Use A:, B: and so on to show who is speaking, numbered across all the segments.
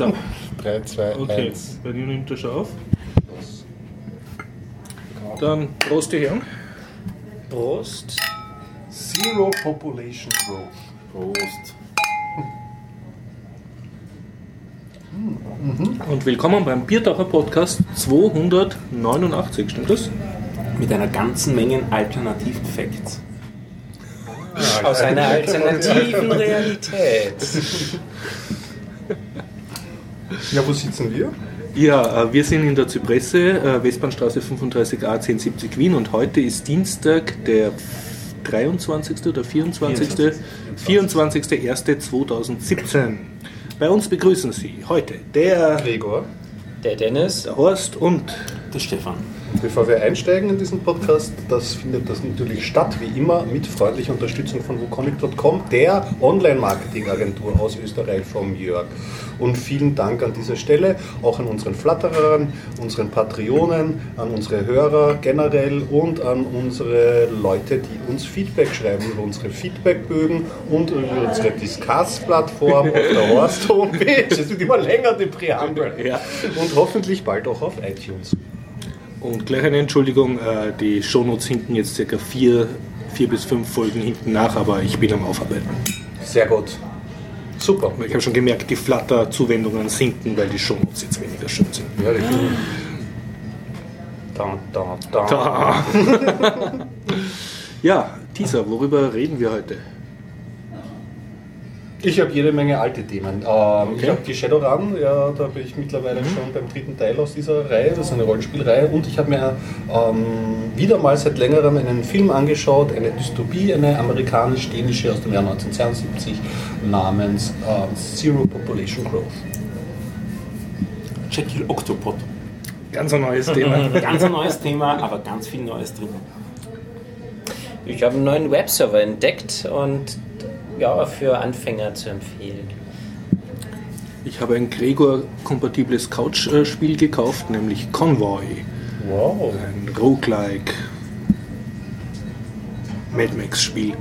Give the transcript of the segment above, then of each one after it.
A: So,
B: 3, 2,
A: okay.
B: 1.
A: Bei dir nimmt er schon auf. Dann Prost, die Herren.
C: Prost.
B: Zero Population Growth.
D: Prost.
A: Und willkommen beim Biertaucher Podcast 289, stimmt das?
D: Mit einer ganzen Menge alternativen Facts.
C: Aus einer alternativen Realität.
B: Ja, wo sitzen wir?
A: Ja, äh, wir sind in der Zypresse, äh, Westbahnstraße 35a 1070 Wien und heute ist Dienstag, der 23. oder 24. 24.01.2017. Bei uns begrüßen Sie heute der,
B: Gregor.
C: Der Dennis.
A: der Horst und
D: Der Stefan.
B: Bevor wir einsteigen in diesen Podcast, das findet das natürlich statt, wie immer, mit freundlicher Unterstützung von wukonic.com, der Online-Marketing-Agentur aus Österreich vom Jörg. Und vielen Dank an dieser Stelle auch an unseren Flatterern, unseren Patreonen, an unsere Hörer generell und an unsere Leute, die uns Feedback schreiben über unsere Feedbackbögen und über unsere Discuss-Plattform auf der Horst-Homepage. Es wird immer länger, die Präambel. Und hoffentlich bald auch auf iTunes.
A: Und gleich eine Entschuldigung, äh, die Shownotes hinken jetzt circa vier, vier bis fünf Folgen hinten nach, aber ich bin am Aufarbeiten.
B: Sehr gut. Super.
A: Ich habe schon gemerkt, die Flutter-Zuwendungen sinken, weil die Shownotes jetzt weniger schön sind.
B: Ja, richtig. Da, da, da.
A: Da. ja, Teaser, worüber reden wir heute?
B: Ich habe jede Menge alte Themen. Ähm, Ich habe die Shadowrun, ja, da bin ich mittlerweile schon beim dritten Teil aus dieser Reihe. Das ist eine Rollenspielreihe. Und ich habe mir ähm, wieder mal seit längerem einen Film angeschaut, eine Dystopie, eine amerikanisch-dänische aus dem Jahr 1972 namens ähm, Zero Population Growth.
D: Jekyll Octopod.
A: Ganz ein neues Thema.
D: Ganz ein neues Thema, aber ganz viel Neues drin.
C: Ich habe einen neuen Webserver entdeckt und ja, für Anfänger zu empfehlen.
A: Ich habe ein Gregor-kompatibles Couch-Spiel gekauft, nämlich Convoy.
B: Wow.
A: Ein Roguelike Mad Max-Spiel.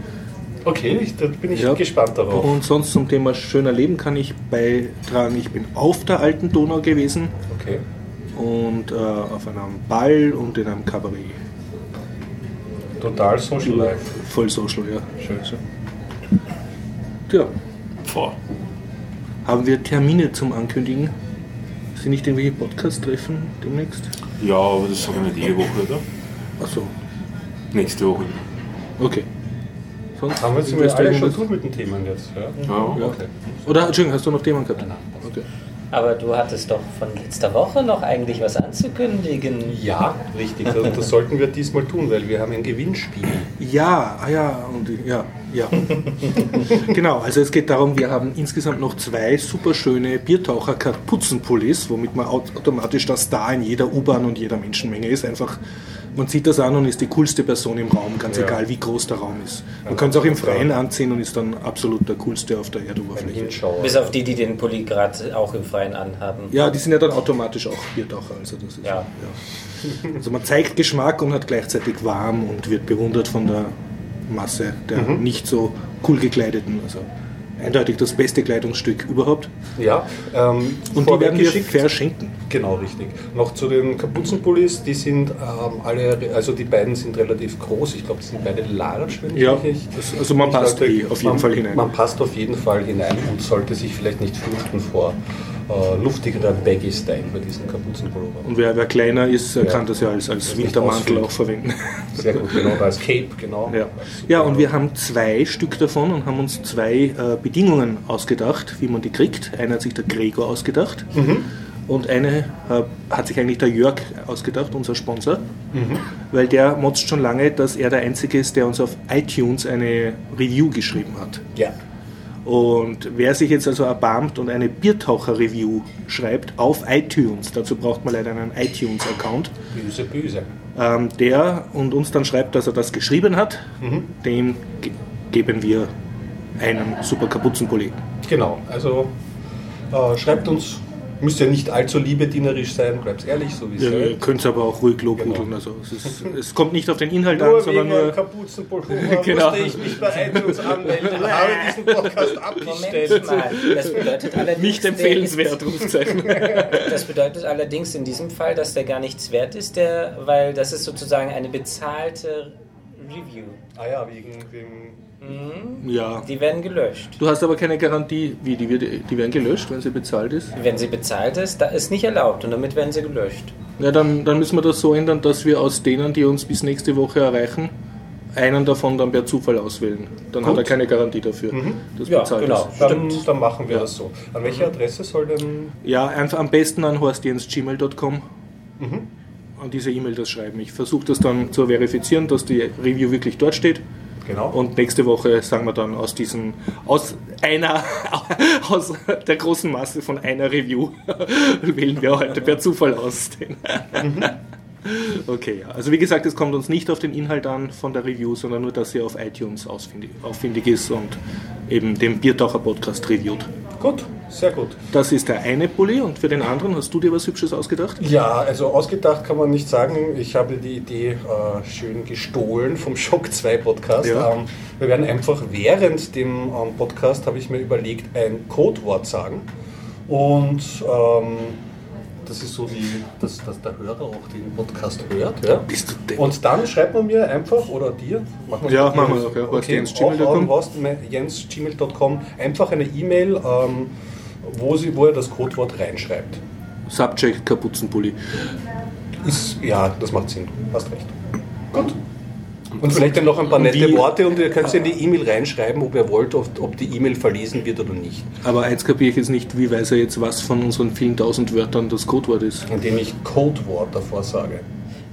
B: Okay, ich, da bin ich
A: Ja.
B: gespannt darauf.
A: Und sonst zum Thema schöner Leben kann ich beitragen, ich bin auf der alten Donau gewesen
B: Okay.
A: und äh, auf einem Ball und in einem Kabarett.
B: Total Social Life.
A: Voll social, ja.
B: Schön.
A: Tja,
D: Boah.
A: haben wir Termine zum Ankündigen? Sind nicht irgendwelche Podcast-Treffen demnächst?
D: Ja, aber das sagen wir nicht jede Woche, oder?
A: Achso,
D: Nächste Woche.
A: okay. Sonst
B: Haben wir
A: Willst du
B: alle schon durch mit den Themen jetzt? Ja?
D: Ja.
A: Ja.
B: Okay.
A: Oder, Entschuldigung, hast du noch Themen gehabt?
B: Nein, nein.
A: Okay.
C: Aber du hattest doch von letzter Woche noch eigentlich was anzukündigen.
B: Ja, richtig. Und das sollten wir diesmal tun, weil wir haben ein Gewinnspiel.
A: Ja, ah ja, und ja, ja. genau, also es geht darum, wir haben insgesamt noch zwei super schöne Biertaucher Kapuzenpullis, womit man aut- automatisch der Star in jeder U-Bahn und jeder Menschenmenge ist. Einfach, man zieht das an und ist die coolste Person im Raum, ganz
B: Ja.
A: egal wie groß der Raum ist. Man kann es auch im Freien anziehen und ist dann absolut der coolste auf der Erdoberfläche.
C: Bis auf die, die den Pulli gerade auch im Freien anhaben.
A: Ja, die sind ja dann automatisch auch Biertaucher. Also, das ist,
C: Ja.
A: ja. also man zeigt Geschmack und hat gleichzeitig warm und wird bewundert von der Masse der nicht so cool gekleideten. Also eindeutig das beste Kleidungsstück überhaupt.
B: Ja, ähm,
A: Und die werden wir verschenken.
B: Genau, richtig. Noch zu den Kapuzenpullis, die sind ähm, alle, also die beiden sind relativ groß. Ich glaube, die sind beide large, wenn ich
A: Ja,
B: mich nicht.
A: das- also man
B: Ich
A: passt eh auf jeden
B: man,
A: Fall hinein.
B: Man passt auf jeden Fall hinein und sollte sich vielleicht nicht fürchten vor äh, luftigerer Baggy-Style bei diesen Kapuzenpullovern.
A: Und wer, wer kleiner ist, äh,
B: Ja.
A: kann das ja als, als Wintermantel auch verwenden.
B: Sehr gut, genau, als Cape, genau.
A: Ja. ja, und wir haben zwei Stück davon und haben uns zwei äh, Bedingungen ausgedacht, wie man die kriegt. Eine hat sich der Gregor ausgedacht und eine äh, hat sich eigentlich der Jörg ausgedacht, unser Sponsor, weil der motzt schon lange, dass er der Einzige ist, der uns auf iTunes eine Review geschrieben hat.
B: Ja.
A: Und wer sich jetzt also erbarmt und eine Biertaucher-Review schreibt auf iTunes, dazu braucht man leider einen iTunes-Account,
B: Böse, böse.
A: ähm, der und uns dann schreibt, dass er das geschrieben hat, dem ge geben wir einen super Kapuzenpulli.
B: Genau, also äh, schreibt uns Müsst ja nicht allzu liebedienerisch sein, bleibt ehrlich, so wie es
A: Ja, ihr
B: seid.
A: könnt aber auch ruhig lobhudeln.
B: Genau.
A: Also es, ist, es kommt nicht auf den Inhalt an,
B: Nur
A: sondern
B: wegen einem
A: nur.
B: Kapuzenpullover
A: Genau.
B: musste ich mich bei iTunes anmelden und habe diesen Podcast
C: Moment
B: abgestellt.
C: das bedeutet allerdings...
A: Nicht empfehlenswert, Rufzeichen.
C: Das bedeutet allerdings in diesem Fall, dass der gar nichts wert ist, der, weil das ist sozusagen eine bezahlte Review.
B: Ah ja, wegen, wegen
A: Ja.
C: Die werden gelöscht.
A: Du hast aber keine Garantie, wie die, wird, die werden gelöscht, wenn sie bezahlt ist.
C: Wenn sie bezahlt ist, da ist nicht erlaubt und damit werden sie gelöscht.
A: Ja, dann, dann müssen wir das so ändern, dass wir aus denen, die uns bis nächste Woche erreichen, einen davon dann per Zufall auswählen. Dann hat
B: Gut.
A: er keine Garantie dafür, dass
C: Ja,
A: bezahlt
C: genau.
A: ist.
B: Dann, dann machen wir das so. An welche Adresse soll denn.
A: Ja, einfach am besten an horstjensgmail.com. An diese E-Mail das schreiben. Ich versuche das dann zu verifizieren, dass die Review wirklich dort steht.
B: Genau.
A: Und nächste Woche sagen wir dann aus diesen, aus einer, aus der großen Masse von einer Review wählen wir heute per Zufall aus. Den. Okay, ja. Also wie gesagt, es kommt uns nicht auf den Inhalt an von der Review, sondern nur, dass sie auf iTunes ausfindig, auffindig ist und eben den Biertaucher Podcast reviewt.
B: Gut, sehr gut.
A: Das ist der eine Pulli und für den anderen hast du dir was Hübsches ausgedacht?
B: Ja, also ausgedacht kann man nicht sagen. Ich habe die Idee äh, schön gestohlen vom Shock 2 Podcast.
A: Ja.
B: Ähm, wir werden einfach während dem ähm, Podcast, habe ich mir überlegt, ein Codewort sagen. Und ähm, das ist so wie, dass, dass der Hörer auch den Podcast hört. Ja?
A: Bist du depp.
B: Und dann schreibt man mir einfach, oder dir, machen wir
A: Ja, machen wir
B: so.
A: doch, ja.
B: Okay, jens.gmail.com einfach eine E-Mail, ähm, wo, sie, wo er das Codewort reinschreibt.
A: Subject Kapuzenpulli.
B: Ist, ja, das macht Sinn. Hast recht. Gut. Und vielleicht dann noch ein paar nette
A: Wie-
B: Worte und ihr könnt in die E-Mail reinschreiben, ob ihr wollt, ob, ob die E-Mail verlesen wird oder nicht.
A: Aber eins kapiere ich jetzt nicht, wie weiß er jetzt, was von unseren vielen tausend Wörtern das Codewort ist.
B: Indem ich Codewort davor sage.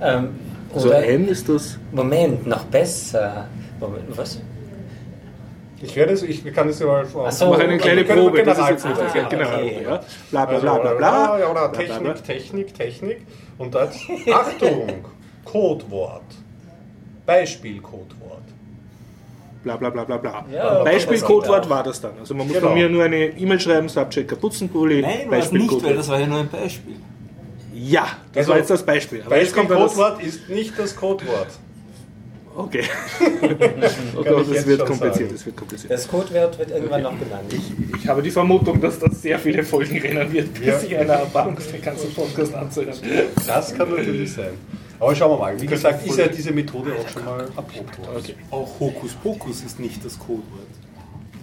C: Ähm,
A: Also
C: oder,
A: ein ist das.
C: Moment, noch besser. Moment, was?
B: Ich werde es, ich kann es ja mal
C: Ach so.
A: Mach eine kleine Probe, das ist jetzt nicht
C: Ah.
A: Genau,
C: okay.
A: ja. Bla bla
B: Also,
A: bla bla bla.
B: ja, oder. Technik, Technik, Technik. Und da jetzt, Achtung, Codewort. Beispiel-Codewort.
A: Bla bla bla bla bla.
C: Ja,
A: Beispiel-Codewort war das dann. Also man muss
B: Genau.
A: von mir nur eine E-Mail schreiben, Subject Kapuzenpulli,
D: Nein, war es nicht, weil das war ja nur ein Beispiel.
A: Ja, das
B: Also,
A: war jetzt das Beispiel. Aber jetzt kommt dann das.
B: Beispiel-Codewort ist nicht das Codewort.
A: Okay. oh Gott,
B: ich
A: das
B: jetzt
A: wird kompliziert, das wird kompliziert.
C: Das Codewort wird irgendwann noch genannt.
A: Ich habe die Vermutung, dass das sehr viele Folgen rennen wird, bis
B: Ja.
A: sich einer erbarmt, den ganzen Podcast anzuhören.
B: Das kann natürlich sein. Aber schauen wir mal. Wie gesagt, ist ja diese Methode auch schon mal erprobt worden.
A: Okay.
D: Auch Hokuspokus ist nicht das Codewort.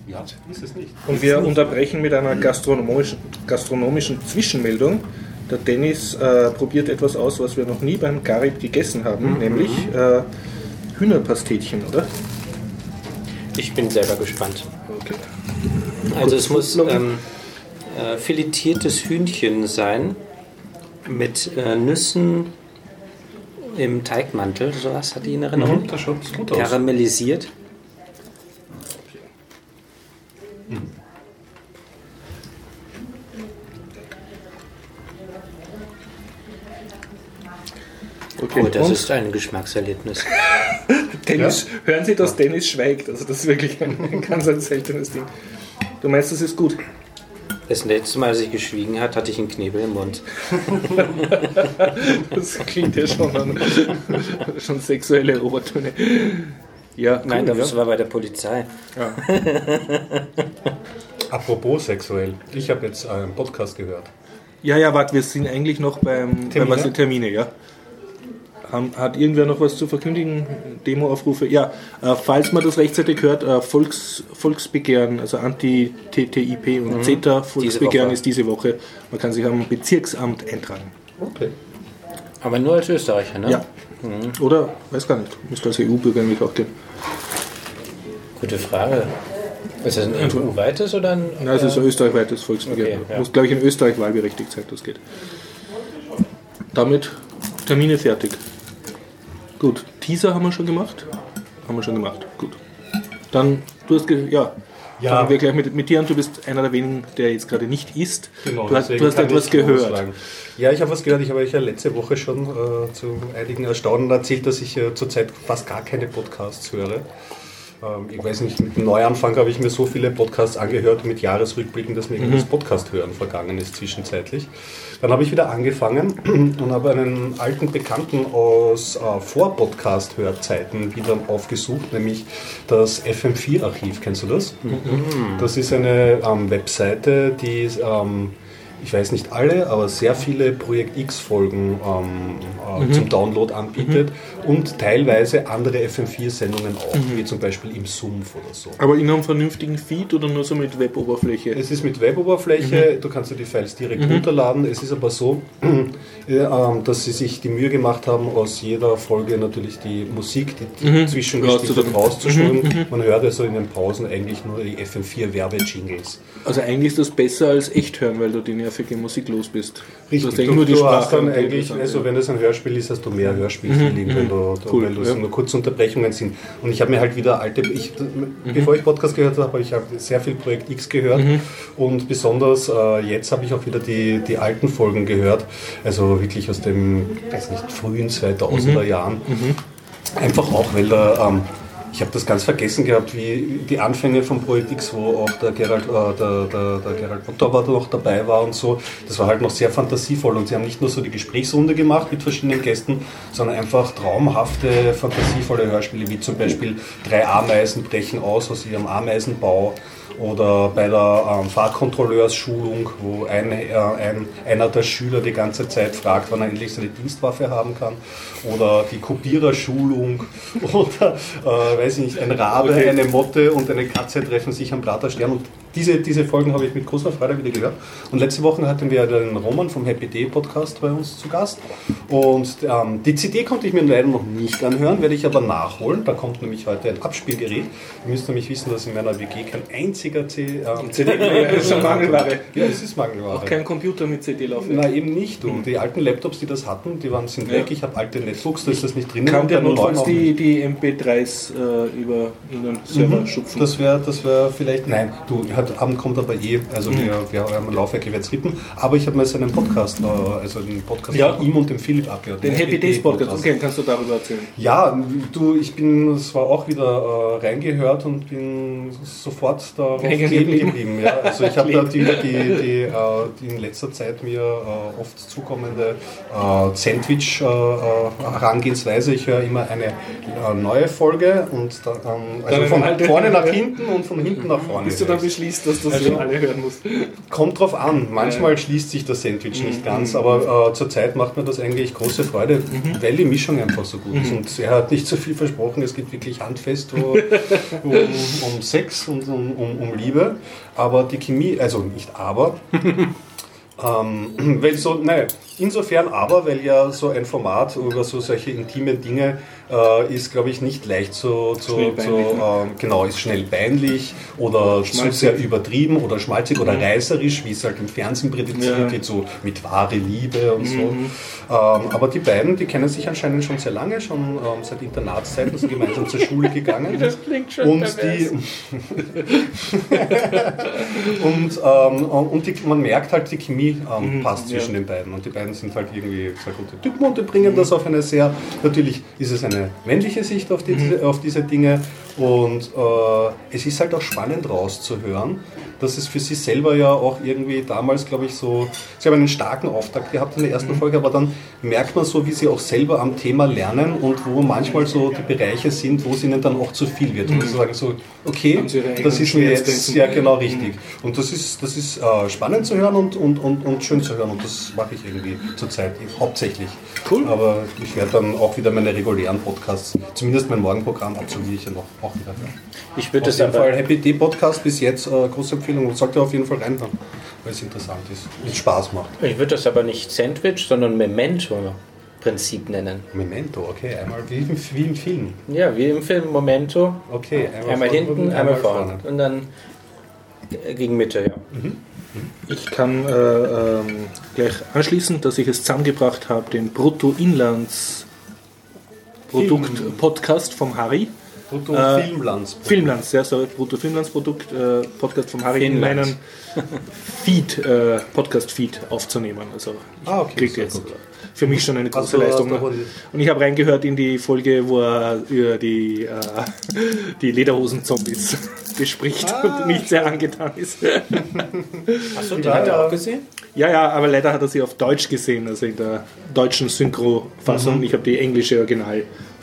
B: Ja, ist es nicht.
A: Und wir unterbrechen mit einer gastronomischen, gastronomischen Zwischenmeldung. Der Dennis äh, probiert etwas aus, was wir noch nie beim Garib gegessen haben, nämlich äh, Hühnerpastetchen, oder?
C: Ich bin selber gespannt.
A: Okay.
C: Also es muss ähm, äh, filetiertes Hühnchen sein mit äh, Nüssen im Teigmantel, sowas hat die in Erinnerung.
B: Das schaut gut aus.
C: Karamellisiert.
A: okay.
C: Oh, das
A: Und
C: ist ein Geschmackserlebnis.
A: Dennis, hören Sie, dass Dennis schweigt. Also das ist wirklich ein, ein ganz ein seltenes Ding. Du meinst, das ist gut?
C: Das letzte Mal, als ich geschwiegen hat, hatte ich einen Knebel im Mund.
A: Das klingt ja schon an schon sexuelle Obertöne. Ja, cool,
C: Nein, das
A: ja.
C: war bei der Polizei.
A: Ja.
B: Apropos sexuell. Ich habe jetzt einen Podcast gehört.
A: Ja, ja, warte, wir sind eigentlich noch beim
B: Termine?
A: Bei was Termine, ja. Haben, hat irgendwer noch was zu verkündigen? Demoaufrufe? Ja, äh, falls man das rechtzeitig hört, äh, Volks, Volksbegehren, also Anti-TTIP und CETA Volksbegehren
C: Woche.
A: ist diese Woche. Man kann sich am Bezirksamt eintragen.
B: Okay.
C: Aber nur als Österreicher, ne?
A: Ja. Oder, weiß gar nicht, müsste als EU-Bürger nämlich auch gehen.
C: Gute Frage. Ist das ein EU-weites oder ein.
A: Nein, es ist ein österreichweites Volksbegehren.
C: Okay, ja.
A: Muss, glaube ich, in Österreich wahlberechtigt sein, das geht. Damit Termine fertig. Gut, Teaser haben wir schon gemacht. Haben wir schon gemacht. Gut. Dann, du hast, ja,
B: Ja.
A: fangen wir gleich mit, mit dir an. Du bist einer der wenigen, der jetzt gerade nicht isst.
B: Genau,
A: du hast, du hast etwas gehört.
B: losschlagen. Ja, ich habe was gehört. Ich habe euch ja letzte Woche schon äh, zu einigen Erstaunen erzählt, dass ich äh, zurzeit fast gar keine Podcasts höre. ähm, ich weiß nicht, mit dem Neuanfang habe ich mir so viele Podcasts angehört mit Jahresrückblicken, dass mir irgendwie das Podcast hören vergangen ist zwischenzeitlich. Dann habe ich wieder angefangen und habe einen alten Bekannten aus äh, Vor-Podcast-Hörzeiten wieder aufgesucht, nämlich das FM4-Archiv. Kennst du das? Das ist eine ähm, Webseite, die ähm, ich weiß nicht alle, aber sehr viele Projekt X-Folgen ähm, äh, zum Download anbietet und teilweise andere FM4-Sendungen auch, wie zum Beispiel im Sumpf oder so.
A: Aber in einem vernünftigen Feed oder nur so mit Web-Oberfläche?
B: Es ist mit Weboberfläche, du kannst dir die Files direkt runterladen. Es ist aber so, äh, ähm, dass sie sich die Mühe gemacht haben, aus jeder Folge natürlich die Musik, die, zwischengeschnitten
A: Rauszudrücken.
B: rauszuschneiden. Man hört also in den Pausen eigentlich nur die FM4-Werbejingles.
A: Also eigentlich ist das besser als echt hören, weil du die nervige Musik los bist.
B: Richtig,
A: du nur die
B: du
A: Sprache.
B: hast dann eigentlich, also wenn es ein Hörspiel ist, hast du mehr Hörspielfeeling, wenn du, du,
A: Cool,
B: wenn du
A: ja.
B: so nur kurze Unterbrechungen sind. Und ich habe mir halt wieder alte, ich,
A: Mhm.
B: bevor ich Podcast gehört habe, habe ich halt sehr viel Projekt X gehört
A: Mhm.
B: und besonders äh, jetzt habe ich auch wieder die, die alten Folgen gehört, also wirklich aus dem, weiß nicht, frühen 2000er
A: Mhm.
B: Jahren. Einfach auch, weil da, ähm, ich habe das ganz vergessen gehabt, wie die Anfänge von Projekt wo auch der Gerald, äh, der, der, der Gerald Potter noch dabei war und so. Das war halt noch sehr fantasievoll und sie haben nicht nur so die Gesprächsrunde gemacht mit verschiedenen Gästen, sondern einfach traumhafte, fantasievolle Hörspiele, wie zum Beispiel Drei Ameisen brechen aus aus ihrem Ameisenbau oder bei der ähm, Fahrkontrolleursschulung, wo ein, äh, ein, einer der Schüler die ganze Zeit fragt, wann er endlich seine Dienstwaffe haben kann. Oder die Kopiererschulung oder, äh, weiß ich nicht, ein Rabe,
A: Okay.
B: eine Motte und eine Katze treffen sich am Praterstern. Und diese, diese Folgen habe ich mit großer Freude wieder gehört. Und letzte Woche hatten wir den Roman vom Happy Day Podcast bei uns zu Gast. Und ähm, die CD konnte ich mir leider noch nicht anhören, werde ich aber nachholen. Da kommt nämlich heute ein Abspielgerät. Ihr müsst nämlich wissen, dass in meiner WG kein einziger C, ähm, CD-Player
A: ist schon Mangelware.
B: Ja, es ist Mangelware.
A: Auch kein Computer mit CD-Laufwerk.
B: Na eben nicht, du. Die alten Laptops, die das hatten, die waren, sind
A: Ja.
B: weg. Ich habe alte Netbooks, da ist das nicht drin.
A: Kann
B: Und
A: der
B: den
A: notfalls die, die MP3s äh, über irgendeinen Server schupfen?
B: Das wäre das wär vielleicht, nein, du, heute Abend kommt aber eh, also
A: Mhm.
B: wir, wir haben Laufwerk jetzt rippen, aber ich habe mal seinen Podcast, äh, also den Podcast
A: Ja.
B: von ihm und dem Philipp abgehört.
A: Den Happy Days Podcast, okay, kannst du darüber erzählen?
B: Ja, du, ich bin zwar auch wieder äh, reingehört und bin sofort darauf
A: Hängen
B: kleben
A: geblieben.
B: geblieben. Ja. Also ich habe da die, die, die, äh, die in letzter Zeit mir äh, oft zukommende äh, Sandwich-Herangehensweise. ich höre immer eine äh, neue Folge und da, ähm, also
A: Dann
B: von vorne nach hinten und von hinten nach vorne.
A: Bis du dann
B: höre
A: beschließt, dass du das
B: Also-
A: schon alle hören musst.
B: Kommt drauf an. Manchmal schließt sich das Sandwich
A: Mhm.
B: nicht ganz, aber äh, zurzeit macht mir das eigentlich große Freude,
A: Mhm.
B: weil die Mischung einfach so gut ist. Und er hat nicht so viel versprochen, es geht wirklich handfest um, um, um Sex und um, um, um Liebe. Aber die Chemie, also nicht aber, ähm, weil so, nein, insofern aber, weil ja so ein Format über so solche intimen Dinge äh, ist, glaube ich, nicht leicht zu, zu, zu ähm, genau, ist schnell peinlich oder zu sehr übertrieben oder schmalzig oder reißerisch, wie es halt im Fernsehen prädiziert
A: Ja.
B: wird, so mit wahre Liebe und so. Ähm, aber die beiden, die kennen sich anscheinend schon sehr lange, schon ähm, seit Internatszeiten, sind gemeinsam zur Schule gegangen.
A: Das klingt schon
B: und die und, ähm, und die, man merkt halt, die Chemie ähm, passt
A: ja.
B: zwischen den beiden. Und die beiden sind halt irgendwie sehr gute Typen und die bringen das auf eine sehr, natürlich ist es eine männliche Sicht auf, die, auf diese Dinge. Und äh, es ist halt auch spannend rauszuhören, dass es für sie selber ja auch irgendwie damals, glaube ich, so, sie haben einen starken Auftakt gehabt in der ersten Folge, aber dann merkt man so, wie sie auch selber am Thema lernen und wo manchmal so die Bereiche sind, wo es ihnen dann auch zu viel wird. Und sie sagen so, okay, das ist mir jetzt, ja genau richtig. Und das ist, das ist äh, spannend zu hören und, und, und, und schön zu hören und das mache ich irgendwie zurzeit hauptsächlich.
A: Cool.
B: Aber ich werde dann auch wieder meine regulären Podcasts, zumindest mein Morgenprogramm absolviere ich ja noch auch wieder.
C: Ich würde
B: Auf
C: das
B: jeden. Fall Happy Day Podcast bis jetzt, äh, große Empfehlung, sollte auf jeden Fall reinhören, weil es interessant ist und Spaß macht.
C: Ich würde das aber nicht Sandwich, sondern Memento-Prinzip nennen.
B: Memento, okay, einmal wie, im- wie im Film.
C: Ja, wie im Film Memento.
B: Okay,
C: Einmal
B: vorne
C: hinten,
B: und
C: einmal vorne. Und dann äh, gegen Mitte, ja.
A: Ich kann äh, ähm, gleich anschließen, dass ich es zusammengebracht habe, den Bruttoinlands-Produkt-Podcast vom Harry.
B: Brutto
A: Äh,
B: Filmlands.
A: Filmlands, ja, sorry, Bruttoinlands-Produkt, äh, Podcast vom Harry in meinen Feed, äh, Podcast-Feed aufzunehmen. Also ich
B: Ah, okay,
A: krieg
B: sehr
A: jetzt
B: gut.
A: für mich schon eine große
B: du-
A: Leistung.
B: hast du-
A: Und ich habe reingehört in die Folge, wo er über die, äh, die Lederhosen-Zombies bespricht
B: Ah,
A: und nicht sehr angetan ist.
C: Achso, den
B: Ja,
C: hat er auch gesehen?
A: Ja, ja, aber leider hat er sie auf Deutsch gesehen, also in der deutschen Synchro-Fassung.
B: Mhm.
A: Ich habe die englische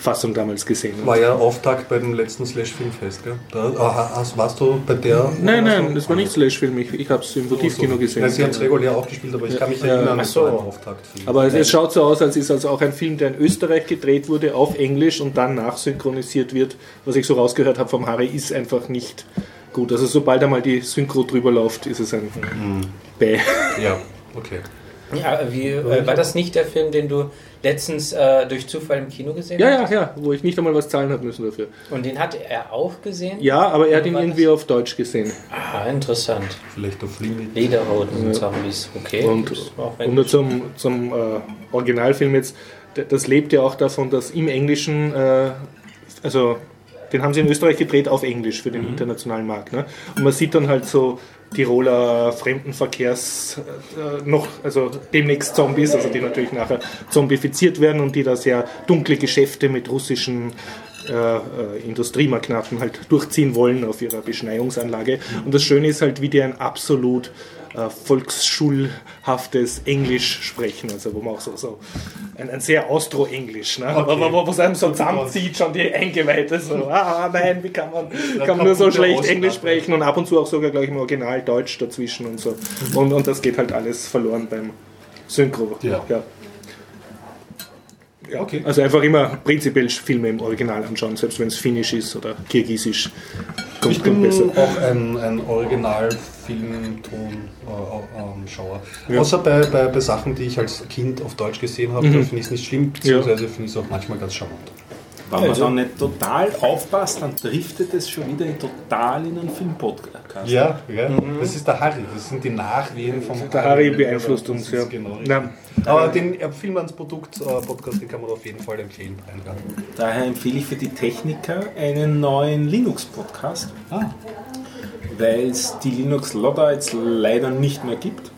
A: Originalfassung damals gesehen.
B: War ja Auftakt beim letzten Slash-Filmfest, gell? Da, ah, hast, warst du bei der?
A: Nein, nein, das war nicht Slash-Film, ich, ich habe es im Votivkino gesehen.
B: Ja, sie haben es regulär auch gespielt, aber ich kann mich erinnern,
C: Ach
B: es
C: so.
B: war ein Auftaktfilm.
A: Aber es, es schaut so aus, als ist also auch ein Film, der in Österreich gedreht wurde, auf Englisch und dann nachsynchronisiert wird. Was ich so rausgehört habe vom Harry, ist einfach nicht gut. Also sobald einmal die Synchro drüber läuft, ist es ein Bäh.
B: ja, okay.
C: Ja, wie, äh, war das nicht der Film, den du letztens äh, durch Zufall im Kino gesehen
A: Ja,
C: hast?
A: ja, ja, wo ich nicht einmal was zahlen habe müssen dafür.
C: Und den hat er auch gesehen?
A: Ja, aber er hat ihn
C: War das-
A: irgendwie auf Deutsch gesehen.
C: Ah, interessant.
B: Vielleicht auf Limit.
C: Lederhosen-Zombies, okay.
A: Und,
C: Das war auch
A: und nur zum, zum äh, Originalfilm jetzt, das lebt ja auch davon, dass im Englischen, äh, also den haben sie in Österreich gedreht auf Englisch für den internationalen Markt. Ne? Und man sieht dann halt so Tiroler Fremdenverkehrs äh, noch, also demnächst Zombies, also die natürlich nachher zombifiziert werden und die da sehr dunkle Geschäfte mit russischen äh, äh, Industriemagnaten halt durchziehen wollen auf ihrer Beschneiungsanlage. Und das Schöne ist halt, wie die ein absolut äh, volksschulhaftes Englisch sprechen, also wo man auch so, so ein, ein sehr Austro-Englisch, ne?
B: Okay.
A: wo, wo, es einem so zusammenzieht, schon die Eingeweihte, so, ah nein, wie kann man, kann man nur so schlecht
B: Osten
A: Englisch sprechen und ab und zu auch sogar gleich im Original Deutsch dazwischen und so. Und, und das geht halt alles verloren beim Synchro.
B: Ja.
A: ja. Ja,
B: Okay.
A: Also einfach immer prinzipiell Filme im Original anschauen, selbst wenn es Finnisch ist oder Kirgisisch. Kommt,
B: Ich bin
A: besser.
B: auch ein, ein Original-Filmton-Schauer. Außer bei, bei, bei Sachen, die ich als Kind auf Deutsch gesehen habe, da finde ich es nicht schlimm, beziehungsweise finde ich es auch manchmal ganz charmant.
D: Wenn man
C: Also-
D: dann nicht total aufpasst, dann driftet es schon wieder in total in einen Filmpodcast.
B: Ja, ja. das ist der Harry, das sind die Nachwehen vom
A: Der Harry beeinflusst uns, ja.
B: Genau Aber den Film ans Produkt äh, Podcast, den kann man auf jeden Fall empfehlen.
D: Daher empfehle ich für die Techniker einen neuen Linux-Podcast,
B: Ah,
D: weil es die Linux-Logger jetzt leider nicht mehr gibt.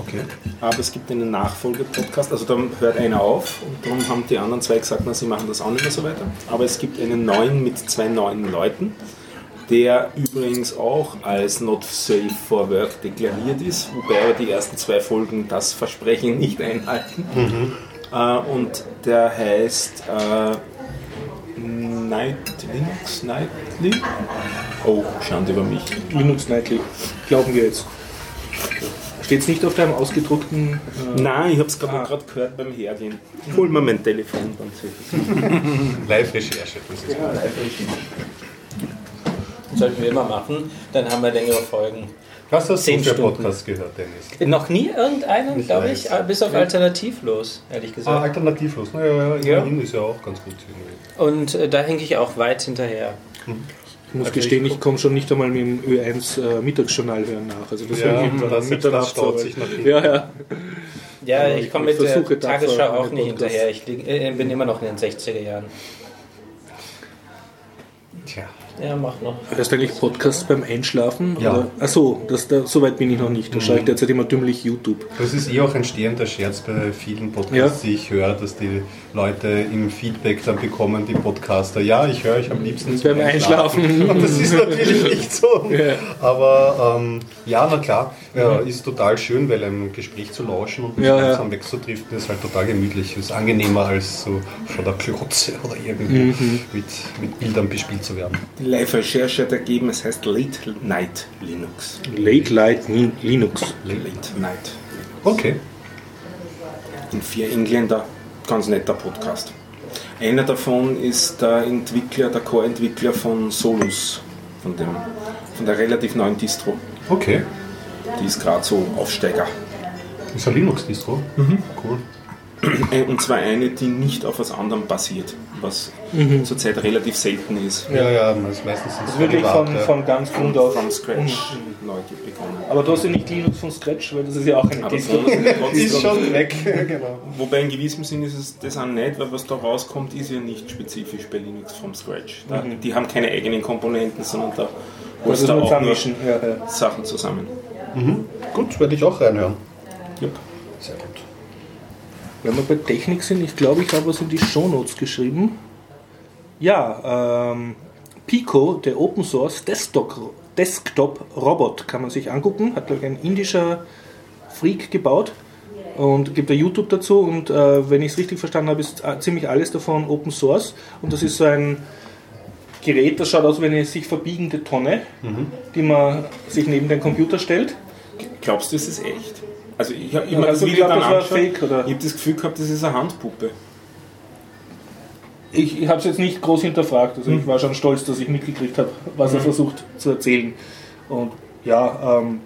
B: Okay.
D: Aber es gibt einen Nachfolge-Podcast, also da hört einer auf und darum haben die anderen zwei gesagt, na, sie machen das auch nicht mehr so weiter. Aber es gibt einen neuen mit zwei neuen Leuten, der übrigens auch als not safe for work deklariert ist, wobei aber die ersten zwei Folgen das Versprechen nicht einhalten. Äh, und der heißt äh, Night Linux Nightly. Oh, Schande über mich.
A: Linux Nightly, glauben wir jetzt. Steht es nicht auf deinem ausgedruckten. Äh,
D: Nein, ich habe es gerade gerade gehört beim Hergehen. Hol mir mein Telefon, dann sehe
B: Live-Recherche, das ist
C: Sollten wir immer machen, dann haben wir längere Folgen.
B: Was hast du
C: Zehn
B: für
C: Stunden.
B: Podcast gehört, Dennis?
C: Noch nie irgendeinen, glaube ich, äh, bis auf Alternativlos, ehrlich
B: Ah,
C: gesagt.
B: alternativlos. Naja,
C: Ja.
B: immerhin ist ja auch ganz gut. irgendwie.
C: Und äh, da hänge ich auch weit hinterher.
A: Ich muss gestehen, ich komme schon nicht einmal mit dem Ö1 äh, Mittagsjournal hören nach. Also das
B: Ja,
A: ich hinter
B: das-
A: Mitternacht
B: das staut sich nach.
A: Ja, ja.
C: Ja,
A: Aber
C: ich
A: ich-
C: komme
A: ich
C: mit der Tagesschau auch nicht
A: Podcast.
C: hinterher. Ich lieg, äh, bin immer noch in den 60er Jahren.
B: Tja.
C: Ja, mach noch.
A: Hörst du eigentlich Podcasts beim Einschlafen?
B: Ja.
A: Oder? Achso, das, da, so weit bin ich noch nicht. Da schaue ich derzeit immer dümmlich YouTube.
B: Das ist eh auch ein stehender Scherz bei vielen Podcasts, die ich höre, dass die Leute im Feedback dann bekommen, die Podcaster, ja, ich höre euch am liebsten
A: Beim Einschlafen.
B: Und das ist natürlich nicht so.
A: Ja.
B: Aber ähm, ja, na klar, ja, ist total schön, weil einem Gespräch zu lauschen und
A: Ja, ja.
B: langsam wegzudriften ist halt total gemütlich. Ist angenehmer als so vor der Klotze oder irgendwo
A: Mhm.
B: mit, mit Bildern bespielt zu werden.
D: Die Live-Recherche hat ergeben, es heißt Late Night Linux.
A: Late Light Ni- Linux.
D: Late Night.
B: Okay.
D: In vier Engländer, ganz netter Podcast. Einer davon ist der Entwickler, der Core-Entwickler von Solus, von, dem, von der relativ neuen Distro.
B: Okay.
D: Die ist gerade so Aufsteiger.
B: Ist ein Linux-Distro?
A: Mhm.
B: Cool.
D: Äh, Und zwar eine, die nicht auf was anderem basiert, was zurzeit relativ selten ist.
B: Ja, ja, meist- meistens sind es
A: Mhm. Wirklich von,
B: Derivate.
A: von ganz Grund auf.
D: From Scratch Leute begonnen.
A: Aber du hast ja nicht Linux von Scratch, weil das ist ja auch eine
D: Aber
A: Distro.
D: trotzdem-
B: Ist schon weg, genau.
D: Wobei in gewissem Sinn ist es das auch nicht, weil was da rauskommt, ist ja nicht spezifisch bei Linux from Scratch. Da, Die haben keine eigenen Komponenten, sondern da holst
A: ist
D: du auch nur.
A: Ja, ja.
D: Sachen zusammen.
B: Gut, werde ich auch reinhören.
D: Yep.
A: Wenn wir bei Technik sind, ich glaube, ich habe was in die Shownotes geschrieben. Ja, ähm, Pico, der Open Source Desktop, Desktop Robot, kann man sich angucken. Hat, glaube ich, ein indischer Freak gebaut und gibt da YouTube dazu. Und äh, wenn ich es richtig verstanden habe, ist äh, ziemlich alles davon Open Source. Und das ist so ein Gerät, das schaut aus wie eine sich verbiegende Tonne, die man sich neben den Computer stellt.
D: Glaubst du, es ist echt? Also ich habe immer das
A: du
D: Video
A: geglaubt,
D: dann
A: das war fake, oder?
D: Ich habe das Gefühl gehabt, das ist eine Handpuppe.
A: Ich, ich habe es jetzt nicht groß hinterfragt, also ich war schon stolz, dass ich mitgekriegt habe, was er versucht zu erzählen. Und ja, ähm,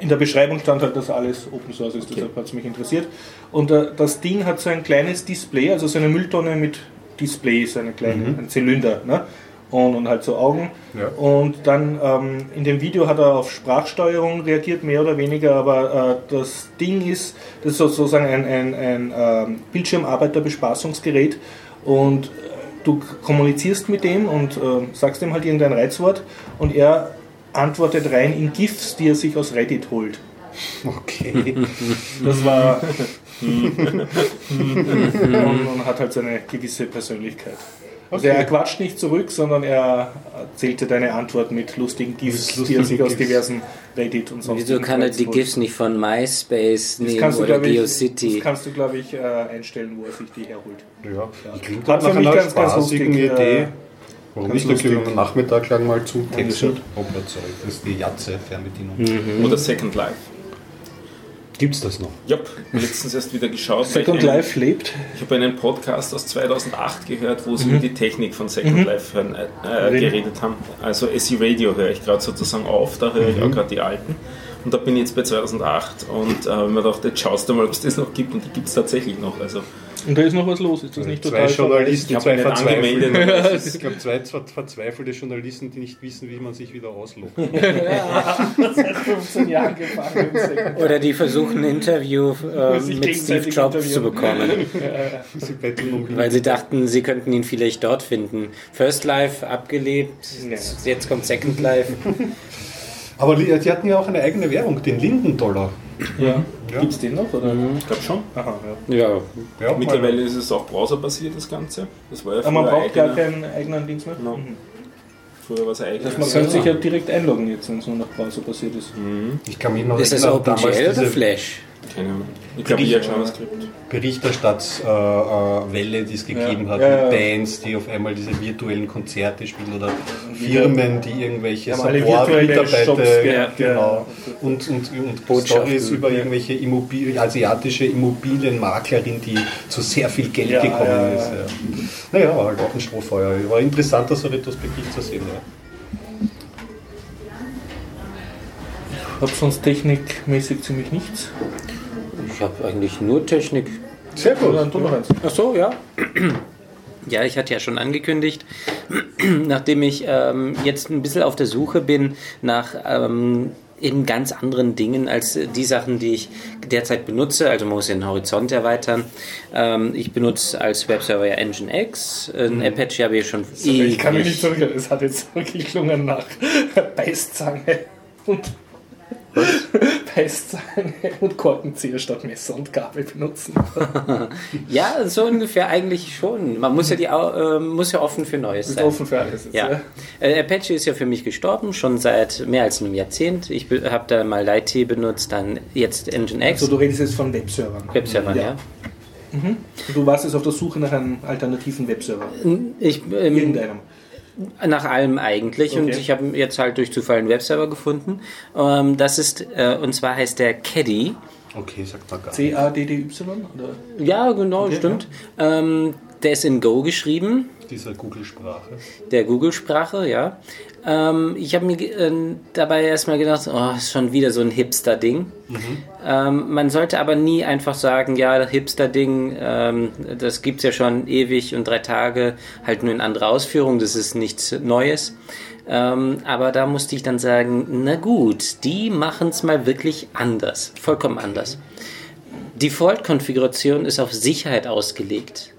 A: in der Beschreibung stand halt, dass alles Open Source ist, deshalb hat es mich interessiert. Und äh, das Ding hat so ein kleines Display, also so eine Mülltonne mit Display, so eine kleine, ein Zylinder. Ne? Und, und halt so Augen.
B: Ja.
A: Und dann ähm, in dem Video hat er auf Sprachsteuerung reagiert, mehr oder weniger, aber äh, das Ding ist, das ist sozusagen ein, ein, ein ähm, Bildschirmarbeiterbespaßungsgerät und äh, du kommunizierst mit dem und äh, sagst ihm halt irgendein Reizwort und er antwortet rein in GIFs, die er sich aus Reddit holt.
B: Okay.
A: Das war. und, und hat halt so eine gewisse Persönlichkeit. Also
B: Okay.
A: er quatscht nicht zurück, sondern er erzählte deine Antwort mit lustigen GIFs,
B: Mit
A: die er sich aus
B: lustigen
A: diversen Reddit und sonst
C: Wieso kann er die GIFs nicht von MySpace
A: das
C: nehmen
A: du,
C: oder
A: ich,
C: GeoCity?
A: das kannst du, glaube ich, äh, einstellen, wo er sich die herholt.
B: Ja, klingt
A: Hat für mich
B: einer
A: ganz, ganz
B: spaßigen
A: lustig,
B: Idee.
A: äh,
B: Warum nicht? Da wir
A: lustig.
B: am Nachmittag lang mal zu.
A: das.
B: Das ist die Jatze-Fernbedienung.
A: Mhm.
D: Oder Second Life.
B: Gibt's das noch?
D: Ja, letztens erst wieder geschaut.
A: Second
D: ich einen-
A: Life lebt.
D: Ich habe einen Podcast aus 2008 gehört, wo
A: Mhm.
D: sie über die Technik von Second Life hören, äh, äh, geredet haben. Also SE Radio höre ich gerade sozusagen auf, da höre ich
A: Mhm.
D: auch gerade die alten. Und da bin ich jetzt bei 2008 und äh, habe mir gedacht, jetzt schaust du mal, ob es das noch gibt und die gibt es tatsächlich noch. Also
A: Und da ist noch was los. Ist das nicht
B: zwei
A: total
B: Journalisten, zwei
D: mich nicht
B: verzweifelte, ich glaube, zwei ver- verzweifelte Journalisten, die nicht wissen, wie man sich wieder ausloggt.
A: seit 15 Jahren gefangen im Second
C: Oder die versuchen ein Interview äh, mit Steve Jobs zu bekommen,
B: Sie betteln um
C: weil sie dachten, sie könnten ihn vielleicht dort finden. First Life abgelebt,
A: Ja.
C: jetzt kommt Second Life.
B: Aber die, die hatten ja auch eine eigene Währung, den Lindendollar.
A: Ja.
B: Ja.
A: Gibt es den noch? Oder?
D: ich glaube schon.
A: Aha, ja.
C: Ja,
B: Ja,
D: Mittlerweile ist es auch browserbasiert, das Ganze. Das war ja
A: Aber man braucht gar keinen eigenen Dings mehr.
D: No.
A: Mhm.
D: Früher war es
A: man könnte sich ja direkt einloggen jetzt, wenn es nur nach Browser passiert ist.
B: Ich kann mich noch
C: ist das OpenGL oder Flash?
D: Keine Ahnung. Ich glaube, eher JavaScript.
B: Berichterstattswelle, äh, äh, die es gegeben
A: Ja.
B: hat,
A: Ja,
B: mit
A: ja.
B: Bands, die auf einmal diese virtuellen Konzerte spielen oder Firmen, die irgendwelche Support-Mitarbeiter genau,
A: ja.
B: und, und, und. Stories über irgendwelche Immobil asiatische Immobilienmaklerin, die zu sehr viel Geld
A: Ja,
B: gekommen
A: ja, ja.
B: ist. Ja. Naja, war halt auch ein Strohfeuer. War interessant, das so retrospektiv zu sehen. Ja.
A: Ich habe sonst technikmäßig ziemlich nichts.
C: Ich habe eigentlich nur Technik.
B: Sehr gut.
C: Ach so, ja. Ja, ich hatte ja schon angekündigt, nachdem ich ähm, jetzt ein bisschen auf der Suche bin nach ähm, eben ganz anderen Dingen als die Sachen, die ich derzeit benutze. Also man muss den Horizont erweitern. Ähm, ich benutze als Webserver ja Nginx. Ein Apache habe ich schon
A: Ich kann mich nicht zurückerinnern. Es hat jetzt wirklich gelungen nach Beißzange und Beißzange und Korkenzieher statt Messer und Gabel benutzen.
C: Ja, so ungefähr eigentlich schon. Man muss ja, die, ähm, muss ja offen für Neues sein.
A: offen für alles jetzt.
C: Ja. Äh, Apache ist ja für mich gestorben, schon seit mehr als einem Jahrzehnt. Ich habe da mal Light benutzt, dann jetzt Nginx.
A: So, du redest jetzt von Webservern.
C: Webserver, ja.
A: Und du warst jetzt auf der Suche nach einem alternativen Webserver.
C: Ich, ähm,
A: Irgendeinem.
C: Nach allem eigentlich und
A: Okay.
C: ich habe jetzt halt durch Zufall einen Webserver gefunden. Ähm, das ist, äh, und zwar heißt der Caddy.
B: Okay, sagt man gar nicht.
A: C-A-D-D-Y? Oder?
C: Ja, genau,
A: Okay,
C: stimmt. Ähm, der ist in Go geschrieben.
B: Dieser Google-Sprache.
C: der Google-Sprache, ja. Ähm, ich habe mir äh, dabei erstmal gedacht, oh, ist schon wieder so ein Hipster-Ding. Ähm, man sollte aber nie einfach sagen, ja, Hipster-Ding, ähm, das gibt's ja schon ewig und drei Tage, halt nur in anderer Ausführung, das ist nichts Neues. Ähm, aber da musste ich dann sagen, na gut, die machen's mal wirklich anders, vollkommen anders. Default-Konfiguration ist auf Sicherheit ausgelegt.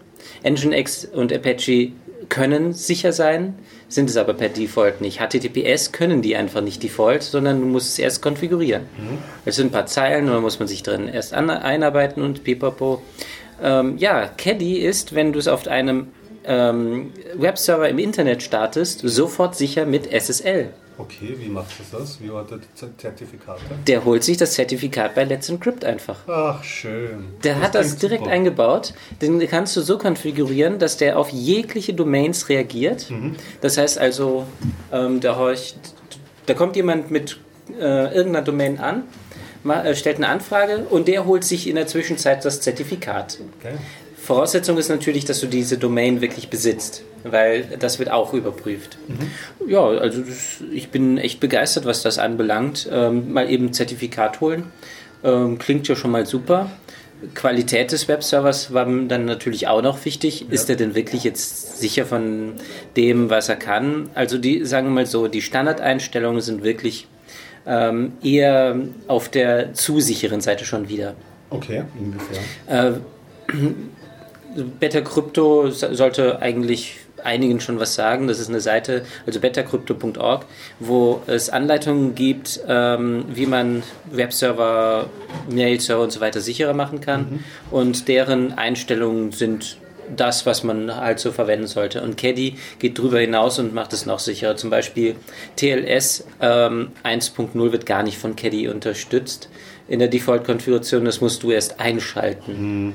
C: Nginx und Apache können sicher sein, sind es aber per Default nicht. HTTPS können die einfach nicht Default, sondern du musst es erst konfigurieren. Mhm. Es sind ein paar Zeilen, da muss man sich drin erst einarbeiten und pipapo. Ähm, ja, Caddy ist, wenn du es auf einem ähm, Webserver im Internet startest, sofort sicher mit SSL.
B: Okay, wie macht das das? Wie hat er die Zertifikate?
C: Der holt sich das Zertifikat bei Let's Encrypt einfach.
B: Ach, schön.
C: Der das hat das direkt super. eingebaut. Den kannst du so konfigurieren, dass der auf jegliche Domains reagiert. Mhm. Das heißt also, ähm, da, horcht, da kommt jemand mit äh, irgendeiner Domain an, äh, stellt eine Anfrage und der holt sich in der Zwischenzeit das Zertifikat. Okay. Voraussetzung ist natürlich, dass du diese Domain wirklich besitzt, weil das wird auch überprüft. Mhm. Ja, also das, ich bin echt begeistert, was das anbelangt. Ähm, mal eben Zertifikat holen. Ähm, klingt ja schon mal super. Qualität des Webservers war dann natürlich auch noch wichtig. Ja. Ist er denn wirklich jetzt sicher von dem, was er kann? Also die, sagen wir mal so, die Standardeinstellungen sind wirklich ähm, eher auf der zu sicheren Seite schon wieder.
B: Okay, inwiefern?
C: Äh, Beta Crypto sollte eigentlich einigen schon was sagen. Das ist eine Seite, also betacrypto.org, wo es Anleitungen gibt, ähm, wie man Webserver, Mail-Server und so weiter sicherer machen kann. Mhm. Und deren Einstellungen sind das, was man halt so verwenden sollte. Und Caddy geht darüber hinaus und macht es noch sicherer. Zum Beispiel TLS ähm, 1.0 wird gar nicht von Caddy unterstützt in der Default-Konfiguration. Das musst du erst einschalten. Mhm.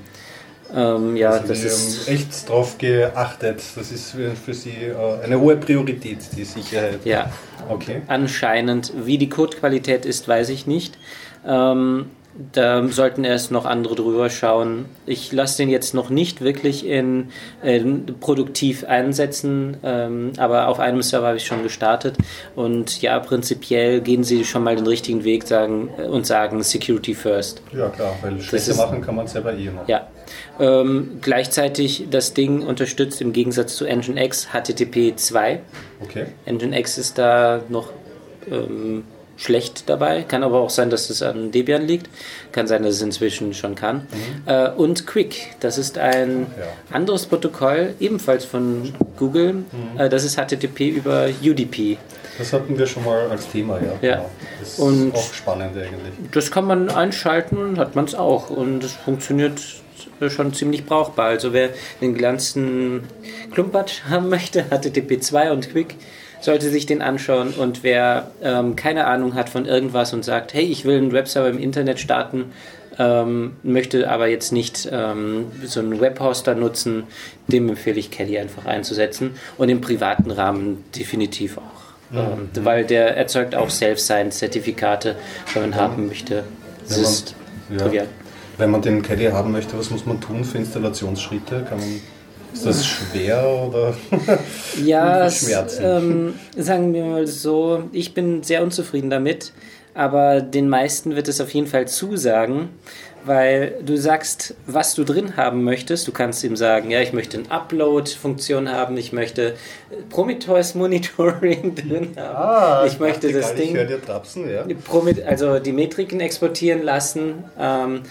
B: Ähm, ja, also das ist echt drauf geachtet. Das ist für, Sie äh, eine hohe Priorität, die Sicherheit.
C: Ja. Okay. Anscheinend. Wie die Codequalität ist, weiß ich nicht. Ähm, da sollten erst noch andere drüber schauen. Ich lasse den jetzt noch nicht wirklich in, in produktiv einsetzen, ähm, aber auf einem Server habe ich schon gestartet. Und ja, prinzipiell gehen sie schon mal den richtigen Weg sagen, und sagen Security first.
B: Ja, klar, weil schlechter machen kann man es selber eh noch.
C: Ja. Ähm, gleichzeitig das Ding unterstützt im Gegensatz zu Nginx HTTP 2.
B: Okay.
C: Nginx ist da noch ähm, schlecht dabei. Kann aber auch sein, dass es an Debian liegt. Kann sein, dass es inzwischen schon kann. Mhm. Äh, und Quick, das ist ein ja. anderes Protokoll, ebenfalls von Google. Mhm. Äh, das ist HTTP über UDP.
B: Das hatten wir schon mal als Thema, ja.
C: ja. Genau.
B: Das ist und auch spannend eigentlich.
C: Das kann man einschalten, hat man es auch. Und es funktioniert schon ziemlich brauchbar. Also wer den glanzten Klumpatsch haben möchte, HTTP 2 und Quick, sollte sich den anschauen. Und wer ähm, keine Ahnung hat von irgendwas und sagt, hey, ich will einen Webserver im Internet starten, ähm, möchte aber jetzt nicht ähm, so einen Webhoster nutzen, dem empfehle ich Kelly einfach einzusetzen und im privaten Rahmen definitiv auch. Mhm. Ähm, weil der erzeugt auch Self-Sign-Zertifikate, wenn man haben möchte. Das ja, ist
B: ja. trivial. Wenn man den Caddy haben möchte, was muss man tun für Installationsschritte? Kann man, ist das schwer oder
C: ja, Schmerzen? Ähm, sagen wir mal so, ich bin sehr unzufrieden damit, aber den meisten wird es auf jeden Fall zusagen weil du sagst, was du drin haben möchtest. Du kannst ihm sagen, ja, ich möchte eine Upload-Funktion haben, ich möchte Prometheus Monitoring drin haben, ah, ich möchte das Ding,
B: Trapsen, ja.
C: also die Metriken exportieren lassen. Ähm,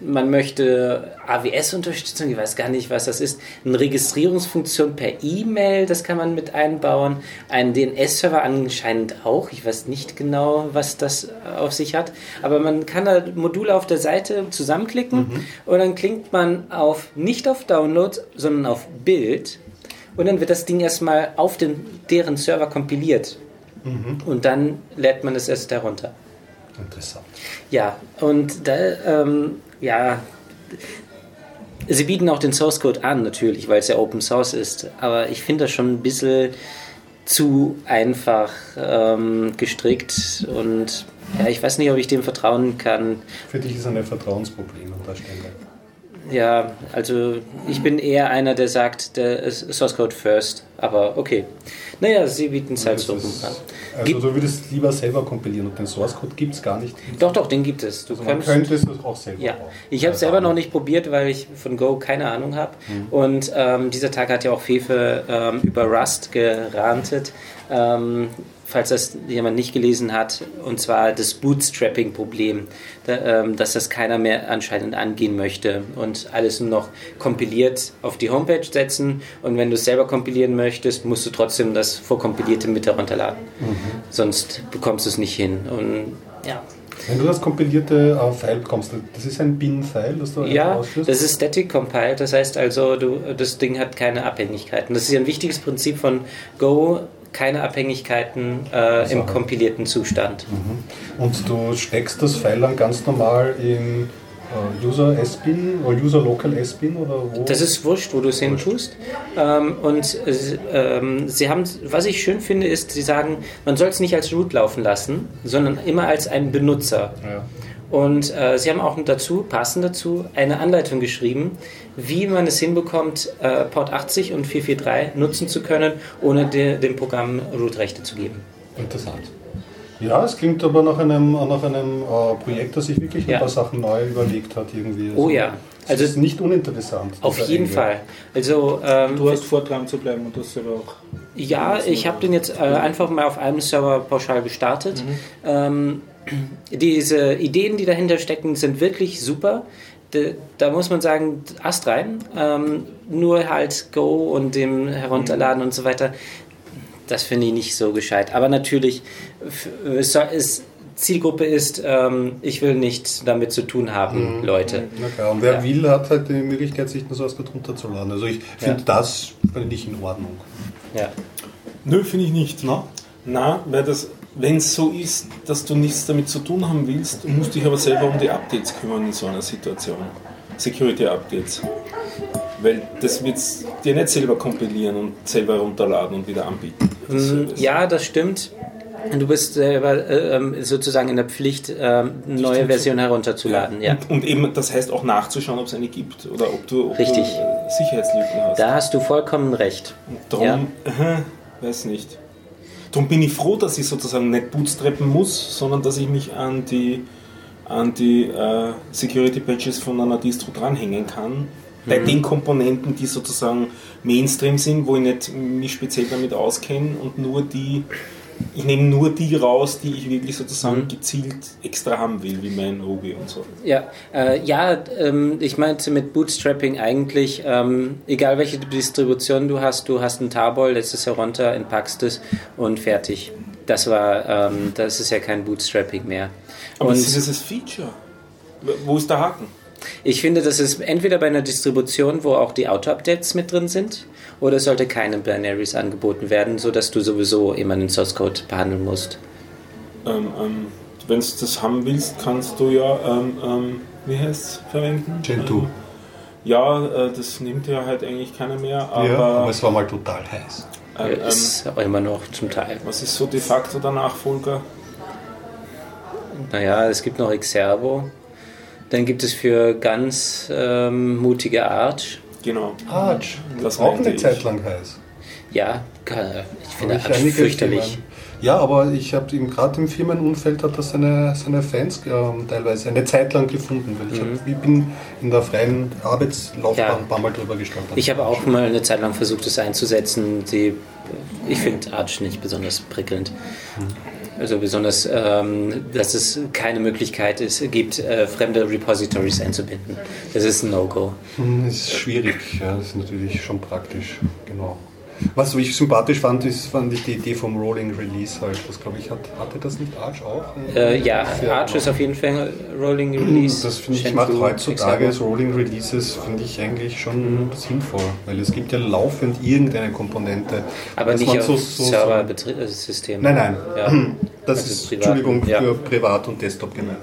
C: man möchte AWS-Unterstützung, ich weiß gar nicht, was das ist, eine Registrierungsfunktion per E-Mail, das kann man mit einbauen, einen DNS-Server anscheinend auch, ich weiß nicht genau, was das auf sich hat, aber man kann da Module auf der Seite zusammenklicken mhm. und dann klingt man auf, nicht auf Download, sondern auf Bild und dann wird das Ding erstmal auf den, deren Server kompiliert mhm. und dann lädt man es erst herunter.
B: Interessant.
C: Ja, und da, ähm, ja, sie bieten auch den Source Code an, natürlich, weil es ja Open Source ist. Aber ich finde das schon ein bisschen zu einfach ähm, gestrickt und ja, ich weiß nicht, ob ich dem vertrauen kann.
B: Für dich ist ein Vertrauensproblem an der Stelle.
C: Ja, also ich bin eher einer, der sagt, der Source Code first, aber okay. Naja, sie bieten es halt so an.
B: Also gibt, du würdest lieber selber kompilieren und den Source Code gibt es gar nicht?
C: Doch, doch, den gibt es.
B: Du also könntest, man es auch selber
C: Ja, ich habe es selber noch nicht probiert, weil ich von Go keine Ahnung habe. Mhm. Und ähm, dieser Tag hat ja auch Fefe ähm, über Rust gerantet. Ähm, falls das jemand nicht gelesen hat, und zwar das Bootstrapping-Problem, ähm, dass das keiner mehr anscheinend angehen möchte und alles nur noch kompiliert auf die Homepage setzen und wenn du es selber kompilieren möchtest, musst du trotzdem das vorkompilierte mit herunterladen. Mhm. Sonst bekommst du es nicht hin. Und ja,
B: wenn du das kompilierte äh, File bekommst, das ist ein Bin-File, das du
C: Ja, ausführst? das ist static compiled, das heißt also, du, das Ding hat keine Abhängigkeiten. Das ist ja ein wichtiges Prinzip von Go, keine Abhängigkeiten äh, im kompilierten Zustand.
B: Mhm. Und du steckst das File dann ganz normal in Uh, User S-Bin oder User Local S-Bin oder wo?
C: Das ist wurscht, wo du es hin tust. Ähm, und ähm, sie haben, was ich schön finde, ist, sie sagen, man soll es nicht als Root laufen lassen, sondern immer als einen Benutzer. Ja. Und äh, sie haben auch dazu, passend dazu, eine Anleitung geschrieben, wie man es hinbekommt, äh, Port 80 und 443 nutzen zu können, ohne de, dem Programm Root-Rechte zu geben.
B: Interessant. Ja, es klingt aber nach einem, nach einem äh, Projekt, das sich wirklich ja. ein paar Sachen neu überlegt hat. Irgendwie.
C: Also, oh ja.
B: Also es ist nicht uninteressant.
C: Auf jeden Enge. Fall. Also,
A: ähm, du hast vor, dran zu bleiben und das selber auch.
C: Ja, ich habe den jetzt äh, einfach mal auf einem Server pauschal gestartet. Mhm. Ähm, diese Ideen, die dahinter stecken, sind wirklich super. Da muss man sagen, Ast rein. Ähm, nur halt Go und dem Herunterladen mhm. und so weiter das finde ich nicht so gescheit. Aber natürlich, es ist, Zielgruppe ist, ähm, ich will nichts damit zu tun haben, mhm. Leute.
B: Na klar, und wer ja. will, hat halt die Möglichkeit, sich das Source runterzuladen. Also ich finde ja. das finde ich in Ordnung.
D: Ja. Nö, finde ich nicht. Na? Na, weil das, wenn es so ist, dass du nichts damit zu tun haben willst, musst du dich aber selber um die Updates kümmern in so einer Situation. Security-Updates. Weil das wird dir nicht selber kompilieren und selber runterladen und wieder anbieten.
C: Das, ja, das stimmt. Du bist selber äh, ähm, sozusagen in der Pflicht, äh, eine neue Version herunterzuladen. Ja.
D: Und, und, eben, das heißt auch nachzuschauen, ob es eine gibt oder ob du, ob
C: Richtig.
D: Du, äh, Sicherheitslücken hast.
C: Da hast du vollkommen recht.
D: darum, ja. äh, weiß nicht. Darum bin ich froh, dass ich sozusagen nicht bootstrappen muss, sondern dass ich mich an die, an die äh, Security Patches von einer Distro dranhängen kann bei mhm. den Komponenten, die sozusagen Mainstream sind, wo ich nicht mich speziell damit auskenne und nur die, ich nehme nur die raus, die ich wirklich sozusagen mhm. gezielt extra haben will, wie mein Ruby und so.
C: Ja, äh, ja ähm, ich meinte mit Bootstrapping eigentlich, ähm, egal welche Distribution du hast, du hast ein Tarball, lässt es herunter, entpackst es und fertig. Das war, ähm, das ist ja kein Bootstrapping mehr.
D: Aber und das ist das Feature. Wo ist der Haken?
C: Ich finde, das ist entweder bei einer Distribution, wo auch die Auto-Updates mit drin sind, oder es sollte keine Binaries angeboten werden, sodass du sowieso immer einen Source Code behandeln musst.
D: Ähm, ähm, Wenn du das haben willst, kannst du ja, ähm, ähm wie heißt es, verwenden?
B: Gentoo. Ähm,
D: ja, äh, das nimmt ja halt eigentlich keiner mehr. Aber,
B: ja, aber es war mal total heiß.
C: Ähm, ist aber immer noch zum Teil.
D: Was ist so de facto der Nachfolger?
C: Naja, es gibt noch Xervo. Dann gibt es für ganz ähm, mutige Arch.
D: Genau.
B: Arch, das auch eine ich. Zeit lang heiß.
C: Ja, ich finde ich Arch fürchterlich.
B: Ja, aber ich habe gerade im Firmenumfeld hat das seine, seine Fans äh, teilweise eine Zeit lang gefunden, weil ich, mhm. hab, ich bin in der freien Arbeitslaufbahn ja. ein paar Mal drüber gestanden.
C: Ich habe auch mal eine Zeit lang versucht, es einzusetzen. Die, ich finde Arch nicht besonders prickelnd. Mhm. Also besonders, ähm, dass es keine Möglichkeit ist, gibt, äh, fremde Repositories einzubinden. Das ist ein No-Go.
B: Hm, das ist schwierig, ja, das ist natürlich schon praktisch, genau. Was ich sympathisch fand, ist, fand ich die Idee vom Rolling Release halt. Das glaube ich, hat, hatte das nicht Arch auch?
C: Äh, ja, Arch ist auf jeden Fall Rolling Release.
B: Das finde ich, macht heutzutage das Rolling Releases, finde ich eigentlich schon sinnvoll, weil es gibt ja laufend irgendeine Komponente.
C: Aber nicht auf so, so Server-System.
B: Nein, nein. Ja. Das also ist, Entschuldigung, ja. für Privat und Desktop gemeint.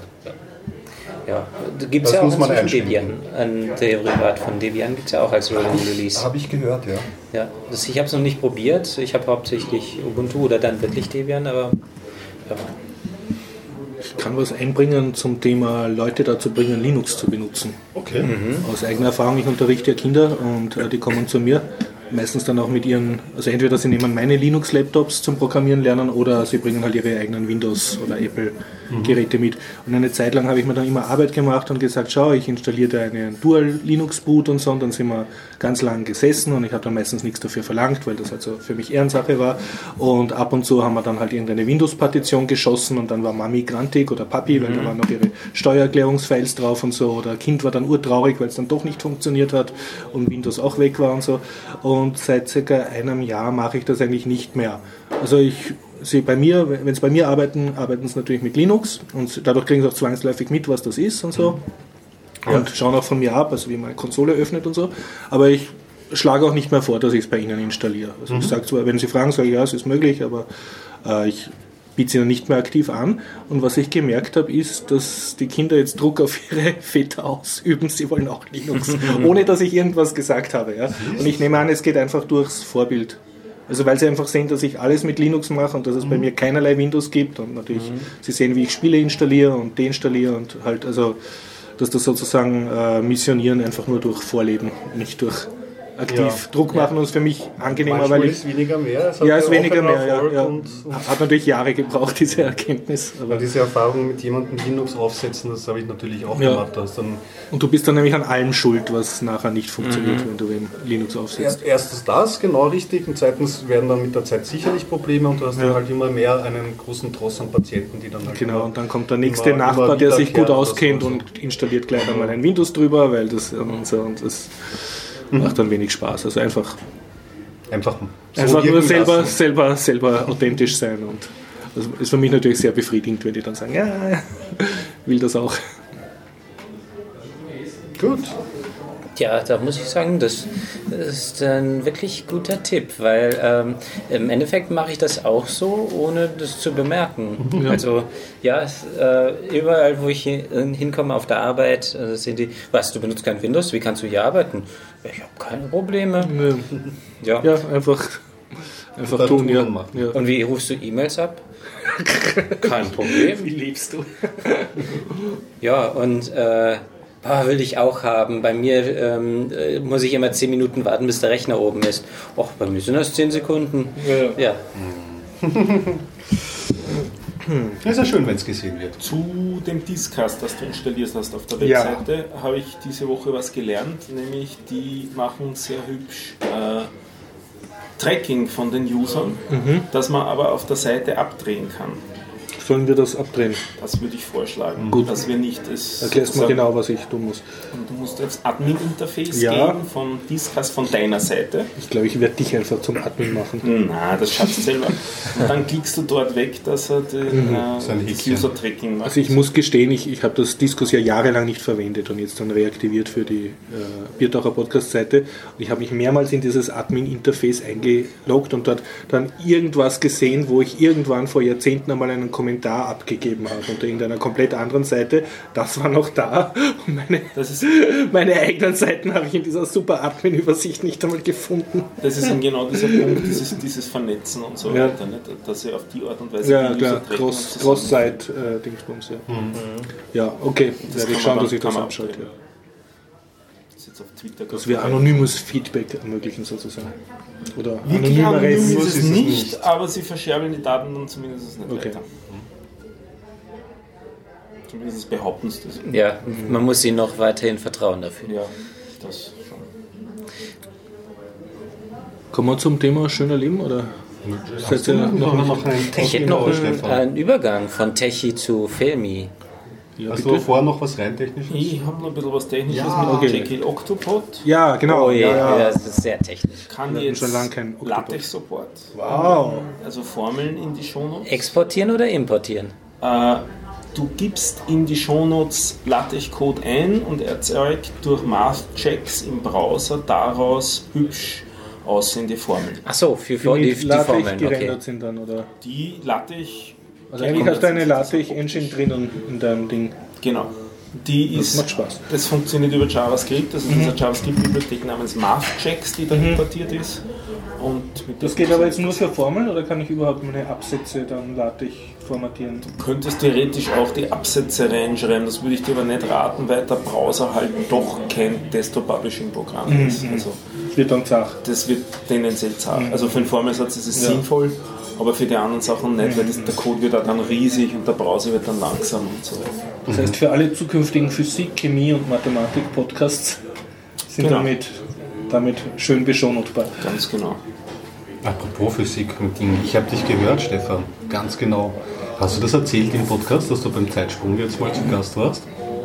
B: Ja.
C: Gibt es ja auch muss man Debian. Ein Derivat von Debian gibt es ja auch als Rolling Release.
B: Habe ich gehört, ja.
C: Ja, das, ich habe es noch nicht probiert. Ich habe hauptsächlich Ubuntu oder dann wirklich Debian, aber ja.
A: Ich kann was einbringen zum Thema Leute dazu bringen, Linux zu benutzen.
B: Okay.
A: Mhm. Aus eigener Erfahrung, ich unterrichte ja Kinder und äh, die kommen zu mir meistens dann auch mit ihren, also entweder sie nehmen meine Linux-Laptops zum Programmieren lernen oder sie bringen halt ihre eigenen Windows- oder Apple-Laptops Geräte mit. Und eine Zeit lang habe ich mir dann immer Arbeit gemacht und gesagt, schau, ich installiere da einen Dual Linux Boot und so. Und dann sind wir ganz lang gesessen und ich habe dann meistens nichts dafür verlangt, weil das halt so für mich Ehrensache war. Und ab und zu haben wir dann halt irgendeine Windows-Partition geschossen und dann war Mami grantig oder Papi, weil da waren noch ihre Steuererklärungsfiles drauf und so. Oder Kind war dann urtraurig, weil es dann doch nicht funktioniert hat und Windows auch weg war und so. Und seit circa einem Jahr mache ich das eigentlich nicht mehr. Also ich sie bei mir, wenn sie bei mir arbeiten, arbeiten sie natürlich mit Linux und dadurch kriegen sie auch zwangsläufig mit, was das ist und so. Und schauen auch von mir ab, also wie meine Konsole öffnet und so. Aber ich schlage auch nicht mehr vor, dass ich es bei ihnen installiere. Also ich sage zwar, wenn sie fragen, sage ich, ja, es ist möglich, aber äh, ich biete sie dann nicht mehr aktiv an. Und was ich gemerkt habe, ist, dass die Kinder jetzt Druck auf ihre Väter ausüben. Sie wollen auch Linux, ohne dass ich irgendwas gesagt habe. Ja. Und ich nehme an, es geht einfach durchs Vorbild. Also weil sie einfach sehen, dass ich alles mit Linux mache und dass es bei mir keinerlei Windows gibt und natürlich sie sehen, wie ich Spiele installiere und deinstalliere und halt also dass das sozusagen äh, missionieren einfach nur durch Vorleben, nicht durch aktiv
B: Ja.
A: Druck machen und ist für mich angenehmer,
B: Manchmal
A: weil ich
B: ist weniger mehr. Es
A: ja, ist weniger mehr. Ja, ja.
B: Und, und
A: Hat natürlich Jahre gebraucht, diese Erkenntnis. Aber
B: diese Erfahrung mit jemandem Linux aufsetzen, das habe ich natürlich auch gemacht. Dann
A: und du bist dann nämlich an allem schuld, was nachher nicht funktioniert, wenn du eben Linux aufsetzt.
B: Erst, erstens das, genau richtig, und zweitens werden dann mit der Zeit sicherlich Probleme und du hast dann halt immer mehr einen großen Tross an Patienten, die dann halt
A: Genau, und dann kommt der nächste
B: immer-
A: Nachbar,
B: immer
A: der sich gut auskennt und installiert gleich einmal ein Windows drüber, weil das und so und das macht dann wenig Spaß. Also einfach,
B: einfach, so
A: einfach nur selber,
B: lassen.
A: selber, selber authentisch sein und das ist für mich natürlich sehr befriedigend, wenn die dann sagen, ja, will das auch.
B: Gut.
C: Ja, da muss ich sagen, das ist ein wirklich guter Tipp, weil ähm, im Endeffekt mache ich das auch so, ohne das zu bemerken. Also ja, es, äh, überall, wo ich hin- hinkomme auf der Arbeit, äh, sind die, was, du benutzt kein Windows, wie kannst du hier arbeiten? Ja, ich habe keine Probleme. Ja.
A: Ja, einfach, einfach
B: Dann
A: tun,
B: tun
A: ja.
B: und machen.
A: ja.
C: Und wie rufst du E-Mails ab? kein Problem.
A: Wie lebst du?
C: Ja, und äh, ah, will ich auch haben. Bei mir ähm, äh, muss ich immer 10 Minuten warten, bis der Rechner oben ist. Och, bei mir sind das 10 Sekunden.
A: Ja.
C: Ja.
B: Ja, ist ja schön, wenn es gesehen wird.
D: Zu dem Discast, das du installiert hast auf der
A: Ja.
D: Webseite, habe ich diese Woche was gelernt, nämlich die machen sehr hübsch äh, Tracking von den Usern,
A: Mhm.
D: das man aber auf der Seite abdrehen kann.
A: Sollen wir das abdrehen?
D: Das würde ich vorschlagen,
A: Gut.
D: dass wir nicht es
A: Erklärst mir
D: sozusagen-
A: genau, was ich tun muss.
D: Und du musst aufs Admin-Interface
A: Ja.
D: gehen von Discast von deiner Seite.
A: Ich glaube, ich werde dich einfach zum Admin machen.
D: Na, das schaffst du selber. Und dann klickst du dort weg, dass er den, äh,
B: So ein
D: das. User-Tracking macht.
A: Also ich muss gestehen, ich, ich habe das Diskus ja jahrelang nicht verwendet und jetzt dann reaktiviert für die äh, Biertaucher Podcast-Seite. Und ich habe mich mehrmals in dieses Admin-Interface eingeloggt und dort dann irgendwas gesehen, wo ich irgendwann vor Jahrzehnten einmal einen Kommentar abgegeben habe unter irgendeiner komplett anderen Seite. Das war noch da und meine,
D: Das ist,
A: meine eigenen Seiten habe ich in dieser super Admin-Übersicht nicht einmal gefunden.
D: das ist dann genau dieser Punkt, dieses, dieses Vernetzen und so
A: Ja.
D: weiter, nicht? dass sie auf die Art und Weise
A: Ja, klar,
D: tracken
A: Cross-
D: und zusammen-
A: Cross-Site-Dingsbums, ja. Ja, okay, werde
D: kann
A: ich schauen,
D: dann-
A: dass ich das
D: abdrehen.
A: Ja.
D: Das ist jetzt auf Twitter
A: Dass wir anonymes Feedback ermöglichen sozusagen. Oder
D: Wirklich anonym
A: anonymeres.
D: ist
B: ist
D: es
B: es
D: nicht,
B: nicht.
D: aber sie verscherbeln die Daten dann zumindest nicht
A: Okay.
D: weiter. Zumindest behaupten sie das.
C: Ja, man muss ihnen noch weiterhin vertrauen dafür.
D: Ja, das schon.
A: Kommen wir zum Thema schöner Leben oder? Seid ihr noch
B: noch einen
C: Ich hätte noch einen, einen Übergang von Techie zu Filmi.
A: Ja,
B: Hast
A: bitte?
B: du vorher noch was rein technisches?
D: Ich habe noch ein bisschen was Technisches
B: Ja,
D: mit
A: okay.
D: Jekyll Octopod.
A: ja genau.
C: Oh je,
A: ja, ja.
C: das ist sehr technisch.
D: Kann
A: Wir
D: jetzt
A: schon lange keinen Octopod.
D: LaTeX-Support.
A: Wow.
D: Also Formeln in die Shownotes.
C: Exportieren oder importieren?
D: Äh, du gibst in die Shownotes LaTeX-Code ein und erzeugt durch Math-Checks im Browser daraus hübsch aussehende Formeln.
C: Ach so, für,
A: Die
C: für die, die Formeln,
A: gerendert
C: okay.
A: sind dann, oder?
D: Die LaTeX,
A: Also eigentlich hast du eine LaTeX-Engine drinnen in deinem Ding.
D: genau, die
A: Das
D: ist,
A: macht Spaß.
D: das funktioniert über JavaScript, das ist
A: Mhm.
D: eine JavaScript-Bibliothek namens Math-Checks, die da importiert ist. Und mit
A: Das geht aber jetzt nur für Formeln oder kann ich überhaupt meine Absätze dann LaTeX formatieren?
D: Du könntest theoretisch auch die Absätze reinschreiben, das würde ich dir aber nicht raten, weil der Browser halt doch kein Desktop-Publishing-Programm
A: Mhm.
D: ist. Also
A: Das wird dann zart.
D: das wird tendenziell zart. Also für einen Formelsatz ist es
A: Ja.
D: sinnvoll, aber für die anderen Sachen nicht, weil das, der Code wird auch dann riesig und der Browser wird dann langsam und so weiter.
A: Das heißt, für alle zukünftigen Physik, Chemie und Mathematik-Podcasts sind
D: Genau.
A: damit, damit schön beschonutbar.
D: Ganz genau.
B: Apropos Physik und Ding, ich habe dich gehört, Stefan, ganz genau. Hast du das erzählt im Podcast, dass du beim Zeitsprung jetzt mal zu Gast warst?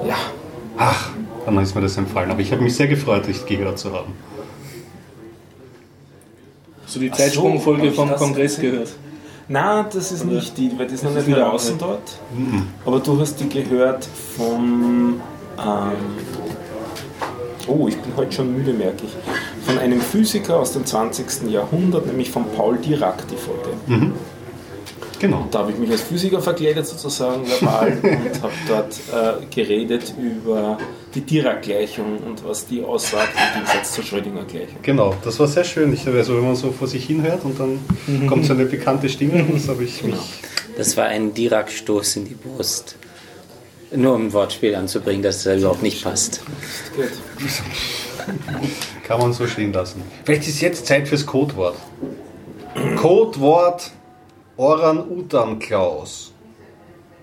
D: Ja,
B: Ach, dann ist mir das empfallen. Aber ich habe mich sehr gefreut, dich gehört zu haben.
A: So die
D: Ach so,
A: Zeitsprungfolge
D: ich
A: vom Kongress gehört.
D: Nein, das ist nicht die, weil die ist noch nicht
A: wieder
D: draußen dort. Aber du hast die gehört vom. Ähm, oh, ich bin heute schon müde, merke ich. Von einem Physiker aus dem 20. Jahrhundert, nämlich von Paul Dirac, die Folge.
B: Genau.
D: Da habe ich mich als Physiker verkleidet sozusagen verbal und habe dort äh, geredet über die Dirac-Gleichung und was die aussagt im Gegensatz zur Schrödinger-Gleichung.
B: Genau, das war sehr schön. Ich, also wenn man so vor sich hinhört und dann kommt so eine bekannte Stimme, das habe ich mich.
C: Das war ein Dirac-Stoß in die Brust. Nur um ein Wortspiel anzubringen, das da überhaupt nicht passt.
B: Kann man so stehen lassen. Vielleicht ist jetzt Zeit fürs Codewort. Codewort Orang-Utan-Klaus.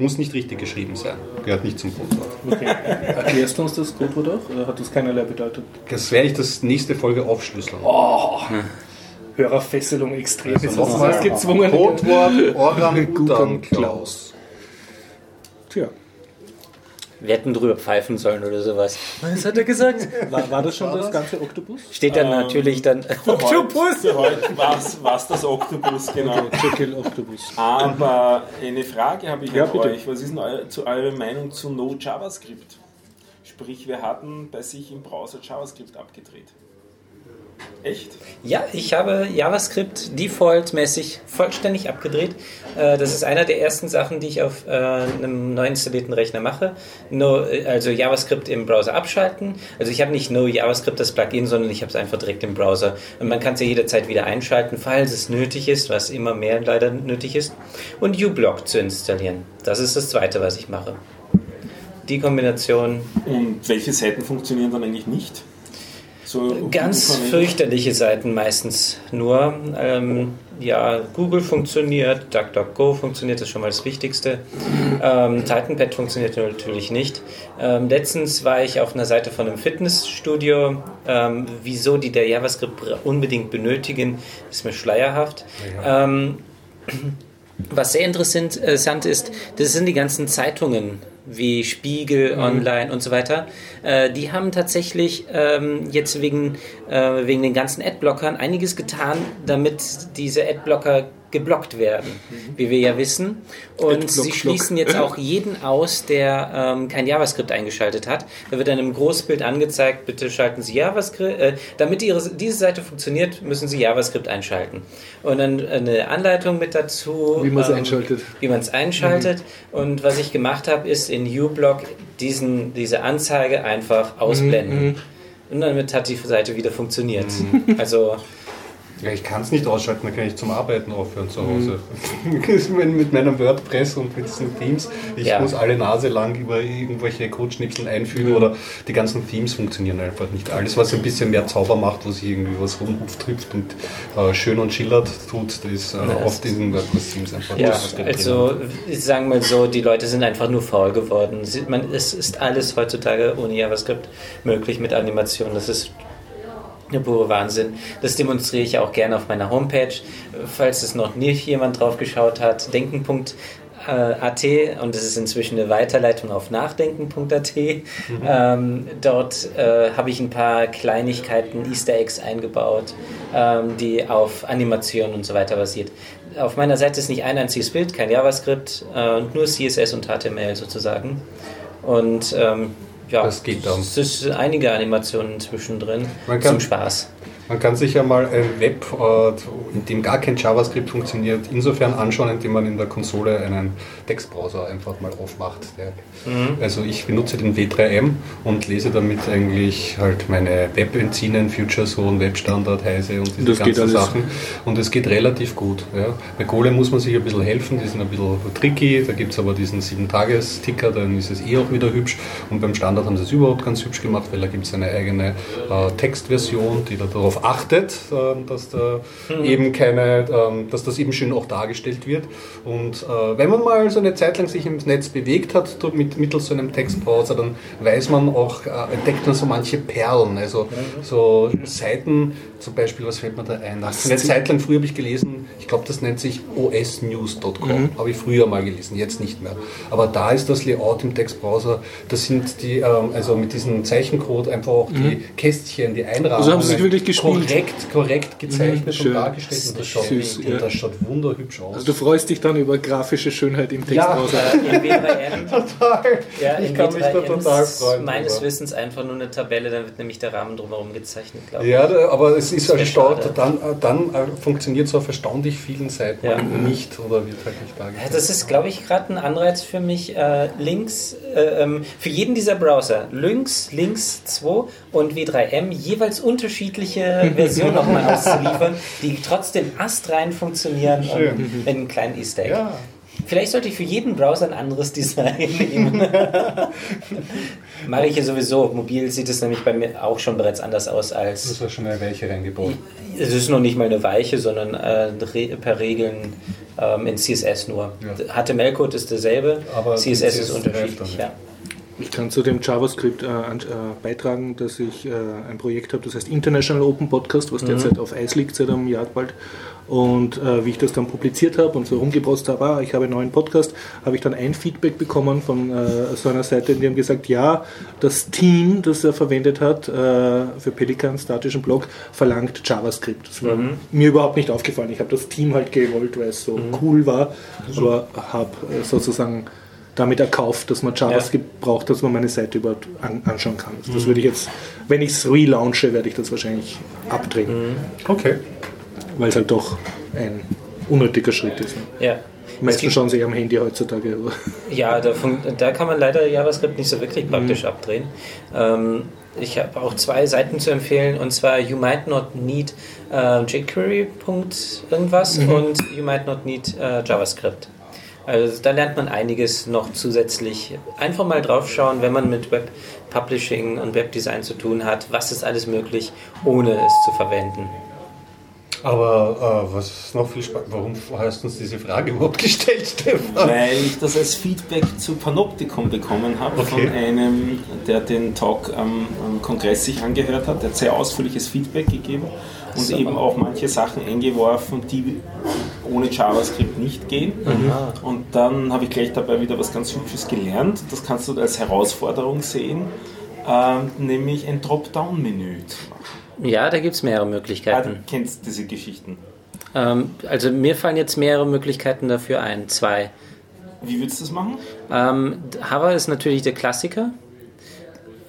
B: Muss nicht richtig geschrieben sein. Gehört nicht zum Codewort.
A: Okay. Erklärst du uns das Codewort auch? Oder hat das keinerlei Bedeutung?
B: Das werde ich das nächste Folge aufschlüsseln.
A: Hörerfesselung extrem.
B: Also nochmal.
A: gezwungen.
B: Codewort Orang-Utan-Klaus.
C: Wir hätten drüber pfeifen sollen oder sowas.
A: Was hat er gesagt? War, war das schon das ganze Oktopus?
C: Steht dann natürlich dann.
D: Oktopus! Für heute war es das Oktopus, genau.
A: Jekyll Octopus.
D: Aber eine Frage habe ich
A: Ja,
D: an
A: bitte.
D: euch. Was ist denn eu zu eure Meinung zu No JavaScript? Sprich, wir hatten bei sich im Browser JavaScript abgedreht. Echt?
C: Ja, ich habe JavaScript defaultmäßig vollständig abgedreht. Äh, Das ist einer der ersten Sachen, die ich auf äh, einem neu installierten Rechner mache. No, äh, also JavaScript im Browser abschalten. Also ich habe nicht No JavaScript das Plugin, sondern ich habe es einfach direkt im Browser. Und man kann es ja jederzeit wieder einschalten, falls es nötig ist, was immer mehr leider nötig ist. Und uBlock zu installieren. Das ist das Zweite, was ich mache. Die Kombination
D: Und welche Seiten funktionieren dann eigentlich nicht? So
C: Ganz fürchterliche Seiten meistens nur. Ähm, ja, Google funktioniert, DuckDuckGo funktioniert, das ist schon mal das Wichtigste. Ähm, TitanPad funktioniert natürlich nicht. Ähm, letztens war ich auf einer Seite von einem Fitnessstudio. Ähm, wieso die der JavaScript unbedingt benötigen, ist mir schleierhaft. Ähm, was sehr interessant interessant ist, das sind die ganzen Zeitungen wie Spiegel, Online und so weiter. Äh, die haben tatsächlich ähm, jetzt wegen, äh, wegen den ganzen Adblockern einiges getan, damit diese Adblocker geblockt werden, wie wir ja wissen. Und
A: Adblock,
C: sie schließen jetzt auch jeden aus, der ähm, kein JavaScript eingeschaltet hat. Da wird dann im Großbild angezeigt, bitte schalten Sie JavaScript. Äh, damit ihre, diese Seite funktioniert, müssen Sie JavaScript einschalten. Und dann eine Anleitung mit dazu.
A: Wie man es
C: ähm,
A: einschaltet.
C: Wie man es einschaltet. Und was ich gemacht habe, ist in uBlock diesen, diese Anzeige einfach ausblenden. Und damit hat die Seite wieder funktioniert. Also
B: Ja, ich kann es nicht ausschalten, dann kann ich zum Arbeiten aufhören zu Hause. mit mit meinem WordPress und mit diesen Themes. Ich
C: Ja.
B: muss alle Nase lang über irgendwelche Codeschnipsel einfügen oder die ganzen Themes funktionieren einfach nicht. Alles, was ein bisschen mehr Zauber macht, wo sich irgendwie was rumhupft, trifft und äh, schön und schillert tut, das ist äh, oft in den WordPress-Themes einfach
C: Ja, also ich sagen mal so, die Leute sind einfach nur faul geworden. Man, es ist alles heutzutage ohne JavaScript möglich mit Animation. Das ist der pure Wahnsinn. Das demonstriere ich auch gerne auf meiner Homepage. Falls es noch nicht jemand drauf geschaut hat, denken.at und es ist inzwischen eine Weiterleitung auf nachdenken.at. Ähm, dort äh, habe ich ein paar Kleinigkeiten, Easter Eggs eingebaut, ähm, die auf Animation und so weiter basiert. Auf meiner Seite ist nicht ein einziges Bild, kein JavaScript, äh, nur CSS und HTML sozusagen. Und ähm, ja,
B: Das geht dann.
C: Es ist einige Animationen zwischendrin zum Spaß.
B: Man kann sich ja mal ein Web, äh, in dem gar kein JavaScript funktioniert, insofern anschauen, indem man in der Konsole einen Textbrowser einfach mal aufmacht. Der, Also ich benutze den W3M und lese damit eigentlich halt meine Web-Enzinen, FutureZone, Webstandard, Heise und diese
A: Das
B: ganzen. Sachen. Und es geht relativ gut. Ja. Bei Golem muss man sich ein bisschen helfen, die sind ein bisschen tricky, da gibt es aber diesen 7-Tages-Ticker, dann ist es eh auch wieder hübsch. Und beim Standard haben sie es überhaupt ganz hübsch gemacht, weil da gibt es eine eigene äh, Textversion, die da darauf darauf achtet, äh, dass da mhm. eben keine, äh, dass das eben schön auch dargestellt wird. Und äh, wenn man mal so eine Zeit lang sich im Netz bewegt hat, mit, mittels so einem Textbrowser, dann weiß man auch, äh, entdeckt man so manche Perlen, also so Seiten, zum Beispiel, was fällt mir da ein? Eine Zeit lang früher habe ich gelesen, ich glaube, das nennt sich osnews.com, mhm. habe ich früher mal gelesen, jetzt nicht mehr. Aber da ist das Layout im Textbrowser, das sind die, ähm, also mit diesem Zeichencode einfach auch die mhm. Kästchen, die Einrahmungen. Also
A: haben sie sich wirklich gespielt.
B: Korrekt, korrekt gezeichnet mhm, und dargestellt und das schaut, Süß, ja. das schaut wunderhübsch aus.
A: Also du freust dich dann über grafische Schönheit im Textbrowser.
C: Ja, W3M. total. Ja, ich kann mich da total freuen. Meines. Wissens einfach nur eine Tabelle, dann wird nämlich der Rahmen drumherum gezeichnet,
B: glaube ich. Ja, aber es ist erstaunt, dann, dann äh, funktioniert es auf erstaunlich vielen Seiten ja. nicht oder wird halt nicht dargestellt.
C: Das ist, glaube ich, gerade ein Anreiz für mich, äh, Links, äh, ähm, für jeden dieser Browser, Lynx, Links 2 und W3M, jeweils unterschiedliche Versionen nochmal auszuliefern, die trotzdem astrein funktionieren Schön. und mit einem kleinen Easter Egg. Ja. Vielleicht sollte ich für jeden Browser ein anderes Design nehmen. Mache ich ja sowieso. Mobil sieht es nämlich bei mir auch schon bereits anders aus als.
B: Das war schon eine Weiche reingebaut.
C: Es ist noch nicht mal eine Weiche, sondern äh, per Regeln ähm, in CSS nur. Ja. HTML-Code ist derselbe, Aber CSS, CSS ist unterschiedlich. Ja.
A: Ich kann zu dem JavaScript äh, äh, beitragen, dass ich äh, ein Projekt habe, das heißt International Open Podcast, was mhm. derzeit auf Eis liegt seit einem Jahr bald. Und äh, wie ich das dann publiziert habe und so rumgebraucht habe, ah, ich habe einen neuen Podcast, habe ich dann ein Feedback bekommen von äh, so einer Seite, die haben gesagt, ja, das Team, das er verwendet hat äh, für Pelican, statischen Blog, verlangt JavaScript. Das war mhm. mir überhaupt nicht aufgefallen. Ich habe das Team halt gewollt, weil es so mhm. cool war, aber habe sozusagen damit erkauft, dass man JavaScript ja. braucht, dass man meine Seite überhaupt an, anschauen kann. Das mhm. würde ich jetzt, wenn ich es relaunche, werde ich das wahrscheinlich abdrehen.
B: Mhm. Okay
A: weil es halt doch ein unnötiger Schritt ist. Ne?
C: Ja.
A: Die meisten schauen sich am Handy heutzutage.
C: Ja, da, da, kann man leider JavaScript nicht so wirklich praktisch mhm. abdrehen. Ähm, ich habe auch zwei Seiten zu empfehlen und zwar You Might Not Need äh, jQuery. irgendwas mhm. und You Might Not Need äh, JavaScript. Also da lernt man einiges noch zusätzlich. Einfach mal drauf schauen, wenn man mit Web Publishing und Webdesign zu tun hat, was ist alles möglich, ohne es zu verwenden.
B: Aber äh, was ist noch viel spannender, warum hast du uns diese Frage überhaupt gestellt, Stefan?
D: Weil ich das als Feedback zu Panoptikum bekommen habe okay. von einem, der den Talk am, am, Kongress sich angehört hat. Der hat sehr ausführliches Feedback gegeben und eben auch manche Sachen eingeworfen, die ohne JavaScript nicht gehen. Mhm. Und dann habe ich gleich dabei wieder was ganz Hübsches gelernt. Das kannst du als Herausforderung sehen, äh, nämlich ein Dropdown-Menü zu machen.
C: Ja, da gibt es mehrere Möglichkeiten. Ah,
D: du kennst diese Geschichten.
C: Ähm, also mir fallen jetzt mehrere Möglichkeiten dafür ein. Zwei.
D: Wie würdest du das machen?
C: Ähm, Hover ist natürlich der Klassiker.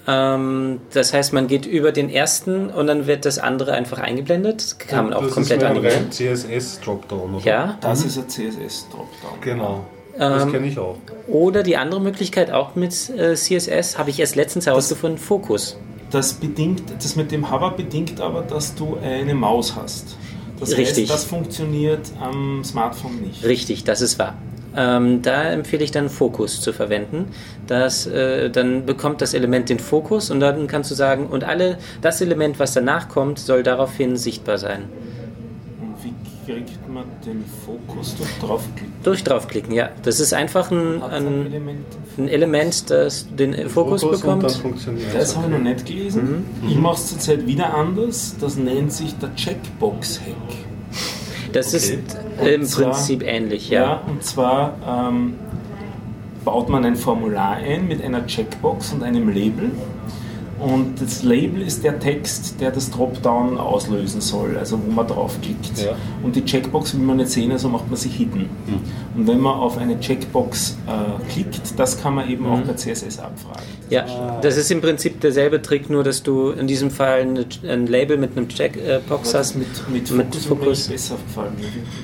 C: Ähm, das heißt, man geht über den ersten und dann wird das andere einfach eingeblendet. Das kann man auch das komplett animieren.
B: Das ist ein CSS-Dropdown, oder?
C: Ja.
D: Das mhm. ist ein CSS-Dropdown.
B: Genau. Das ähm, kenne ich auch.
C: Oder die andere Möglichkeit auch mit äh, CSS habe ich erst letztens herausgefunden, Fokus.
D: Das, bedingt, das mit dem Hover bedingt aber, dass du eine Maus hast. Das Richtig. heißt, das funktioniert am Smartphone nicht.
C: Richtig, das ist wahr. Ähm, da empfehle ich dann Fokus zu verwenden. Das, äh, dann bekommt das Element den Fokus und dann kannst du sagen, und alle das Element, was danach kommt, soll daraufhin sichtbar sein
D: kriegt man den Fokus durch draufklicken?
C: Durch draufklicken, ja. Das ist einfach ein, ein, Element, ein Element, das den, den Fokus, Fokus, bekommt.
D: Das habe ich noch nicht gelesen. Mhm. Ich mache es zurzeit wieder anders. Das nennt sich der Checkbox-Hack.
C: Das okay. ist im zwar, Prinzip ähnlich, ja.
D: Ja, und zwar ähm, baut man ein Formular ein mit einer Checkbox und einem Label und das Label ist der Text, der das Dropdown auslösen soll, also wo man draufklickt. Ja. Und die Checkbox will man nicht sehen, also macht man sie hidden. Mhm. Und wenn man auf eine Checkbox äh, klickt, das kann man eben mhm. auch per CSS abfragen.
C: Das ja, das ist im Prinzip derselbe Trick, nur dass du in diesem Fall eine, ein Label mit einem Checkbox hast.
D: Mit, mit, mit Fokus, Fokus. besser gefallen.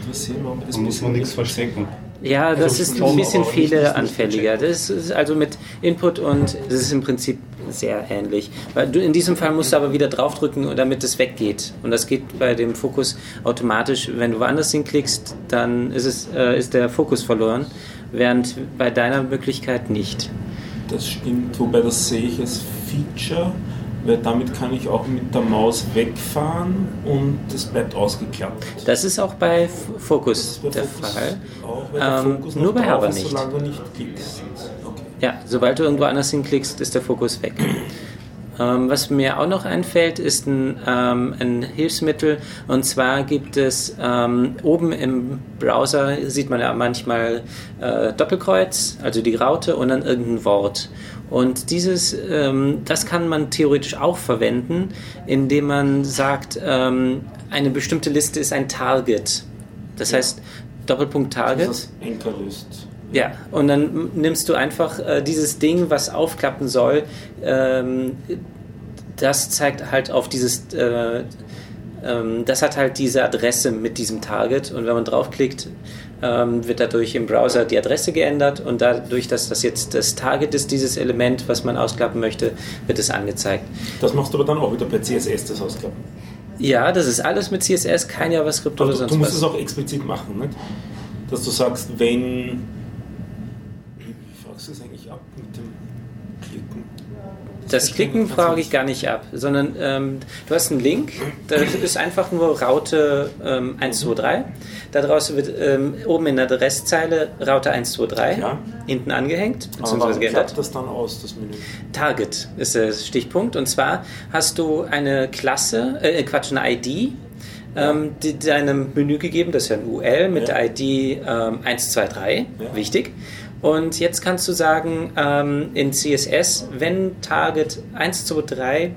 D: Interessieren, warum das
B: muss man nichts verstecken.
C: Ja, das ist ein bisschen fehleranfälliger. Das ist also mit Input und das ist im Prinzip sehr ähnlich. In diesem Fall musst du aber wieder draufdrücken, damit es weggeht. Und das geht bei dem Fokus automatisch. Wenn du woanders hinklickst, dann ist, es, äh, ist der Fokus verloren, während bei deiner Möglichkeit nicht.
D: Das stimmt, wobei das sehe ich als Feature weil damit kann ich auch mit der Maus wegfahren und das bleibt ausgeklappt.
C: Das ist auch bei F- Focus
D: Bei
C: der
D: Fokus
C: Fall.
D: Auch,
C: Ähm,
D: Fokus
C: nur bei
D: ist,
C: nicht.
D: Solange du nicht klickst.
C: Ja, sobald du irgendwo anders hinklickst, ist der Fokus weg. Ähm, was mir auch noch einfällt, ist ein, ähm, ein Hilfsmittel. Und zwar gibt es ähm, oben im Browser, sieht man ja manchmal äh, Doppelkreuz, also die Raute und dann irgendein Wort. Und dieses, ähm, das kann man theoretisch auch verwenden, indem man sagt, ähm, eine bestimmte Liste ist ein Target. Das heißt, Doppelpunkt Target.
D: Das Anker löst.
C: Ja, und dann nimmst du einfach äh, dieses Ding, was aufklappen soll. Ähm, das zeigt halt auf dieses. Äh, ähm, das hat halt diese Adresse mit diesem Target. Und wenn man draufklickt, ähm, wird dadurch im Browser die Adresse geändert. Und dadurch, dass das jetzt das Target ist, dieses Element, was man ausklappen möchte, wird es angezeigt.
D: Das machst du aber dann auch wieder bei CSS, das ausklappen.
C: Ja, das ist alles mit CSS, kein JavaScript oder
D: Also,
C: sonst
D: du musst
C: was.
D: es auch explizit machen, nicht? Dass du sagst, wenn. Wie fragst du es eigentlich ab mit dem Klicken?
C: Das Klicken frage ich gar nicht ab, sondern ähm, du hast einen Link, da ist einfach nur Raute ähm, 123. Daraus wird ähm, oben in der Adresszeile Raute 123
D: Ja.
C: hinten angehängt, beziehungsweise geändert.
D: das dann aus, das Menü?
C: Target ist der Stichpunkt. Und zwar hast du eine Klasse, äh, Quatsch, eine ID, ähm, die deinem Menü gegeben, das ist ja ein UL mit
D: Ja.
C: der ID ähm, 123,
D: Ja.
C: wichtig. Und jetzt kannst du sagen, ähm, in CSS, wenn Target 123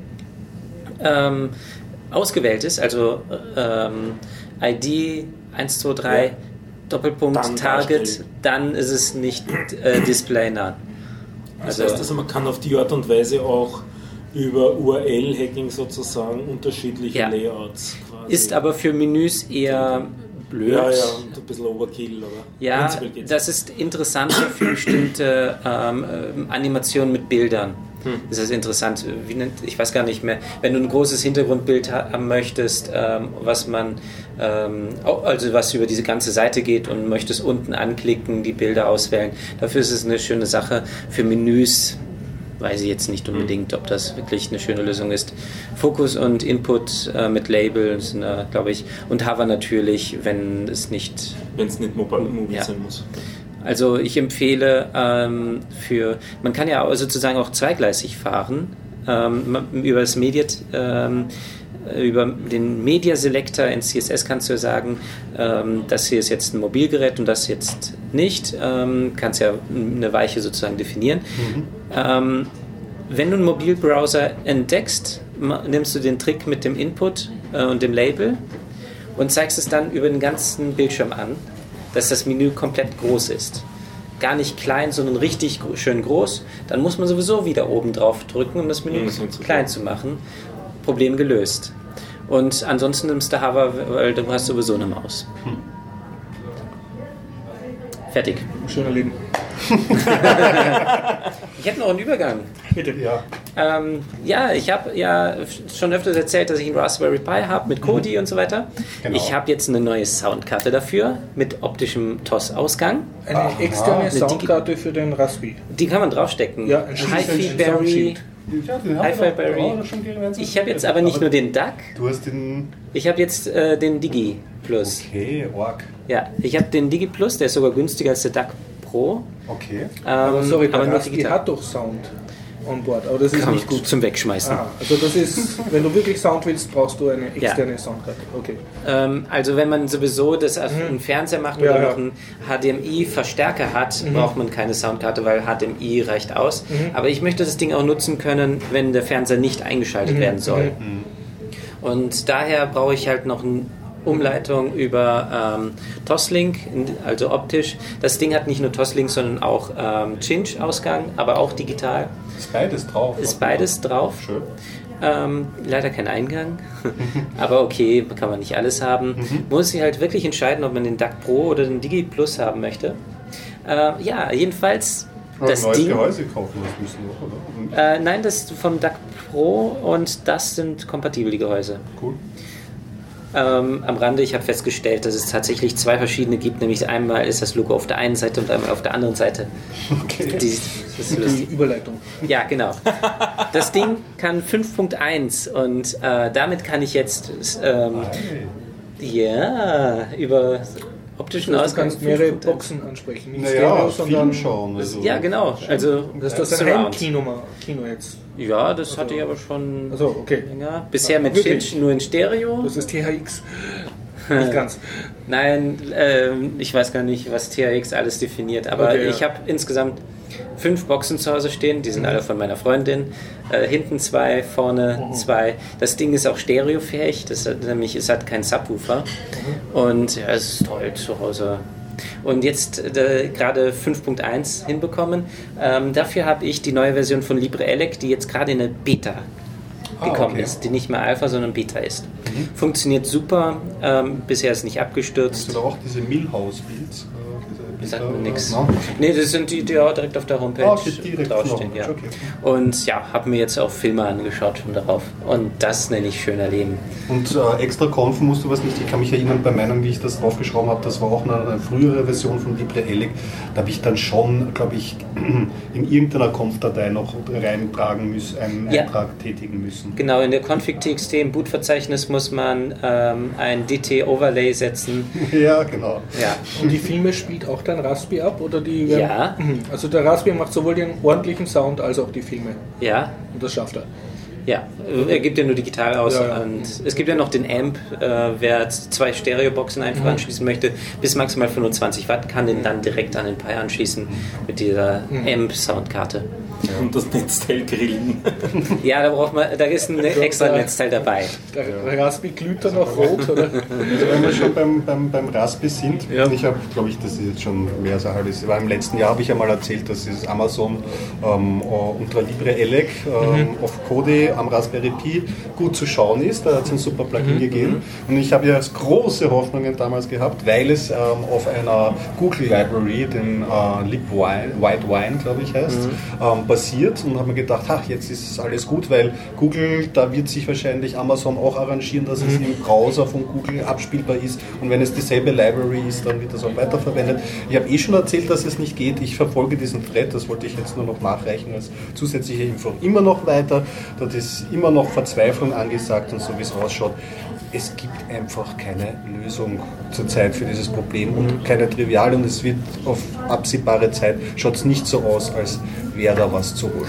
C: ähm, ausgewählt ist, also ähm, ID 123
D: Ja.
C: Doppelpunkt
D: Dann
C: Target, dann ist es nicht äh, Display nah.
D: Das
C: Also-
D: heißt, also man kann auf die Art und Weise auch über URL-Hacking sozusagen unterschiedliche
C: Ja.
D: Layouts quasi.
C: Ist aber für Menüs eher blöd.
D: Ja, ja, und ein bisschen Overkill, aber
C: Ja, das ist interessanter für bestimmte ähm, ähm, Animationen mit Bildern.
D: Hm.
C: Das ist interessant. Wie nennt, ich weiß gar nicht mehr. Wenn du ein großes Hintergrundbild ha- haben möchtest, ähm, was man, ähm, also was über diese ganze Seite geht und möchtest unten anklicken, die Bilder auswählen, dafür ist es eine schöne Sache. Für Menüs weiß ich jetzt nicht unbedingt, ob das wirklich eine schöne Lösung ist. Fokus und Input äh, mit Labels, äh, glaube ich, und Hover natürlich, wenn es nicht
D: Wenn es nicht mobile, mobil
C: Ja.
D: sein muss.
C: also ich empfehle ähm, für, man kann ja sozusagen auch zweigleisig fahren, ähm, über das Mediat, ähm, über den Media Selector in CSS kannst du ja sagen, ähm, das hier ist jetzt ein Mobilgerät und das jetzt nicht. Ähm, kannst ja eine Weiche sozusagen definieren. Ähm, wenn du einen Mobilbrowser entdeckst, nimmst du den Trick mit dem Input äh, und dem Label und zeigst es dann über den ganzen Bildschirm an, dass das Menü komplett groß ist. Gar nicht klein, sondern richtig schön groß. Dann muss man sowieso wieder oben drauf drücken, um das Menü
D: Mhm, das
C: klein zu machen. Problem gelöst. Und ansonsten nimmst du Hover, weil du hast sowieso eine Maus. Fertig.
A: Schöner Leben.
C: Ich hätte noch einen Übergang.
A: Bitte.
B: Ja,
C: Ähm, ja, ich habe ja schon öfters erzählt, dass ich einen Raspberry Pi habe mit Kodi und so weiter.
B: Genau.
C: Ich habe jetzt eine neue Soundkarte dafür mit optischem TOS-Ausgang.
A: Eine
B: Aha,
A: externe Soundkarte für den Raspi.
C: Die kann man draufstecken.
A: Ja, ein
C: Hi-Fi-Berry.
A: Soundshield.
B: ja den
C: Hi-Fi
B: haben wir
C: Berry.
B: doch- schon gegen
C: Ich habe jetzt aber nicht nur den DAC,
B: Du hast den.
C: ich habe jetzt äh, den Digi Plus.
B: Okay, Org.
C: Ja, ich habe den Digi Plus, der ist sogar günstiger als der DAC Pro.
B: Okay.
C: Ähm,
A: Aber sorry, der
C: nur
A: Raspi
C: digital.
A: hat doch Sound on board, aber das ist
C: Kann
A: nicht gut.
C: zum Wegschmeißen.
A: Ah, also das ist, wenn du wirklich Sound willst, brauchst du eine externe Soundkarte. Okay.
C: Ähm, also wenn man sowieso das auf einen Fernseher macht
A: Mhm. Ja,
C: oder
A: ja.
C: noch einen HDMI-Verstärker hat, braucht man keine Soundkarte, weil HDMI reicht aus.
A: Mhm.
C: Aber ich möchte das Ding auch nutzen können, wenn der Fernseher nicht eingeschaltet
A: Mhm.
C: werden soll. Und daher brauche ich halt noch eine Umleitung über ähm, Toslink, in- also optisch. Das Ding hat nicht nur Toslink, sondern auch ähm, Cinch-Ausgang, aber auch digital.
B: Ist beides drauf.
C: Ist beides drauf.
B: Schön.
C: Ähm, leider kein Eingang. Aber okay, kann man nicht alles haben. Muss sich halt wirklich entscheiden, ob man den DAC Pro oder den Digi Plus haben möchte. Äh, ja, jedenfalls
B: Aber
C: das
B: ein neues
C: Ding.
B: Gehäuse kaufen das müssen wir, oder?
C: Äh, nein, das vom DAC Pro und das sind kompatibel, die Gehäuse.
B: Cool.
C: Ähm, am Rande, ich habe festgestellt, dass es tatsächlich zwei verschiedene gibt, nämlich einmal ist das Logo auf der einen Seite und einmal auf der anderen Seite.
B: Okay.
C: Die, das ist
A: Die Überleitung.
C: ja, genau. Das Ding kann 5.1 und äh, damit kann ich jetzt ähm, ja über optischen
A: Du
C: Ausgang
A: kannst mehrere
C: 5.1.
A: Boxen ansprechen. Nicht
B: Naja,
A: Stereo,
B: Film
A: sondern
B: schauen. Also.
C: Ja, genau. Also
A: Das ist das
C: Surround.
A: Heimkino mal- Kino jetzt.
C: Ja, das hatte ich aber schon
A: Also okay.
C: länger. Bisher mit? Shit nur in Stereo.
A: Das ist THX. Nicht ganz.
C: Nein, ähm, ich weiß gar nicht, was THX alles definiert, aber
A: Okay, ja.
C: ich habe insgesamt fünf Boxen zu Hause stehen, die sind alle von meiner Freundin. Äh, hinten zwei, vorne zwei. Das Ding ist auch stereofähig, das hat, nämlich es hat keinen Subwoofer. Und ja, es ist toll zu Hause. Und jetzt äh, gerade 5.1 hinbekommen. Ähm, dafür habe ich die neue Version von LibreElec, die jetzt gerade in eine Beta gekommen
B: okay.
C: ist, die nicht mehr Alpha, sondern Beta ist. Funktioniert super, ähm, bisher ist nicht abgestürzt.
B: Hast du da auch diese Millhouse-Builds? Äh, diese
C: Sagt mir
B: Bilder,
C: nichts.
B: no?
C: Nee, das sind die, die auch direkt auf der Homepage
B: Ah, okay, direkt
C: draufstehen. Ja.
B: Okay.
C: Und ja, habe mir jetzt auch Filme angeschaut schon darauf. Und das nenne ich schöner Leben.
B: Und äh, extra Konfen musst du was nicht. Ich kann mich erinnern, bei meinem, wie ich das draufgeschrauben habe, das war auch eine, eine frühere Version von LibreElec. Da habe ich dann schon, glaube ich, in irgendeiner Konf-Datei noch reintragen müssen, einen
C: Ja.
B: Eintrag tätigen müssen.
C: Genau, in der config.txt im Bootverzeichnis muss man ähm, ein DT-Overlay setzen.
B: Ja, genau.
C: Ja,
A: Und die Filme spielt auch dein Raspi ab? Oder die
C: Ja.
A: Mhm. Also der Raspi macht sowohl den ordentlichen Sound als auch die Filme.
C: ja,
A: Und das schafft er.
C: Ja, er gibt ja nur digital aus.
A: Ja, ja.
C: Und es gibt ja noch den Amp, äh, wer zwei Stereoboxen einfach
A: Mhm.
C: anschließen möchte, bis maximal 25 Watt, kann den dann direkt an den Pi anschließen mit dieser
A: Mhm.
C: Amp-Soundkarte.
D: Und das Netzteil grillen.
C: Ja, da braucht man, da ist ein extra Netzteil dabei.
A: Der Raspi glüht dann auch rot, oder?
B: Also wenn wir schon beim, beim, beim Raspi sind,
A: Ja.
B: ich habe, glaube ich, das ist jetzt schon mehr als ein halbes Jahr. Im letzten Jahr habe ich ja mal erzählt, dass dieses Amazon ähm, äh, Ultra Libre Elec ähm, auf Kodi am Raspberry Pi gut zu schauen ist. Da hat es ein super Plugin gegeben. Und ich habe ja große Hoffnungen damals gehabt, weil es ähm, auf einer Google Library, den äh, Lip Wine, White Wine, glaube ich, heißt, ähm, basiert. Und habe mir gedacht, ach, jetzt ist alles gut, weil Google, da wird sich wahrscheinlich Amazon auch arrangieren, dass es im Browser von Google abspielbar ist. Und wenn es dieselbe Library ist, dann wird das auch weiterverwendet. Ich habe eh schon erzählt, dass es nicht geht. Ich verfolge diesen Thread, das wollte ich jetzt nur noch nachreichen als zusätzliche Info. Immer noch weiter, dort ist immer noch Verzweiflung angesagt und so wie es ausschaut. Es gibt einfach keine Lösung zurzeit für dieses Problem und keine triviale und es wird auf absehbare Zeit schaut es nicht so aus, als wäre da was zu holen.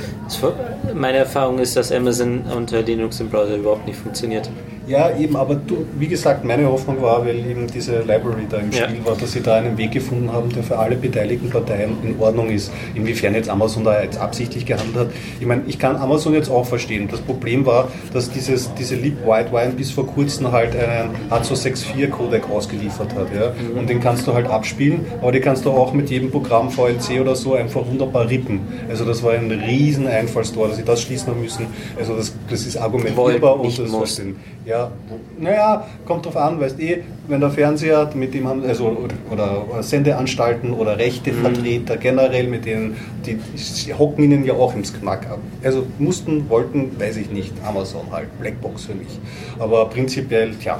C: Meine Erfahrung ist, dass Amazon unter Linux im Browser überhaupt nicht funktioniert.
B: Ja, eben, aber du, wie gesagt, meine Hoffnung war, weil eben diese Library da im
C: Ja.
B: Spiel war, dass sie da einen Weg gefunden haben, der für alle beteiligten Parteien in Ordnung ist. Inwiefern jetzt Amazon da jetzt absichtlich gehandelt hat. Ich meine, ich kann Amazon jetzt auch verstehen. Das Problem war, dass dieses, diese Leap White Wine bis vor kurzem halt einen H264-Codec ausgeliefert hat. Ja? Und den kannst du halt abspielen, aber den kannst du auch mit jedem Programm VLC oder so einfach wunderbar rippen. Also das war ein riesen Einfallstor, dass sie das schließen haben müssen. Also das, das ist argumentierbar
C: nicht
B: das
C: muss.
B: Ja, naja, kommt drauf an, weißt eh, wenn der Fernseher, mit dem haben, also oder, oder Sendeanstalten oder Rechtevertreter generell, mit denen, die, die hocken ihnen ja auch ins Knack ab. Also mussten, wollten, weiß ich nicht, Amazon halt, Blackbox für mich. Aber prinzipiell, tja,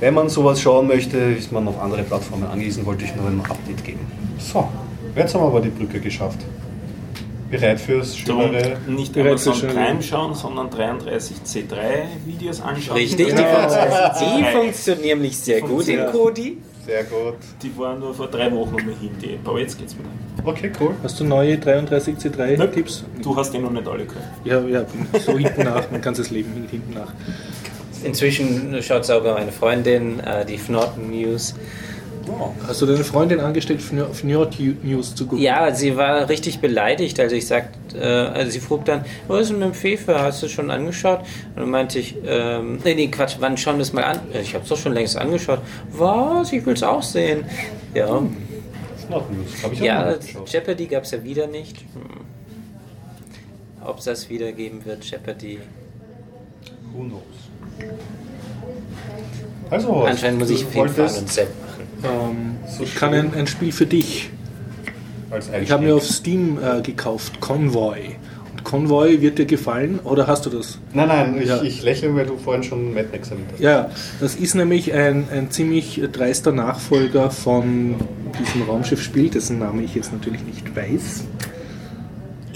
B: wenn man sowas schauen möchte, ist man auf andere Plattformen angewiesen, wollte ich nur ein Update geben. So, jetzt haben wir aber die Brücke geschafft. Bereit fürs schönere
D: nicht
A: Bereits
D: Amazon
A: so schön.
D: Prime schauen, sondern 33C3 Videos anschauen.
C: Richtig, die,
A: Ja.
C: funktionieren, die funktionieren nämlich sehr gut in. Kodi.
B: Sehr gut.
D: Die waren nur vor drei Wochen umhin, die App, aber jetzt geht's wieder.
B: Okay, cool.
A: Hast du neue 33C3-Tipps?
D: Du hast die noch nicht alle gehört.
A: Ja, ja, so hinten nach, mein ganzes Leben hinten nach.
C: Inzwischen schaut sogar meine Freundin äh, die Fnorten News.
A: Hast du deine Freundin angestellt, Nerd News zu gucken?
C: Ja, sie war richtig beleidigt, als ich sagte, äh, also sie frug dann, was ist denn mit dem Fefe, hast du schon angeschaut? Und dann meinte ich, ähm, nee, nee, Quatsch, wann schauen wir es mal an? "Ja, Ich habe es doch schon längst angeschaut. Was? Ich will es auch sehen. Ja,
B: Not News. Hab ich auch
C: ja
B: noch nicht geschaut.
C: Jeopardy gab es ja wieder nicht. Hm. Ob es das wieder geben wird, Jeopardy.
B: Who knows? Also,
C: Anscheinend muss ich hinfahren
B: wolltest
C: und machen.
A: Ähm,
B: So
A: ich kann ein, ein Spiel für dich. Ich habe mir auf Steam äh, gekauft Convoy. Und Konvoi wird dir gefallen oder hast du das?
B: Nein, nein, ich,
A: Ja.
B: ich lächle, weil du vorhin schon Mad Max erwähnt hast.
A: Ja, das ist nämlich ein, ein ziemlich dreister Nachfolger von diesem Raumschiffspiel, dessen Name ich jetzt natürlich nicht weiß.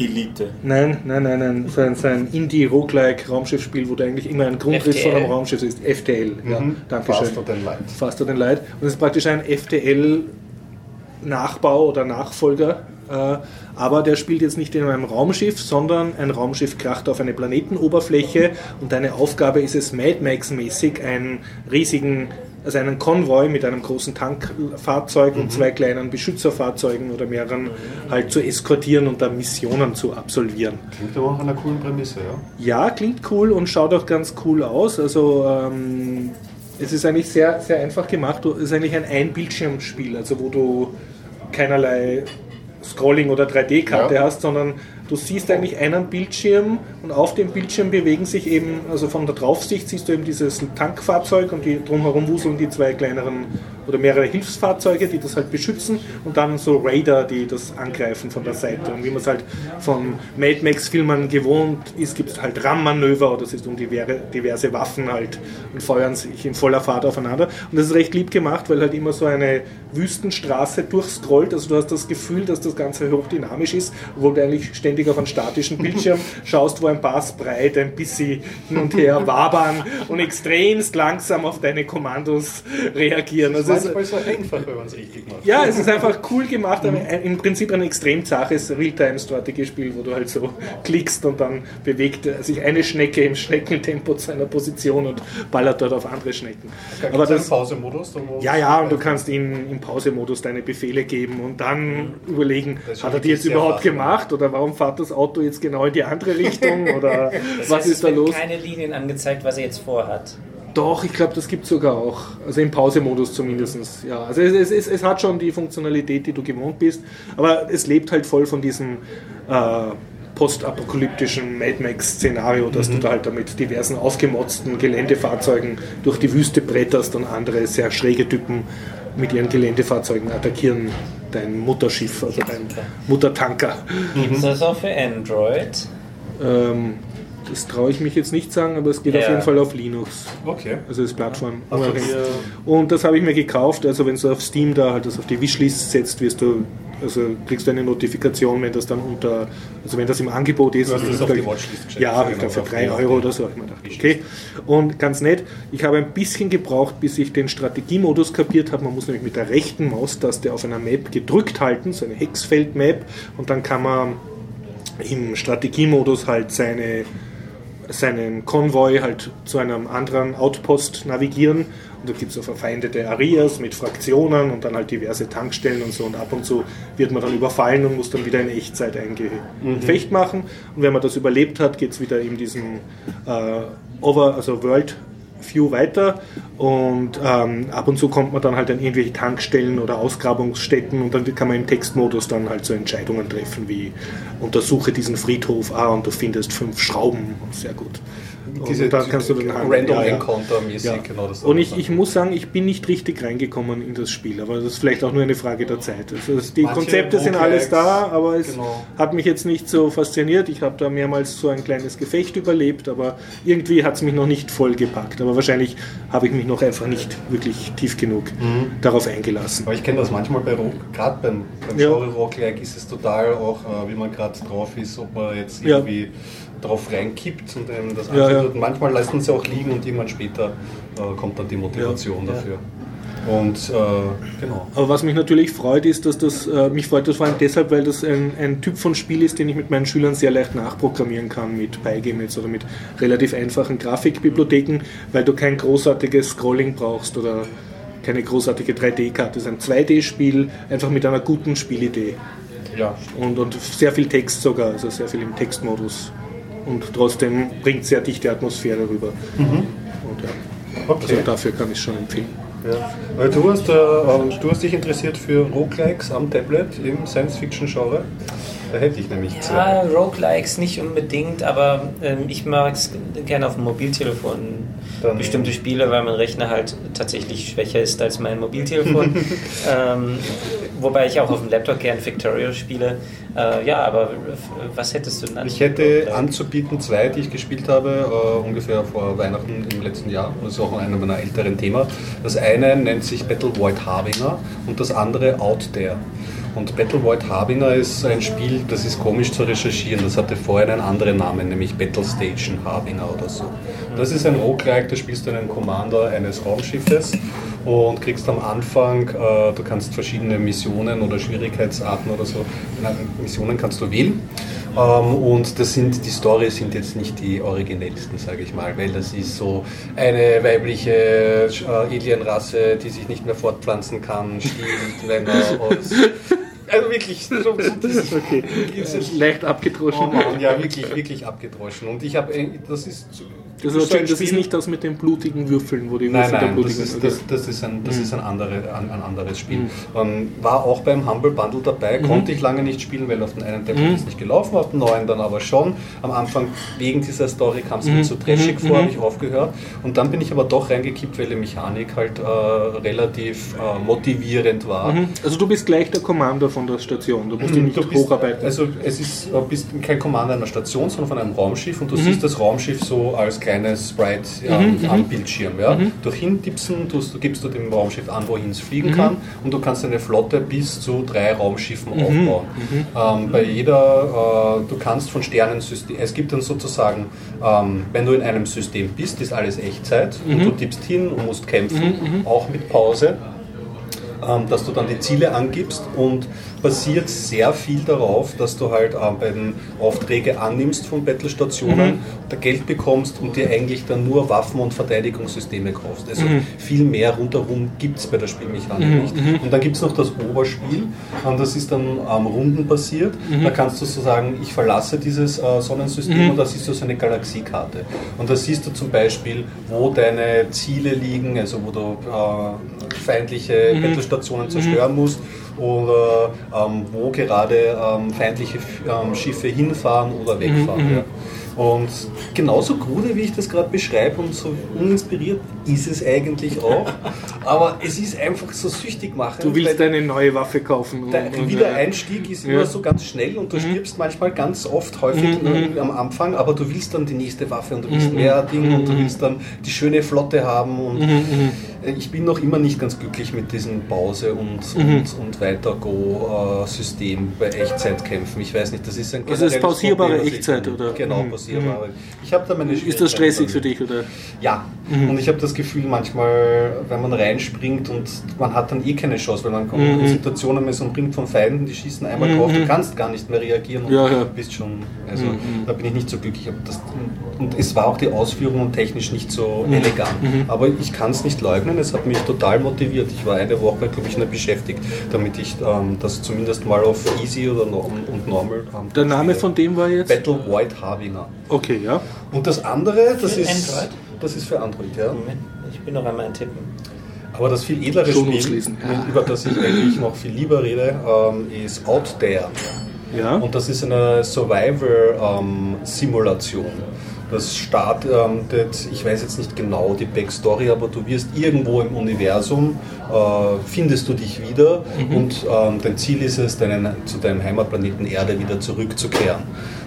D: Elite.
A: Nein, nein, nein, nein. So ein, so ein Indie-Roguelike-Raumschiffspiel, wo du eigentlich immer ein Grundriss
C: FTL.
A: von einem Raumschiff ist. FTL, ja,
B: Mhm.
A: danke schön.
B: Faster than light.
A: Faster than Light. Und es ist praktisch ein FTL-Nachbau oder Nachfolger. Äh, aber der spielt jetzt nicht in einem Raumschiff, sondern ein Raumschiff kracht auf eine Planetenoberfläche und deine Aufgabe ist es, Mad Max-mäßig einen riesigen, also einen Konvoi mit einem großen Tankfahrzeug und zwei kleinen Beschützerfahrzeugen oder mehreren halt zu eskortieren und da Missionen zu absolvieren.
B: Klingt aber nach einer coolen Prämisse, ja?
A: Ja, klingt cool und schaut auch ganz cool aus. Also ähm, es ist eigentlich sehr, sehr einfach gemacht. Es ist eigentlich ein Ein-Bildschirmspiel, also wo du keinerlei Scrolling oder 3D-Karte
B: Ja.
A: hast, sondern du siehst eigentlich einen Bildschirm und auf dem Bildschirm bewegen sich eben, also von der Draufsicht siehst du eben dieses Tankfahrzeug und die drumherum wuseln die zwei kleineren oder mehrere Hilfsfahrzeuge, die das halt beschützen und dann so Raider, die das angreifen von der Seite. Und wie man es halt von Mad Max-Filmen gewohnt ist, gibt es halt RAM-Manöver oder es ist um diverse, diverse Waffen halt und feuern sich in voller Fahrt aufeinander. Und das ist recht lieb gemacht, weil halt immer so eine Wüstenstraße durchscrollt. Also du hast das Gefühl, dass das Ganze hochdynamisch ist, obwohl du eigentlich ständig auf einen statischen Bildschirm schaust, wo ein paar Sprite ein bisschen hin und her wabern und extremst langsam auf deine Kommandos reagieren. Also es,
B: Manchmal so einfach, wenn man es richtig macht.
A: ja, es ist einfach cool gemacht, aber im Prinzip ein extrem zaches Realtime-Strategiespiel, wo du halt so klickst und dann bewegt sich eine Schnecke im Schneckentempo zu einer Position und ballert dort auf andere Schnecken.
B: Gibt's
A: Aber das,
B: Pausemodus? da
A: ja, ja, und du kannst ihm im Pausemodus deine Befehle geben und dann überlegen,
B: Das ist
A: hat er die jetzt überhaupt
B: faszinierend.
A: gemacht oder warum fährt das Auto jetzt genau in die andere Richtung oder
C: Das
A: was
C: heißt,
A: ist
C: es
A: da los?
C: keine Linien angezeigt, was er jetzt vorhat.
A: Doch, ich glaube, das gibt es sogar auch. Also im Pausemodus zumindest. Ja, also es, es, es, hat schon die Funktionalität, die du gewohnt bist, aber es lebt halt voll von diesem äh, postapokalyptischen Mad Max-Szenario, dass du da halt damit diversen aufgemotzten Geländefahrzeugen durch die Wüste bretterst und andere sehr schräge Typen mit ihren Geländefahrzeugen attackieren dein Mutterschiff, also dein Muttertanker.
C: Gibt es das auch für Android?
A: Ähm, das traue ich mich jetzt nicht sagen, aber es geht auf
C: Ja.
A: jeden Fall auf Linux.
B: Okay.
A: Also das Plattform.
B: Also
A: unabhängig.
B: wir-
A: Und das habe ich mir gekauft. Also wenn du auf Steam da halt das auf die Wishlist setzt, wirst du, also kriegst du eine Notifikation, wenn das dann unter, also wenn das im Angebot ist.
B: Du hast das auf die Watchlist gestellt.
A: Ja, ich glaube für
B: auf
A: 3
B: die-
A: Euro oder so habe ich mir gedacht. Okay. Und ganz nett, ich habe ein bisschen gebraucht, bis ich den Strategiemodus kapiert habe. Man muss nämlich mit der rechten Maustaste auf einer Map gedrückt halten, so eine Hexfeld-Map, und dann kann man im Strategiemodus halt seine seinen Konvoi halt zu einem anderen Outpost navigieren. Und da gibt es so verfeindete Areas mit Fraktionen und dann halt diverse Tankstellen und so. Und ab und zu wird man dann überfallen und muss dann wieder in Echtzeit ein Ge- Gefecht machen. Und wenn man das überlebt hat, geht es wieder in diesem äh, Over, also World View weiter und ähm, ab und zu kommt man dann halt an irgendwelche Tankstellen oder Ausgrabungsstätten und dann kann man im Textmodus dann halt so Entscheidungen treffen wie untersuche diesen Friedhof, ah und du findest fünf Schrauben, sehr gut. Und
B: Diese,
A: dann kannst du dann.
B: Random
A: Ja, ja.
B: Encounter-mäßig,
A: Ja.
B: genau das.
A: Und ich, ich muss sagen, ich bin nicht richtig reingekommen in das Spiel, aber das ist vielleicht auch nur eine Frage der Zeit. Also die
B: Manche
A: Konzepte sind alles da, aber es
B: genau.
A: hat mich jetzt nicht so fasziniert. Ich habe da mehrmals so ein kleines Gefecht überlebt, aber irgendwie hat es mich noch nicht voll gepackt. Aber wahrscheinlich habe ich mich noch einfach nicht wirklich tief genug
B: Mhm.
A: darauf eingelassen.
B: Aber ich kenne das manchmal bei Rock, gerade beim, beim
A: Ja.
B: Genre Roguelike ist es total auch, äh, wie man gerade drauf ist, ob man jetzt
A: Ja.
B: Drauf reinkippt und einem das
A: Ja, ja.
B: Manchmal lassen sie auch liegen und irgendwann später äh, kommt dann die Motivation
A: Ja.
B: dafür. Und äh, genau.
A: Aber was mich natürlich freut, ist, dass das, äh, mich freut das vor allem deshalb, weil das ein, ein Typ von Spiel ist, den ich mit meinen Schülern sehr leicht nachprogrammieren kann mit Pygame oder mit relativ einfachen Grafikbibliotheken, weil du kein großartiges Scrolling brauchst oder keine großartige 3D-Karte. Es ist ein 2D-Spiel, einfach mit einer guten Spielidee.
B: Ja,
A: Und, und sehr viel Text sogar, also sehr viel im Textmodus. Und trotzdem bringt sehr dichte Atmosphäre rüber. Und ja,
B: okay.
A: also dafür kann ich schon empfehlen.
B: Ja. Weil du, hast, äh, ähm, du hast dich interessiert für Roguelikes am Tablet im Science-Fiction-Genre. Da hätte ich nämlich
C: Ja,
B: zwei.
C: Roguelikes nicht unbedingt, aber ähm, ich mag es gerne auf dem Mobiltelefon.
B: Dann-
C: Bestimmte Spiele, weil mein Rechner halt tatsächlich schwächer ist als mein Mobiltelefon. ähm, wobei ich auch auf dem Laptop gern Victoria spiele. Äh, ja, aber f- was hättest du denn?
B: Ich hätte anzubieten zwei, die ich gespielt habe, äh, ungefähr vor Weihnachten im letzten Jahr. Das ist auch einer meiner älteren Themen. Das eine nennt sich Battle Void Harbinger und das andere Out There. Und Battle Void Harbinger ist ein Spiel, das ist komisch zu recherchieren. Das hatte vorher einen anderen Namen, nämlich Battle Station Harbinger oder so. Das ist ein Roguelike, da spielst du einen Commander eines Raumschiffes und kriegst am Anfang, äh, du kannst verschiedene Missionen oder Schwierigkeitsarten oder so, na, Missionen kannst du wählen. Ähm, und das sind, die Storys sind jetzt nicht die originellsten, sage ich mal, weil das ist so eine weibliche äh, Alienrasse, die sich nicht mehr fortpflanzen kann, stiehlt Männer aus. Also wirklich, so, das,
A: Okay. Leicht
B: Oh
A: abgedroschen.
B: Mann, ja, wirklich, wirklich abgedroschen. Und ich habe, das ist.
A: Das,
B: so
A: ist, das ist nicht das mit den blutigen Würfeln, wo die
B: Nein,
A: Würfel der
B: nein, das
A: blutigen
B: ist,
A: okay.
B: das, das ist ein, das
A: Mhm.
B: ist ein, andere, ein, ein anderes Spiel. Ähm, war auch beim Humble Bundle dabei,
A: Mhm.
B: konnte ich lange nicht spielen, weil auf den einen Tablet ist nicht gelaufen, auf den neuen dann aber schon. Am Anfang wegen dieser Story kam es mir zu trashig
A: Mhm.
B: vor,
A: Mhm.
B: habe ich aufgehört. Und dann bin ich aber doch reingekippt, weil die Mechanik halt äh, relativ äh, motivierend war.
A: Mhm. Also du bist gleich der Commander von der Station, du musst dich nicht
B: bist,
A: hocharbeiten.
B: also es ist, du bist kein Commander einer Station, sondern von einem Raumschiff
A: Mhm.
B: und du siehst das Raumschiff so als kleines Sprite ähm, am Bildschirm. Ja? Durch hintipsen tust, du, gibst du dem Raumschiff an, wohin es
A: Mhm.
B: fliegen kann und du kannst eine Flotte bis zu drei Raumschiffen
A: Mhm.
B: aufbauen. Ähm, bei jeder, äh, du kannst von Sternensystem, es gibt dann sozusagen, ähm, wenn du in einem System bist, ist alles Echtzeit
A: Mhm.
B: und du tippst hin und musst kämpfen, auch mit Pause dass du dann die Ziele angibst und basiert sehr viel darauf, dass du halt ähm, bei den Aufträge annimmst von Battlestationen, da Geld bekommst und dir eigentlich dann nur Waffen und Verteidigungssysteme kaufst. Also viel mehr rundherum gibt es bei der Spielmechanik nicht. Und dann gibt es noch das Oberspiel, ähm, das ist dann ähm, rundenbasiert. Da kannst du so sagen, ich verlasse dieses äh, Sonnensystem und da siehst du so eine Galaxiekarte. Und da siehst du zum Beispiel, wo deine Ziele liegen, also wo du äh, feindliche Battlestationen zerstören musst oder ähm, wo gerade ähm, feindliche ähm, Schiffe hinfahren oder wegfahren. Ja. Und genauso krude, wie ich das gerade beschreibe und so uninspiriert ist es eigentlich auch. Aber es ist einfach so süchtig machend.
A: Du willst
B: weil
A: eine neue Waffe kaufen.
B: der
A: und,
B: Wiedereinstieg ist
A: Ja.
B: immer so ganz schnell und du stirbst manchmal ganz oft, häufig äh, am Anfang, aber du willst dann die nächste Waffe und du willst mehr Dinge und du willst dann die schöne Flotte haben und äh, ich bin noch immer nicht ganz glücklich mit diesem Pause und, und, und Weiter-Go-System bei Echtzeitkämpfen. Ich weiß nicht, das ist ein
A: Also ist
B: generelles
A: pausierbare
B: Problem,
A: Echtzeit, oder?
B: Genau,
A: Mhm.
B: pausierbare. Ich habe da meine
A: Ist das stressig für dich? Oder?
B: ja, und ich habe das Gefühl, manchmal, wenn man reinspringt und man hat dann eh keine Chance, weil man kommt
A: Mhm.
B: in Situationen, man ist umringt von Feinden, die schießen einmal drauf, du kannst gar nicht mehr reagieren und
A: Ja, ja.
B: bist schon, also da bin ich nicht so glücklich. Das, und es war auch die Ausführung technisch nicht so
A: Mhm.
B: elegant. Aber ich kann es nicht leugnen, es hat mich total motiviert. Ich war eine Woche, glaube ich, nicht beschäftigt, damit ich ähm, das zumindest mal auf Easy oder no und Normal ähm,
A: Der Name von dem war jetzt?
B: Battle Void Harbinger.
A: Okay, ja.
B: Und das andere, das
C: Für
B: ist
C: Android?
B: das ist für Android, ja.
C: Moment, ich bin noch einmal ein Tippen.
B: Aber das viel edlere
A: Shownotes
B: Spiel.
A: Ja.
B: über das ich eigentlich noch viel lieber rede, ähm, ist Out There.
A: Ja.
B: Und das ist eine Survivor-Simulation. das startet, ich weiß jetzt nicht genau die Backstory, aber du wirst irgendwo im Universum, äh, findest du dich wieder und ähm, dein Ziel ist es, deinen, zu deinem Heimatplaneten Erde wieder zurückzukehren.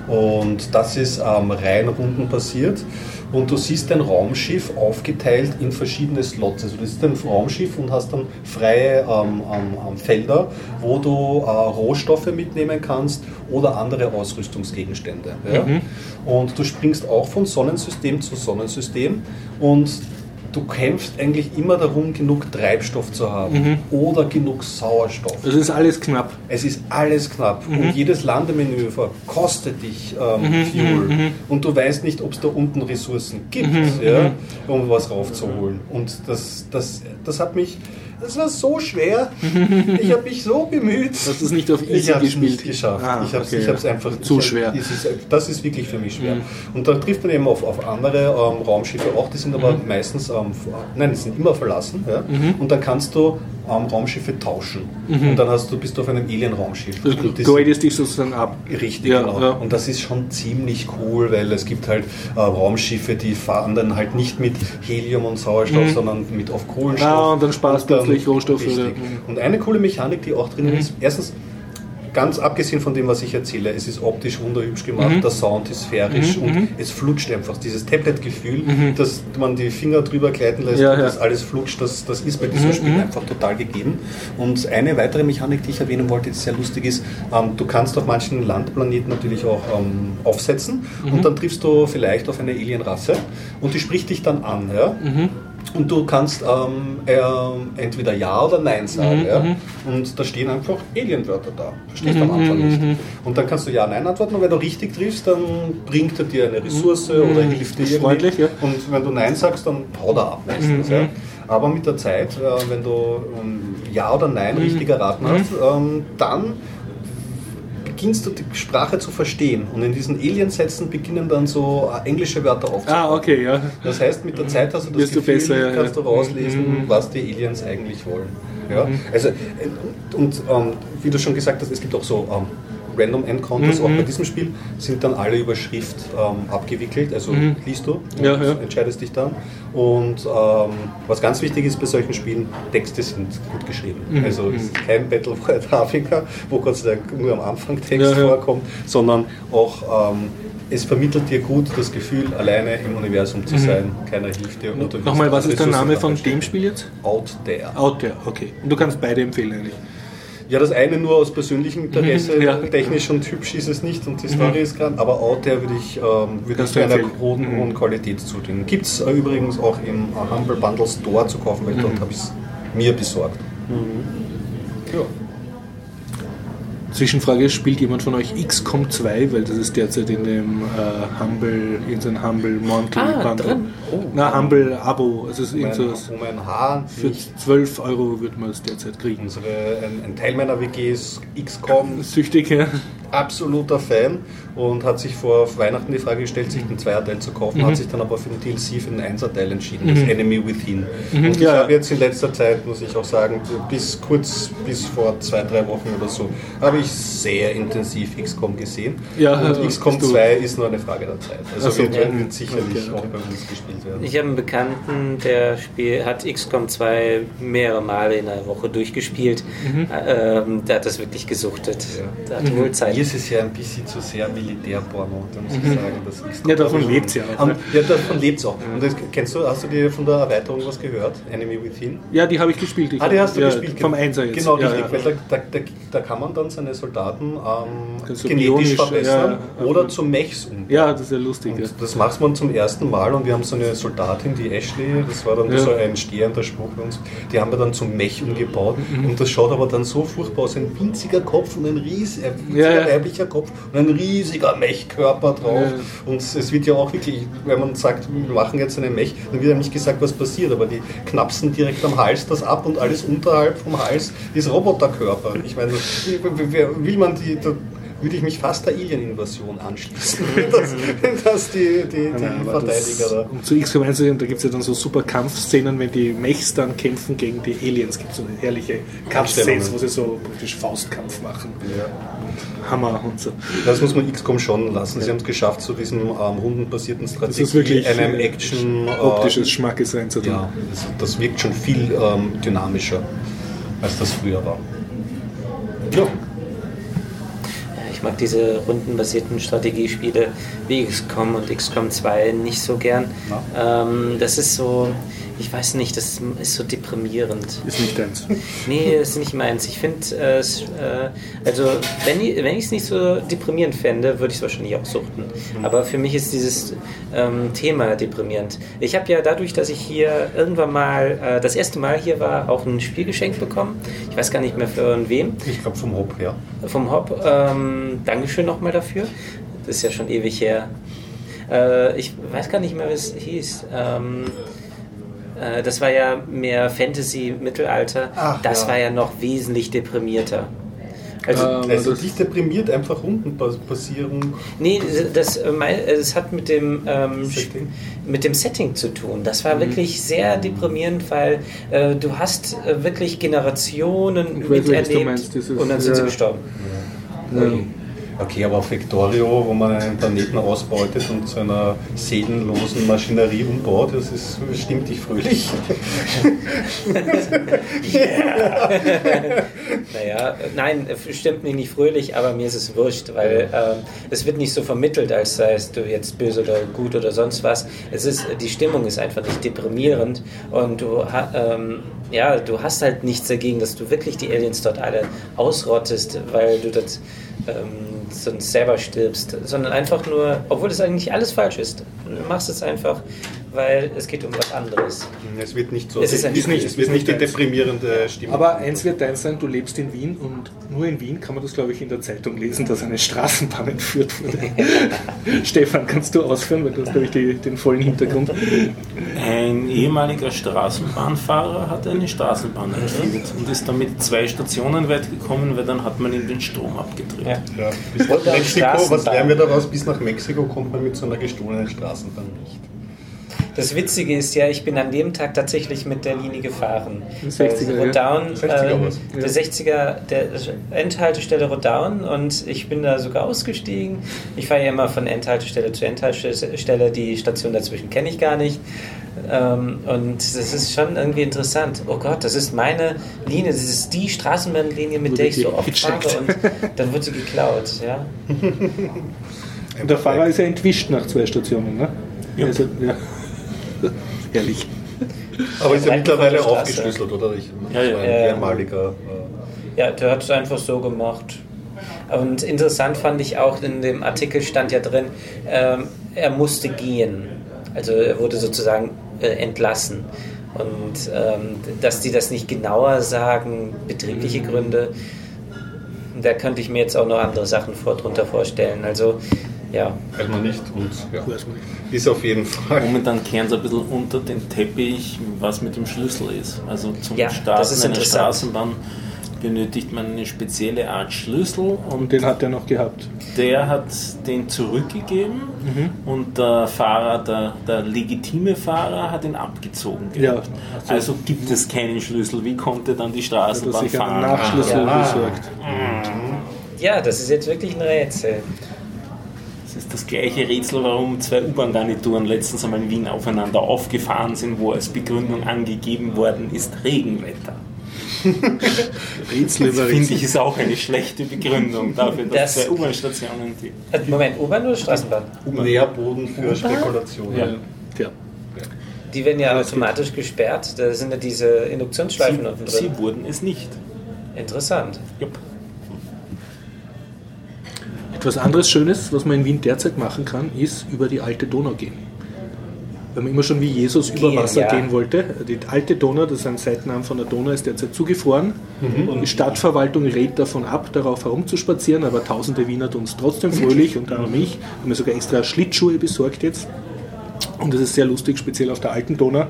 B: Und das ist ähm, rein runden passiert. Und du siehst dein Raumschiff aufgeteilt in verschiedene Slots. Also du siehst ein Raumschiff und hast dann freie ähm, ähm, Felder, wo du äh, Rohstoffe mitnehmen kannst oder andere Ausrüstungsgegenstände. Ja? Und du springst auch von Sonnensystem zu Sonnensystem und du kämpfst eigentlich immer darum, genug Treibstoff zu haben oder genug Sauerstoff.
A: Das ist alles knapp.
B: Es ist alles knapp und jedes Landemenü kostet dich ähm, Fuel und du weißt nicht, ob es da unten Ressourcen gibt, ja, um was raufzuholen. Und das, das, das hat mich, das war so schwer. Ich habe mich so bemüht.
A: Hast du es nicht auf
B: Ich
A: Easy
B: es
A: gespielt?
B: nicht geschafft.
A: Ah,
B: ich habe es
A: okay,
B: ich einfach
A: Zu
B: ich,
A: schwer.
B: Ist, das ist wirklich für mich schwer. Und da trifft man eben auf, auf andere ähm, Raumschiffe auch, die sind aber meistens, ähm, nein, die sind immer verlassen. Ja? Und dann kannst du ähm, Raumschiffe tauschen. Und dann hast du, bist du auf einem Alien-Raumschiff.
A: Du
B: das-
A: gradest dich sozusagen ab.
B: Richtig,
A: Ja,
B: genau.
A: ja.
B: Und das ist schon ziemlich cool, weil es gibt halt äh, Raumschiffe, die fahren dann halt nicht mit Helium und Sauerstoff, sondern mit auf Kohlenstoff.
A: Mhm. Ah, und dann sparst du plötzlich Rohstoffe
B: Richtig.
A: Mhm.
B: Und eine coole Mechanik, die auch drinnen ist, erstens, ganz abgesehen von dem, was ich erzähle, es ist optisch wunderhübsch gemacht,
A: Mhm.
B: der Sound ist sphärisch und es flutscht einfach. Dieses Tablet-Gefühl, dass man die Finger drüber gleiten lässt
A: Mhm. Ja,
B: und
A: ja.
B: das alles flutscht, das, das ist bei diesem Spiel einfach total gegeben. Und eine weitere Mechanik, die ich erwähnen wollte, die sehr lustig ist, ähm, du kannst auf manchen Landplaneten natürlich auch ähm, aufsetzen und dann triffst du vielleicht auf eine Alienrasse und die spricht dich dann an. Ja? Und du kannst ähm, ähm, entweder Ja oder Nein sagen. ja? Und da stehen einfach Alienwörter da. Verstehst du am Anfang nicht. Und dann kannst du Ja, Nein antworten. Und wenn du richtig triffst, dann bringt er dir eine Ressource oder hilft dir
A: freundlich, ja.
B: Und wenn du Nein sagst, dann haut er ab meistens. Ja. Aber mit der Zeit, äh, wenn du ähm, Ja oder Nein richtig erraten hast, ähm, dann beginnst du die Sprache zu verstehen. Und in diesen Alien-Sätzen beginnen dann so äh, englische Wörter aufzutauchen.
A: Ah, okay, ja.
B: Das heißt, mit der Zeit hast du das
A: Wirst du
B: Gefühl,
A: besser, ja,
B: kannst du rauslesen,
A: Mhm.
B: was die Aliens eigentlich wollen. Ja? Also, äh, und ähm, wie du schon gesagt hast, es gibt auch so ähm, Random Encounters,
A: Mhm.
B: auch bei diesem Spiel sind dann alle über Schrift ähm, abgewickelt, also liest du und
A: Mhm. Ja, ja.
B: entscheidest dich dann. Und ähm, was ganz wichtig ist bei solchen Spielen, Texte sind gut geschrieben.
A: Mhm.
B: Also es ist kein Battle for Africa, wo Gott sei Dank nur am Anfang Text
A: Ja,
B: vorkommt, sondern auch ähm, es vermittelt dir gut das Gefühl, alleine im Universum zu sein. Keiner hilft dir.
A: Mhm. Nochmal, was ist der Name von dem Spiel jetzt?
B: Out There.
A: Out There, okay. Und du kannst beide empfehlen eigentlich.
B: Ja, das eine nur aus persönlichem Interesse,
A: Mhm, ja.
B: technisch und hübsch ist es nicht und die Story ist gerade, aber Out There würde ich, ähm, würde ich einer hohen,
A: Mhm.
B: hohen Qualität zudingen. Gibt es äh, übrigens auch im äh, Humble Bundle Store zu kaufen, weil
A: Mhm.
B: dort habe ich es mir besorgt. Ja.
A: Zwischenfrage, spielt jemand von euch XCOM 2, weil das ist derzeit in dem äh, Humble, in so einem Humble Monthly
C: Ah,
A: Bundle.
C: drin. Oh.
A: Na, Humble Abo, also es ist
B: Um ein, um ein Haar
A: Für
B: nicht
A: 12 Euro wird man es derzeit kriegen.
B: unsere, ein, ein Teil meiner WG ist XCOM,
A: Süchtig, ja.
B: Absoluter Fan und hat sich vor Weihnachten die Frage gestellt, sich den Zweierteil zu kaufen,
A: Mhm.
B: hat sich dann aber für den DLC für den Einserteil entschieden, das Enemy Within. Und ich
A: Mhm. Ja.
B: habe jetzt in letzter Zeit, muss ich auch sagen, bis kurz, bis vor zwei, drei Wochen oder so, habe ich sehr intensiv XCOM gesehen.
A: Ja,
B: und
A: äh,
B: XCOM
A: bist du-
B: 2 ist nur eine Frage der Zeit. Also
A: Ach so,
B: wird,
A: ja.
B: wird sicherlich
A: Okay, okay.
B: auch bei uns gespielt werden.
C: Ich habe einen Bekannten, der Spiel, hat XCOM 2 mehrere Male in einer Woche durchgespielt. Ähm, der hat das wirklich gesuchtet.
B: Ja.
C: Der hatte wohl Zeit.
B: Ist es ja ein bisschen zu sehr Militärporno, da muss ich sagen. Das XCOM
A: Ja, davon
B: Aber-
A: lebt's ja auch, ne?
B: Ja, davon lebt es auch. Und das, kennst du, hast du dir von der Erweiterung was gehört? Enemy Within?
A: Ja, die habe ich gespielt. Ich
B: Ah, die hast du
A: ja,
B: gespielt.
A: Vom Einser jetzt.
B: Genau,
A: ja,
B: richtig.
A: Ja.
B: Weil da, da, da, kann man dann seine Soldaten ähm, genetisch verbessern
A: ja,
B: oder
A: ja.
B: zu Mechs umbauen.
A: ja, das ist ja lustig. Ja.
B: Das macht man zum ersten Mal und wir haben so eine Soldatin, die Ashley, das war dann
A: Ja.
B: so ein stehender Spruch bei uns, die haben wir dann zum Mech umgebaut
A: Mhm.
B: und das schaut aber dann so furchtbar aus, ein winziger Kopf und ein riesiger, ein winziger
A: Ja, ja.
B: weiblicher Kopf und ein riesiger Mechkörper drauf
A: Ja.
B: und es wird ja auch wirklich, wenn man sagt, wir machen jetzt einen Mech, dann wird ja nicht gesagt, was passiert, aber die knapsen direkt am Hals das ab und alles unterhalb vom Hals ist Roboterkörper. Ich meine, will man die, würde ich mich fast der Alien-Invasion anschließen, dass, dass die, die, die
A: Nein, das,
B: Verteidiger da.
A: um zu XCOM 1 zu gehen, da gibt es ja dann so super Kampfszenen, wenn die Mechs dann kämpfen gegen die Aliens. gibt so herrliche Kampfszenen, wo sie so praktisch Faustkampf machen. Hammer und so.
B: Das muss man XCOM schon lassen. Sie haben es geschafft, zu diesem ähm, rundenbasierten
A: Das
B: Strategie,
A: ist wirklich
B: einem
A: äh,
B: Action, äh,
A: optisches Schmackes einzutun.
B: Ja, das, das wirkt schon viel ähm, dynamischer, als das früher war. Ja,
C: Ich mag diese rundenbasierten Strategiespiele wie XCOM und XCOM 2 nicht so gern. Ähm, das ist so, ich weiß nicht, das ist so deprimierend.
A: Ist nicht deins.
C: Nee, ist nicht meins. Ich finde, äh, es, äh, also wenn ich es nicht so deprimierend fände, würde ich es wahrscheinlich auch suchten. Aber für mich ist dieses ähm, Thema deprimierend. Ich habe ja dadurch, dass ich hier irgendwann mal äh, das erste Mal hier war, auch ein Spiel geschenkt bekommen. Ich weiß gar nicht mehr von wem.
B: ich glaube vom Hop her.
C: Vom Hop. Ähm, Dankeschön nochmal dafür. Das ist ja schon ewig her. Äh, ich weiß gar nicht mehr, wie es hieß. Ähm, äh, das war ja mehr Fantasy, Mittelalter.
B: Ach,
C: das
B: ja.
C: war ja noch wesentlich deprimierter. Also,
B: also, also dich deprimiert einfach Rundenpassierung.
C: Nee, das, das hat mit dem, ähm, Setting. mit dem Setting zu tun. Das war mhm. wirklich sehr deprimierend, weil äh, du hast äh, wirklich Generationen miterlebt und dann sind ja. sie gestorben.
B: Ja. Ja. Okay, aber auf Victorio, wo man einen Planeten ausbeutet und zu einer seelenlosen Maschinerie umbaut, das ist, stimmt dich fröhlich.
C: naja, nein, stimmt mich nicht fröhlich, aber mir ist es wurscht, weil ähm, es wird nicht so vermittelt, als seist du jetzt böse oder gut oder sonst was. Es ist, die Stimmung ist einfach nicht deprimierend und du, ähm, ja, du hast halt nichts dagegen, dass du wirklich die Aliens dort alle ausrottest, weil du das ähm, sonst selber stirbst, sondern einfach nur, obwohl das eigentlich alles falsch ist. Du machst es einfach, weil es geht um was anderes.
B: Es wird nicht so.
C: Es, ist,
B: ist nicht, es wird nicht die deprimierende Stimmung.
A: Aber eins wird dein sein, du lebst in Wien und nur in Wien kann man das, glaube ich, in der Zeitung lesen, dass eine Straßenbahn entführt wurde. Stefan, kannst du ausführen, weil du hast, glaube ich, die, den vollen Hintergrund.
D: Ein ehemaliger Straßenbahnfahrer hat eine Straßenbahn entführt und ist damit zwei Stationen weit gekommen, weil dann hat man ihm den Strom abgedreht. Ja.
B: Ja. Bis nach Mexiko, was lernen wir daraus? Bis nach Mexiko kommt man mit so einer gestohlenen Straßenbahn nicht.
C: Das Witzige ist ja, ich bin an dem Tag tatsächlich mit der Linie gefahren.
A: 60er,
C: Rodown, 60er ähm, der 60er, der Endhaltestelle Rodown und ich bin da sogar ausgestiegen. Ich fahre ja immer von Endhaltestelle zu Endhaltestelle, die Station dazwischen kenne ich gar nicht. Ähm, und das ist schon irgendwie interessant. Oh Gott, das ist meine Linie, das ist die Straßenbahnlinie, mit der ich so oft fahre und dann wird sie geklaut. Ja.
A: Und der Fahrer ist ja entwischt nach zwei Stationen, ne? Ja. Also, ja. Herrlich.
B: Aber ist ja mittlerweile aufgeschlüsselt, oder? Ich,
C: ja, ja. ein ehemaliger. Äh ja, der hat es einfach so gemacht. Und interessant fand ich auch, in dem Artikel stand ja drin, ähm, er musste gehen. Also er wurde sozusagen äh, entlassen. Und ähm, dass die das nicht genauer sagen, betriebliche mhm. Gründe, da könnte ich mir jetzt auch noch andere Sachen vor, drunter vorstellen. Also ja.
B: Man nicht und ja. ist auf jeden Fall.
D: Momentan kehren sie ein bisschen unter den Teppich, was mit dem Schlüssel ist. Also zum ja, Starten einer Straßenbahn benötigt man eine spezielle Art Schlüssel. Und
A: den hat er noch gehabt.
D: Der hat den zurückgegeben mhm. und der Fahrer, der, der legitime Fahrer, hat ihn abgezogen. Ja, also, also, gibt es keinen Schlüssel. Wie konnte dann die Straßenbahn fahren?
A: Nachschlüssel ja. besorgt.
C: Ja, das ist jetzt wirklich ein Rätsel.
D: Das gleiche Rätsel, warum zwei U-Bahn-Garnituren letztens einmal in Wien aufeinander aufgefahren sind, wo als Begründung angegeben worden ist Regenwetter.
A: Rätsel
D: über Finde ich ist auch eine schlechte Begründung dafür, dass das zwei U-Bahn-Stationen die.
C: Äh, Moment, U-Bahn oder Straßenbahn?
B: Nährboden für Spekulationen. Ja.
A: ja.
C: Die werden ja automatisch gesperrt. Da sind ja diese Induktionsschleifen
D: sie,
C: unten
D: drin. Sie wurden es nicht.
C: Interessant.
D: Jupp.
A: Etwas anderes Schönes, was man in Wien derzeit machen kann, ist über die alte Donau gehen. Weil man immer schon wie Jesus gehen, über Wasser ja. gehen wollte. Die alte Donau, das ist ein Seitenarm von der Donau, ist derzeit zugefroren. Mhm. Und die Stadtverwaltung rät davon ab, darauf herumzuspazieren, aber tausende Wiener tun es trotzdem fröhlich, und auch mich. Haben mir sogar extra Schlittschuhe besorgt jetzt. Und das ist sehr lustig, speziell auf der alten Donau.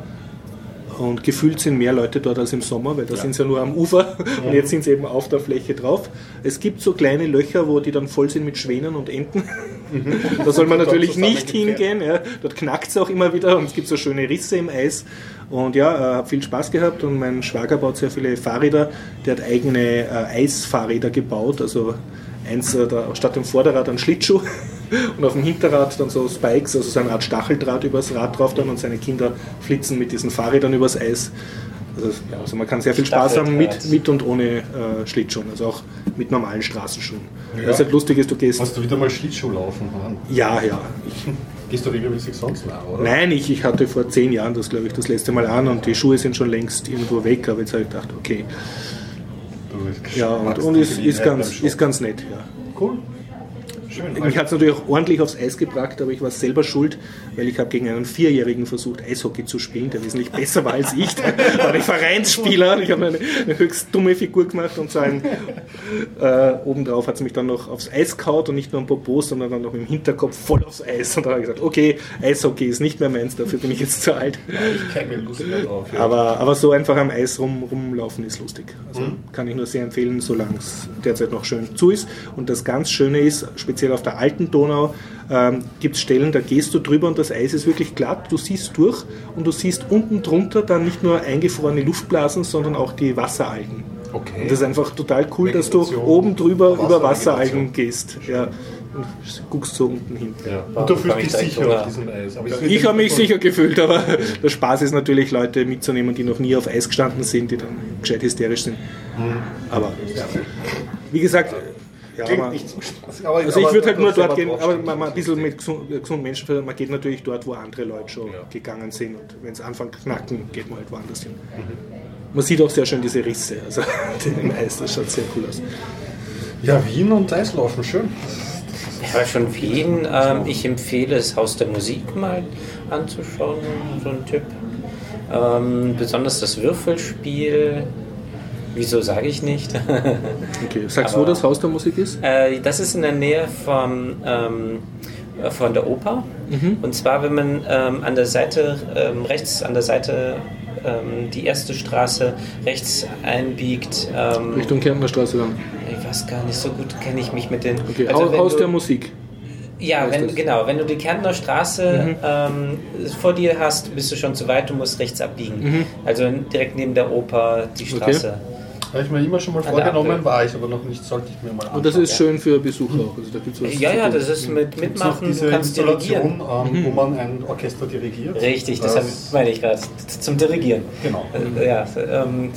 A: Und gefühlt sind mehr Leute dort als im Sommer, weil da ja. sind sie ja nur am Ufer und mhm. jetzt sind sie eben auf der Fläche drauf. Es gibt so kleine Löcher, wo die dann voll sind mit Schwänen und Enten. Mhm. da soll man natürlich nicht hingehen. Ja. Dort knackt es auch immer wieder und es gibt so schöne Risse im Eis. Und ja, äh, habe viel Spaß gehabt und mein Schwager baut sehr viele Fahrräder. Der hat eigene äh, Eisfahrräder gebaut, also eins äh, da, statt dem Vorderrad ein Schlittschuh und auf dem Hinterrad dann so Spikes, also so eine Art Stacheldraht übers Rad drauf dann und seine Kinder flitzen mit diesen Fahrrädern übers Eis. Also, ja, also man kann sehr viel Spaß haben mit, mit und ohne äh, Schlittschuhen, also auch mit normalen Straßenschuhen. Ja. Was halt lustig ist, du gehst.
B: Hast du wieder mal Schlittschuh laufen? Mann?
A: Ja, ja.
B: Gehst du regelmäßig sonst nach, oder?
A: Nein, ich, ich hatte vor zehn Jahren das, glaube ich, das letzte Mal an und die Schuhe sind schon längst irgendwo weg, aber jetzt habe ich gedacht, okay. Ja, und, und ist, ist, ganz, ist ganz nett, ja.
B: Cool. Schön.
A: Mich hat es natürlich auch ordentlich aufs Eis gebracht, aber ich war selber schuld, weil ich habe gegen einen Vierjährigen versucht, Eishockey zu spielen, der wesentlich besser war als ich. Da war ich Vereinsspieler und ich habe eine, eine höchst dumme Figur gemacht und so ein, äh, obendrauf hat es mich dann noch aufs Eis kaut und nicht nur am Popo, sondern dann noch im Hinterkopf voll aufs Eis. Und da habe ich gesagt, okay, Eishockey ist nicht mehr meins, dafür bin ich jetzt zu alt.
B: Ich kenne mir Lust mehr drauf. Ja.
A: Aber, aber so einfach am Eis rum, rumlaufen ist lustig. Also kann ich nur sehr empfehlen, solange es derzeit noch schön zu ist. Und das ganz Schöne ist, speziell auf der alten Donau, ähm, gibt es Stellen, da gehst du drüber und das Eis ist wirklich glatt, du siehst durch und du siehst unten drunter dann nicht nur eingefrorene Luftblasen, sondern auch die Wasseralgen.
B: Okay.
A: Und das ist einfach total cool, dass du oben drüber über
B: Wasseralgen,
A: gehst. Ja. Und guckst so unten hin.
B: ja. Und du fühlst
C: ich
B: dich sicher auf diesem Eis. Aber
A: Ich habe mich sicher gefühlt, aber der Spaß ist natürlich, Leute mitzunehmen, die noch nie auf Eis gestanden sind, die dann gescheit hysterisch sind. Aber ja. wie gesagt, ja,
B: Klingt
A: man,
B: nicht so spaßig. Aber,
A: also ich
B: aber
A: würde halt nur dort gehen, aber man, man ein bisschen mit gesund- gesunden Menschenverstand, man geht natürlich dort, wo andere Leute schon
B: Ja.
A: gegangen sind und wenn es anfängt knacken, geht man halt woanders hin. Man sieht auch sehr schön diese Risse, also im Eis, das schaut sehr cool aus.
B: Ja, Wien und Eislaufen, schön.
C: Ja, schon Wien. Ähm, ich empfehle das Haus der Musik mal anzuschauen, so ein Tipp. Ähm, besonders das Würfelspiel. Wieso sage ich nicht?
A: Okay, sagst du, wo das Haus der Musik ist?
C: Äh, das ist in der Nähe vom, ähm, äh, von der Oper. Und zwar, wenn man ähm, an der Seite, ähm, rechts an der Seite ähm, die erste Straße rechts einbiegt. Ähm,
A: Richtung Kärntner Straße dann.
C: ich weiß gar nicht, so gut kenne ich mich mit den.
A: Okay,
C: Also,
A: Haus
C: du-
A: der Musik.
C: Ja, wenn,
A: das?
C: genau. Wenn du die Kärntner Straße ähm, vor dir hast, bist du schon zu weit, du musst rechts abbiegen. Also direkt neben der Oper die Straße.
B: Habe ich mir immer schon mal vorgenommen, war ich aber noch nicht, sollte ich mir mal anschauen.
A: Und das ist schön für Besucher auch. Also da gibt's was
C: Ja, ja, das ist mit Mitmachen,
B: diese
C: du kannst dirigieren.
B: Ähm, wo man ein Orchester dirigiert.
C: Richtig, das, hab- meine ich gerade. Zum Dirigieren.
B: Genau.
C: Äh, Ja, ähm,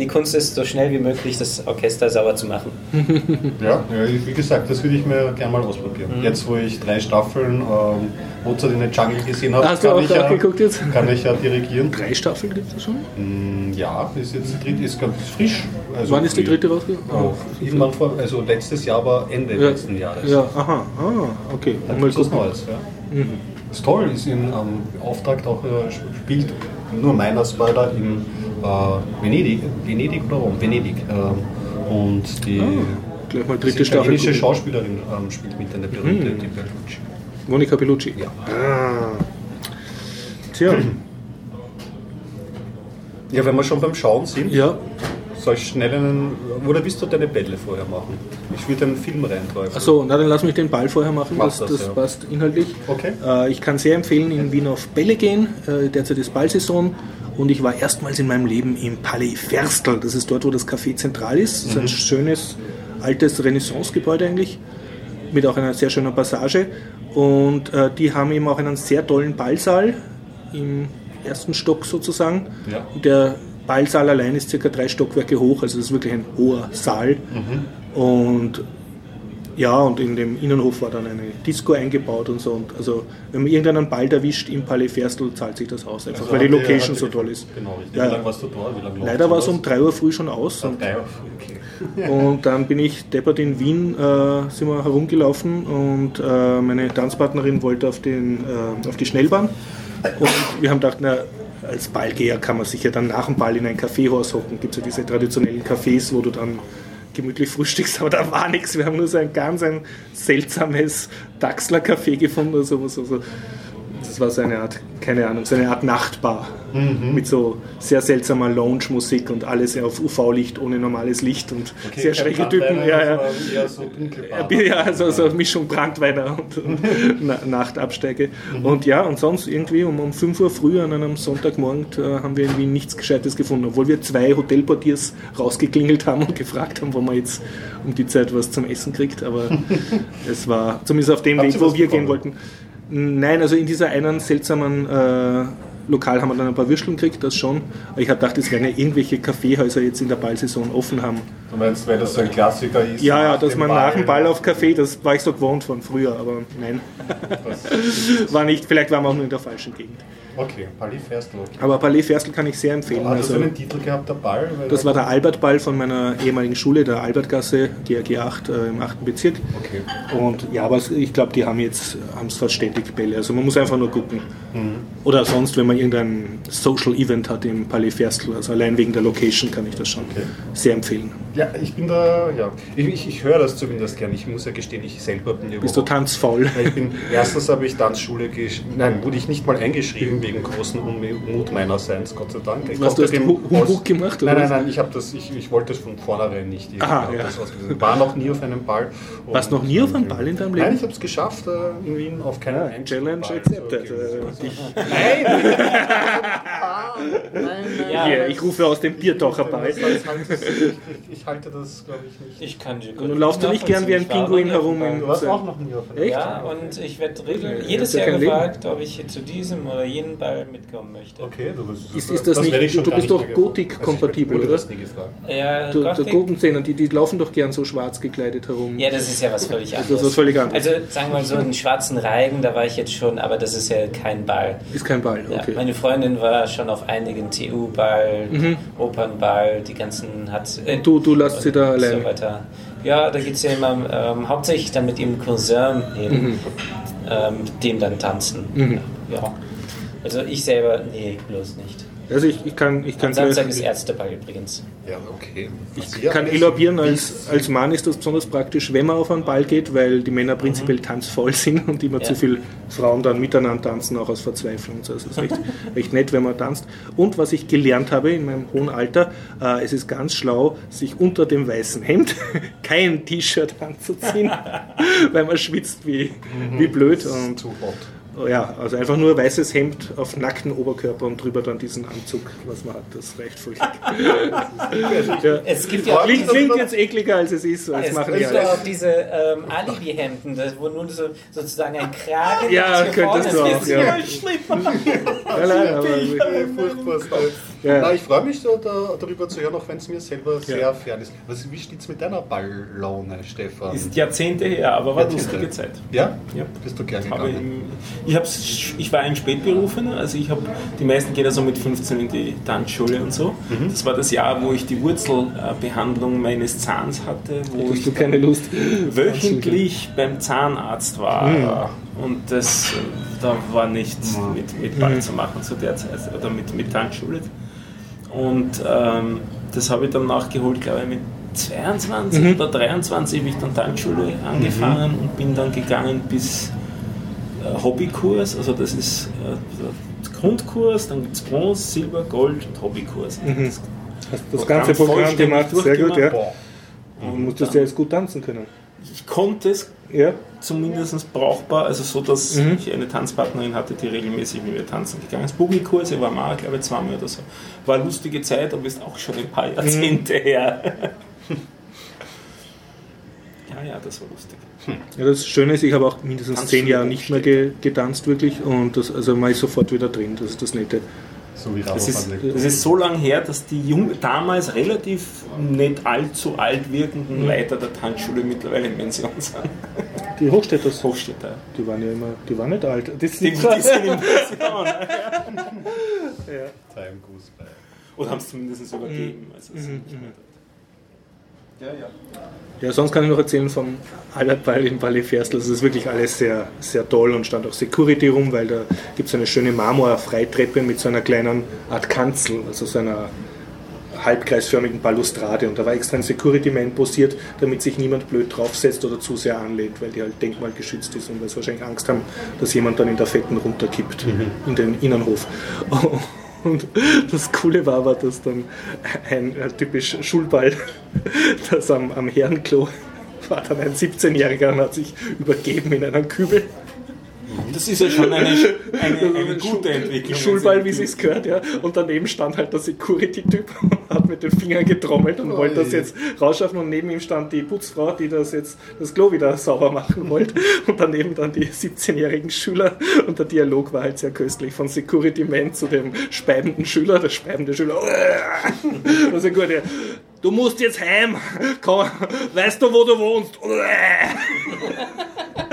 C: die Kunst ist, so schnell wie möglich das Orchester sauber zu machen.
B: Ja, ja, wie gesagt, das würde ich mir gerne mal ausprobieren.
C: Mhm.
B: Jetzt, wo ich drei Staffeln ähm, Mozart in den Jungle gesehen habe,
A: Hast du
B: kann,
A: auch
B: ich ja,
A: geguckt jetzt?
B: kann ich ja dirigieren.
A: Drei Staffeln gibt es schon?
B: Mm, Ja, ist jetzt die dritte, ist ganz frisch. Also
A: Wann ist die dritte rausgekommen?
B: Oh, irgendwann vor, also letztes Jahr, aber Ende
A: Ja,
B: letzten Jahres.
A: ja, aha, ah, okay.
B: Da
A: Mal gucken.
B: Neues. Ja. Ist toll, ist in ähm, Auftrag auch äh, spielt nur meiner Spoiler in äh, Venedig, Venedig oder Rom? Venedig. ähm, und die
A: Ah, Gleich mal dritte Staffel.
B: Schauspielerin ähm, spielt mit, eine berühmte, die Bellucci.
A: Monika Bellucci.
B: Ja.
A: Ah. Tja,
B: Ja, wenn wir schon beim Schauen sind,
A: ja,
B: soll ich schnell einen, oder willst du deine Bälle vorher machen? Ich würde einen Film reinträufeln.
A: achso, na dann lass mich den Ball vorher machen,
B: Mach
A: das,
B: das,
A: das
B: ja.
A: passt inhaltlich.
B: Okay.
A: Äh, ich kann sehr empfehlen, in Wien auf Bälle gehen. Äh, derzeit ist Ballsaison und ich war erstmals in meinem Leben im Palais Ferstel. Das ist dort, wo das Café Zentral ist. Das ist ein schönes, altes Renaissance-Gebäude eigentlich, mit auch einer sehr schönen Passage. Und äh, die haben eben auch einen sehr tollen Ballsaal im ersten Stock sozusagen.
B: Ja.
A: Der Ballsaal allein ist circa drei Stockwerke hoch, also das ist wirklich ein hoher Saal. Und ja, und in dem Innenhof war dann eine Disco eingebaut und so. Und also, wenn man irgendeinen Ball erwischt im Palais Ferstel, zahlt sich das aus, einfach
B: Also
A: weil die Location so toll ist.
B: Genau, richtig.
A: Ja,
B: Wie lange warst du dort? Wie lange
A: Leider war es um 3 Uhr früh schon aus. Und,
B: drei Uhr, okay.
A: und dann bin ich deppert in Wien, äh, sind wir herumgelaufen und äh, meine Tanzpartnerin wollte auf, den, äh, auf die Schnellbahn. Und wir haben gedacht, na, als Ballgeher kann man sich ja dann nach dem Ball in ein Kaffeehaus hocken. Gibt es ja diese traditionellen Cafés, wo du dann gemütlich frühstückst, aber da war nichts. Wir haben nur so ein ganz ein seltsames Dachsler-Café gefunden oder sowas. Also, das war so eine Art, keine Ahnung, so eine Art Nachtbar mit so sehr seltsamer Lounge-Musik und alles auf UV-Licht ohne normales Licht und sehr
B: keine
A: schräge Typen. Ja, ja.
B: eher so Dunkelbar.
A: Ja, also so Mischung Brandweiner und Na Nachtabsteige. Und ja, und sonst irgendwie um, um 5 Uhr früh an einem Sonntagmorgen äh, haben wir in Wien nichts Gescheites gefunden, obwohl wir zwei Hotelportiers rausgeklingelt haben und gefragt haben, wo man jetzt um die Zeit was zum Essen kriegt. Aber es war zumindest auf dem Weg, wo wir gehen
B: bekommen?
A: wollten. Nein, also in dieser einen seltsamen äh, Lokal haben wir dann ein paar Würsteln gekriegt, das schon. Ich habe gedacht, es werden ja irgendwelche Kaffeehäuser jetzt in der Ballsaison offen haben.
B: Du meinst, weil das so ein Klassiker ist?
A: Ja, ja, dass man nach dem Ball auf Kaffee, das war ich so gewohnt von früher, aber nein. war nicht, vielleicht waren wir auch nur in der falschen Gegend.
B: Okay, Palais Ferstel. Okay.
A: Aber Palais Ferstel kann ich sehr empfehlen.
B: Hat das
A: Also,
B: einen Titel gehabt, der Ball?
A: Das war der Albert-Ball von meiner ehemaligen Schule, der Albertgasse, GRG 8 äh, im 8. Bezirk.
B: Okay.
A: Und ja, aber ich glaube, die haben jetzt haben es fast ständig Bälle. Also man muss einfach nur gucken. Oder sonst, wenn man irgendein Social Event hat im Palais Ferstel, also allein wegen der Location kann ich das schon
B: Okay.
A: sehr empfehlen.
B: Ja, ich bin da, ja. Ich, ich, ich höre das zumindest gern. Ich muss ja gestehen, ich selber bin
A: Bist du
B: überhaupt
A: tanzfaul?
B: Ja, Ich bin, erstens habe ich Tanzschule, gesch- nein, wurde ich nicht mal eingeschrieben wegen großen Unmut meinerseits, Gott sei Dank. Ich
A: Was, du hast Humbug gemacht, oder
B: Nein, nein, nein, ich, habe das, ich, ich wollte das von vornherein nicht. Ich
A: Aha, ja.
B: war noch nie auf einem Ball.
A: Warst noch nie auf einem Ball in deinem Leben?
B: Nein, ich habe es geschafft äh, in Wien auf keinen
A: Ja,
B: einzigen
A: Challenge
B: Ball.
A: accepted.
B: So,
A: Äh,
B: okay.
A: dich-
B: Nein!
C: Ja,
A: Hier, ich rufe aus dem Biertaucher Ball.
B: Halt, das- ich, ich halte das, glaube ich, nicht.
C: Ich kann dir
A: Und dann laufst du nicht gern wie ein Pinguin herum
B: Du warst auch noch nie auf einem
A: Echt?
C: Ja, und ich werde regel-
A: Ja,
C: jedes
A: ja
C: Jahr gefragt, ob ich zu diesem oder jenem Ball mitkommen möchte.
B: Okay, du bist,
A: Ist- ist das nicht-
B: ich schon
A: du bist
B: nicht
A: doch. Gothic-kompatibel,
B: Also
A: oder?
B: das nie gefragt.
C: Ja,
A: Der, der
C: Gothic,
A: Gurkenzähner, die, die laufen doch gern so schwarz gekleidet herum.
C: ja, das ist ja was völlig
A: Das
C: anderes.
A: ist was völlig anderes.
C: Also sagen wir mal so, einen schwarzen Reigen, da war ich jetzt schon, aber das ist ja kein Ball.
A: Ist kein Ball,
C: Ja,
A: okay.
C: meine Freundin war schon auf einigen TU-Ball, Opernball, die ganzen hat. Äh,
A: Mhm. Du- du lässt sie da
C: und
A: allein.
C: So weiter. Ja, da geht es ja immer ähm, hauptsächlich dann mit ihrem Cousin hin,
A: Mhm.
C: ähm, mit dem dann tanzen. Ja. Also ich selber, nee, bloß nicht.
A: Also ich, ich kann, ich kann
C: Am Samstag ist Ärzteball übrigens.
B: Ja, okay.
A: Ich kann elaborieren, als, als Mann ist das besonders praktisch, wenn man auf einen Ball geht, weil die Männer prinzipiell tanzvoll sind und immer
C: Ja.
A: zu viele Frauen dann miteinander tanzen, auch aus Verzweiflung. Also es ist recht, recht nett, wenn man tanzt. Und was ich gelernt habe in meinem hohen Alter, äh, es ist ganz schlau, sich unter dem weißen Hemd kein T-Shirt anzuziehen, weil man schwitzt wie, wie blöd. Und
B: Zu hot.
A: Oh Ja, also einfach nur weißes Hemd auf nackten Oberkörper und drüber dann diesen Anzug, was man hat. Das reicht völlig. ja.
C: Es gibt ja auch
A: Klingt,
C: diese,
A: klingt jetzt ekliger als es ist, als
C: es
A: machen
C: gibt ja auch diese ähm, Alibi-Hemden, das- wo nun so, sozusagen ein Kragen
A: Ja, könntest du
C: ist.
A: auch, ja. Ja. Ja.
B: Na, ich freue mich so da, darüber zu hören, auch wenn es mir selber sehr fern ist. Was, wie steht es mit deiner Balllaune, Stefan?
D: Ist Jahrzehnte her, aber war eine
B: Jahrzehnte.
D: lustige Zeit.
B: ja?
D: Ja.
B: Bist du gern
D: Habe
B: gegangen?
D: Ich, hab's, ich war ein Spätberufener, also ich habe die meisten gehen ja so mit 15 in die Tanzschule und so.
A: Mhm.
D: Das war das Jahr, wo ich die Wurzelbehandlung meines Zahns hatte, wo ich
A: du keine Lust?
D: wöchentlich beim Zahnarzt war.
A: Mhm.
D: Und das, da war nichts mit, mit
A: Mhm.
D: Ball zu machen zu der Zeit oder mit, mit Tanzschule. Und ähm, das habe ich dann nachgeholt, glaube ich, mit 22
A: Mhm.
D: oder 23 habe ich dann Tanzschule angefangen und bin dann gegangen bis Hobbykurs. Also das ist äh, der Grundkurs, dann gibt es Bronze, Silber, Gold und Hobbykurs.
A: Mhm.
D: Das
A: Hast das ganze Programm gemacht, sehr gut, ja.
D: durchgemacht.
A: Du musstest ja jetzt gut tanzen können.
D: Ich konnte es
A: Ja,
D: zumindest brauchbar, also so, dass
A: Mhm.
D: ich eine Tanzpartnerin hatte, die regelmäßig mit mir tanzen gegangen ist. Boogie-Kurse war mal, glaube ich, zweimal oder so. War eine lustige Zeit, aber ist auch schon ein paar Jahrzehnte her. ja, ja, das war lustig.
A: Ja, das Schöne ist, ich habe auch mindestens
D: Tanzschule
A: zehn Jahre nicht mehr ge getanzt, wirklich. Und das, also man ist sofort wieder drin, das ist das Nette.
B: So wie
D: Das ist, das ist so lange her, dass die jung, damals relativ nicht allzu alt wirkenden Leiter der Tanzschule mittlerweile in Pension sind.
A: Die Hochstädters,
D: Hochstädter.
A: die waren ja immer, die waren nicht alt. Das
D: Die, die sind in Pension.
B: Time goes by.
D: Oder haben es zumindest übergeben.
A: Mhm.
D: Also mehr- ja, ja.
A: Ja, sonst kann ich noch erzählen vom Albertball in Palais Ferstel. Das ist wirklich alles sehr, sehr toll und stand auch Security rum, weil da gibt es eine schöne Marmor-Freitreppe mit so einer kleinen Art Kanzel, also so einer halbkreisförmigen Balustrade. Und da war extra ein Security-Man posiert, damit sich niemand blöd draufsetzt oder zu sehr anlehnt, weil die halt denkmalgeschützt ist und weil sie wahrscheinlich Angst haben, dass jemand dann in der Fetten runterkippt in den Innenhof. Und das Coole war aber, dass dann ein äh, typisch Schulball, das am, am Herrenklo war dann ein 17-Jähriger und hat sich übergeben in einem Kübel.
D: Das ist ja schon eine, eine, eine gute Entwicklung.
A: Schulball, wie es gehört, ja. Und daneben stand halt der Security-Typ und hat mit den Fingern getrommelt und wollte das jetzt rausschaffen. Und neben ihm stand die Putzfrau, die das jetzt das Klo wieder sauber machen wollte. Und daneben dann die 17-jährigen Schüler. Und der Dialog war halt sehr köstlich. Von Security-Man zu dem speibenden Schüler. Der speibende Schüler. Das ist gut, ja. Du musst jetzt heim. Komm, weißt du, wo du wohnst?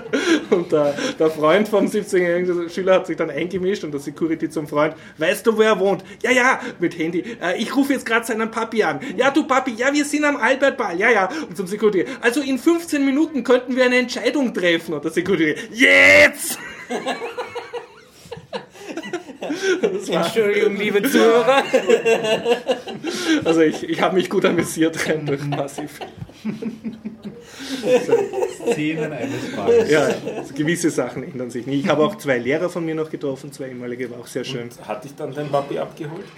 A: Und der, der Freund vom 17-jährigen Schüler hat sich dann eingemischt und der Security zum Freund, weißt du, wo er wohnt? Ja, ja, mit Handy. Äh, ich rufe jetzt gerade seinen Papi an. Ja, du Papi, ja, wir sind am Albertball. Ja, ja. Und zum Security, also in 15 Minuten könnten wir eine Entscheidung treffen. Und der Security, jetzt!
C: Entschuldigung, liebe Zuhörer.
A: Also ich, ich habe mich gut amüsiert rein durch Massiv.
B: Szenen eines Balls.
A: Ja, also gewisse Sachen ändern sich nicht. Ich habe auch zwei Lehrer von mir noch getroffen, zwei ehemalige, war auch sehr schön.
D: Hat dich dann dein Papi abgeholt?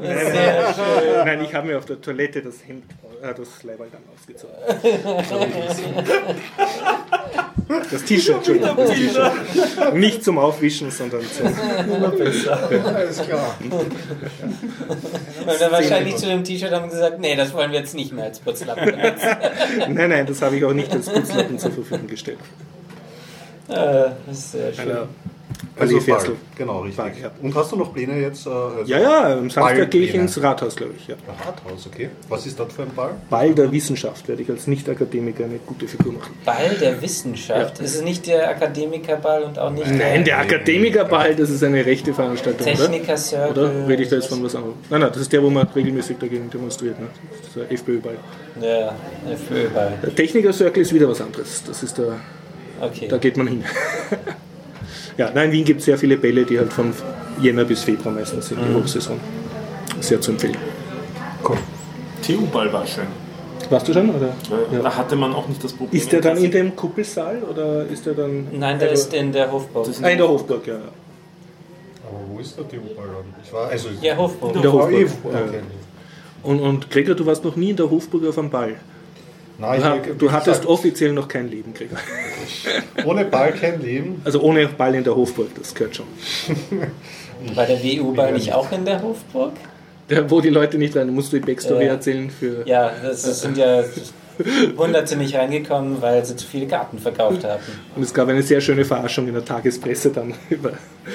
A: Nein, nein, nein, ich habe mir auf der Toilette das Hemd, äh, das Leiberl dann ausgezogen. Das T-Shirt, Entschuldigung. Das T-Shirt. Nicht zum Aufwischen, sondern zum.
B: Alles klar.
C: Und dann wahrscheinlich zu dem T-Shirt haben gesagt, nee, das wollen wir jetzt nicht mehr als Putzlappen benutzen.
A: Nein, nein, das habe ich auch nicht als Putzlappen zur Verfügung gestellt.
C: Äh, das ist sehr schön.
A: Einer
B: Also.
A: Ferstel.
B: Genau, richtig.
A: Ball, ja.
B: Und hast du noch Pläne jetzt? äh, Also
A: Ja, ja, am Samstag gehe ich ins Rathaus, glaube ich. Ja.
B: Rathaus, okay. Was ist dort für ein Ball?
A: Ball der Wissenschaft werde ich als Nicht-Akademiker eine gute Figur machen.
C: Ball der Wissenschaft. Ist es nicht der Akademikerball und auch nicht
A: Nein, der Akademikerball, das ist eine rechte Veranstaltung, oder?
C: Techniker-Circle?
A: Oder rede ich da jetzt von was anderem? Nein, nein, das ist der, wo man regelmäßig dagegen demonstriert. Ne? Das ist der FPÖ-Ball.
C: Ja, der Föhlball.
A: Der Techniker-Circle ist wieder was anderes. Das ist der,
C: Okay.
A: da geht man hin. ja, nein, in Wien gibt es sehr viele Bälle, die halt von Jänner bis Februar meistens sind, die Hochsaison. Sehr zu empfehlen.
D: TU-Ball war schön.
A: Warst du schon? Oder?
D: Weil Da hatte man auch nicht das Problem.
A: Ist der dann in dem Kuppelsaal oder ist der dann.
C: Nein, der ist in der Hofburg.
A: Ah, in der Hofburg, ja.
B: Aber wo ist der TU-Ball dann? Ich war, also,
C: Ja, Hofburg.
A: In der
B: Ah,
A: Hofburg. Ja.
B: okay.
A: Und, und Gregor, du warst noch nie in der Hofburg auf einem Ball.
B: Nein,
A: Du, ha-
B: ich-
A: du hattest
B: gesagt,
A: offiziell noch kein Leben, Gregor.
B: ohne Ball kein Leben.
A: Also ohne Ball in der Hofburg, das gehört schon.
C: War der WU-Ball nicht auch in der Hofburg?
A: Der, wo die Leute nicht rein, musst du die Backstory
C: Ja.
A: erzählen für.
C: Ja, das das sind ja Hunderte nicht reingekommen, weil sie zu viele Karten verkauft haben.
A: Und es gab eine sehr schöne Verarschung in der Tagespresse dann über.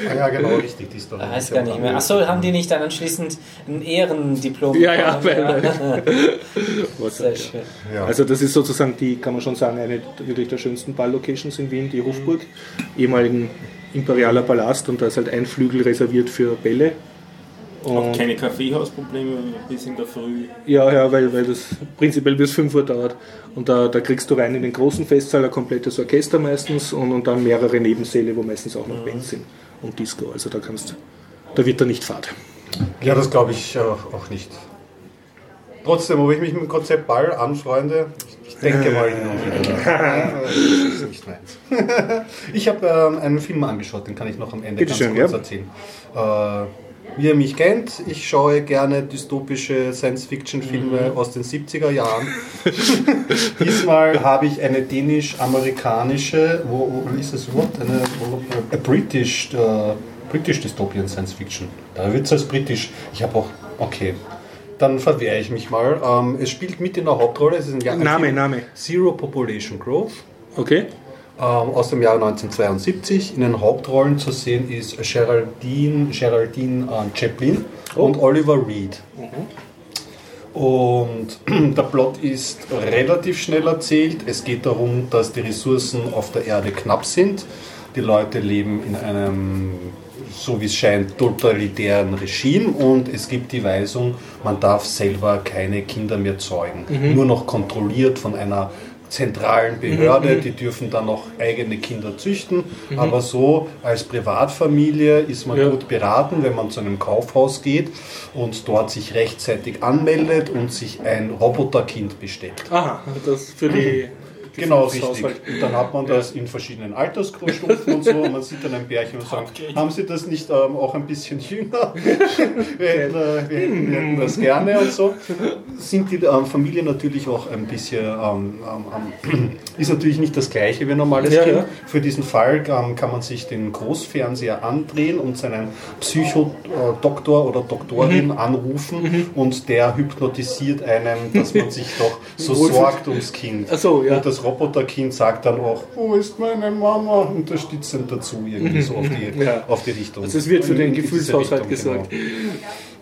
B: Ah, ja, genau, richtig. Die Story.
C: Ich weiß gar nicht mehr. Achso, haben die nicht dann anschließend ein Ehrendiplom
A: Ja, ja,
C: bekommen?
A: weil-
C: Ja.
A: Was
C: Sehr
A: ja.
C: schön.
B: Ja.
A: Also das ist sozusagen die, kann man schon sagen, eine wirklich der schönsten Ball-Locations in Wien, die Hofburg, ehemaligen imperialer Palast und da ist halt ein Flügel reserviert für Bälle.
D: Auch
A: Und
D: keine Kaffeehausprobleme bis in der Früh.
A: Ja, ja, weil, weil das prinzipiell bis 5 Uhr dauert. Und da, da kriegst du rein in den großen Festsaal ein komplettes Orchester meistens und, und dann mehrere Nebensäle, wo meistens auch noch Bands sind und Disco. Also da kannst da wird da nicht fad.
B: Ja, das glaube ich auch nicht. Trotzdem, ob ich mich mit dem Konzept Ball anfreunde, ich denke mal hin und wieder. Das ist nicht meins. Ich habe ähm, einen Film angeschaut, den kann ich noch am Ende
A: Bitte
B: ganz
A: schön,
B: kurz
A: ja.
B: erzählen. Äh, wie ihr mich kennt, ich schaue gerne dystopische Science-Fiction-Filme
A: Mhm.
B: aus den 70er Jahren. Diesmal habe ich eine dänisch-amerikanische, wo, wo ist das überhaupt? Eine a British, äh, British Dystopian Science Fiction. Da wird es als britisch. Ich habe auch, okay, dann verwehre ich mich mal. Ähm, es spielt mit in der Hauptrolle, es ist ein,
A: Name, Name.
B: Zero Population Growth
A: Okay?
B: Ähm, aus dem Jahr 1972. In den Hauptrollen zu sehen ist Geraldine, Geraldine äh, Chaplin und Oliver Reed. Und der Plot ist relativ schnell erzählt. Es geht darum, dass die Ressourcen auf der Erde knapp sind. Die Leute leben in einem, so wie es scheint, totalitären Regime und es gibt die Weisung, man darf selber keine Kinder mehr zeugen. Nur noch kontrolliert von einer zentralen Behörde, die dürfen dann noch eigene Kinder züchten. Aber so als Privatfamilie ist man
A: Ja.
B: gut beraten, wenn man zu einem Kaufhaus geht und dort sich rechtzeitig anmeldet und sich ein Roboterkind bestellt.
A: Aha, das für die
B: Genau, richtig.
A: Gefühlshaushalt.
B: Und dann hat man das in verschiedenen Altersstufen und so und man sieht dann ein Pärchen und sagt, haben Sie das nicht ähm, auch ein bisschen jünger? wir, hätten, äh, wir, hätten, wir hätten das gerne und so. Sind die ähm, Familie natürlich auch ein bisschen, ähm, ähm, ähm, ist natürlich nicht das gleiche wie ein normales
A: Ja,
B: Kind.
A: ja.
B: Für diesen Fall ähm, kann man sich den Großfernseher andrehen und seinen Psychodoktor oder Doktorin
A: Mhm.
B: anrufen und der hypnotisiert einen, dass man sich doch so sorgt ums Kind.
A: Ach so, ja.
B: Und das Roboterkind sagt dann auch, wo ist meine Mama? Unterstützend dazu, irgendwie so auf die.
A: Ja.
B: auf die Richtung.
A: Also es wird für den Gefühlshaushalt
B: Richtung,
A: gesorgt.
B: Genau.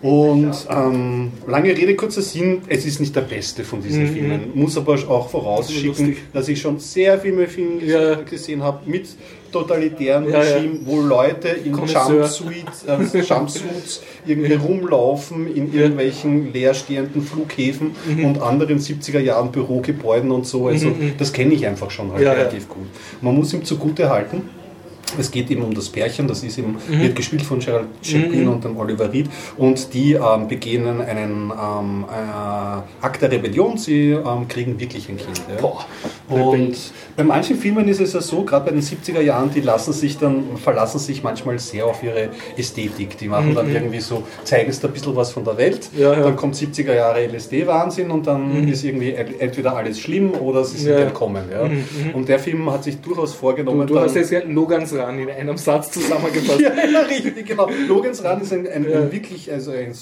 B: Und ähm, lange Rede, kurzer Sinn, es ist nicht der beste von diesen Filmen. Muss aber auch vorausschicken,
A: Mhm. Lustig.
B: dass ich schon sehr viele Filme
A: Ja.
B: gesehen habe mit totalitären
A: Ja, ja.
B: Regime, wo Leute in. Jumpsuits, äh, Jumpsuits irgendwie rumlaufen in irgendwelchen leerstehenden Flughäfen
A: Mhm.
B: und anderen 70er Jahren Bürogebäuden und so. Also das kenne ich einfach schon halt
A: Ja, ja.
B: relativ gut. Man muss ihm zugute halten. Es geht eben um das Pärchen, das ist eben,
A: Mhm.
B: wird gespielt von Gerald Chaplin und dem Oliver Reed und die ähm, begehen einen ähm, äh, Akt der Rebellion, sie ähm, kriegen wirklich ein Kind. Ja.
A: Boah.
B: Und bei manchen Filmen ist es ja so, gerade bei den 70er Jahren, die lassen sich dann, verlassen sich manchmal sehr auf ihre Ästhetik. Die machen dann irgendwie so, zeigen es da ein bisschen was von der Welt,
A: Mhm. Ja, ja.
B: dann kommt 70er Jahre LSD-Wahnsinn und dann ist irgendwie ent- entweder alles schlimm oder sie sind
A: Ja.
B: entkommen. Ja. Und der Film hat sich durchaus vorgenommen,
A: Du, du hast jetzt Logans Run in einem Satz zusammengefasst.
B: ja, ja, richtig, genau. Logans Run ist ein, ein, ein wirklich also ein, ein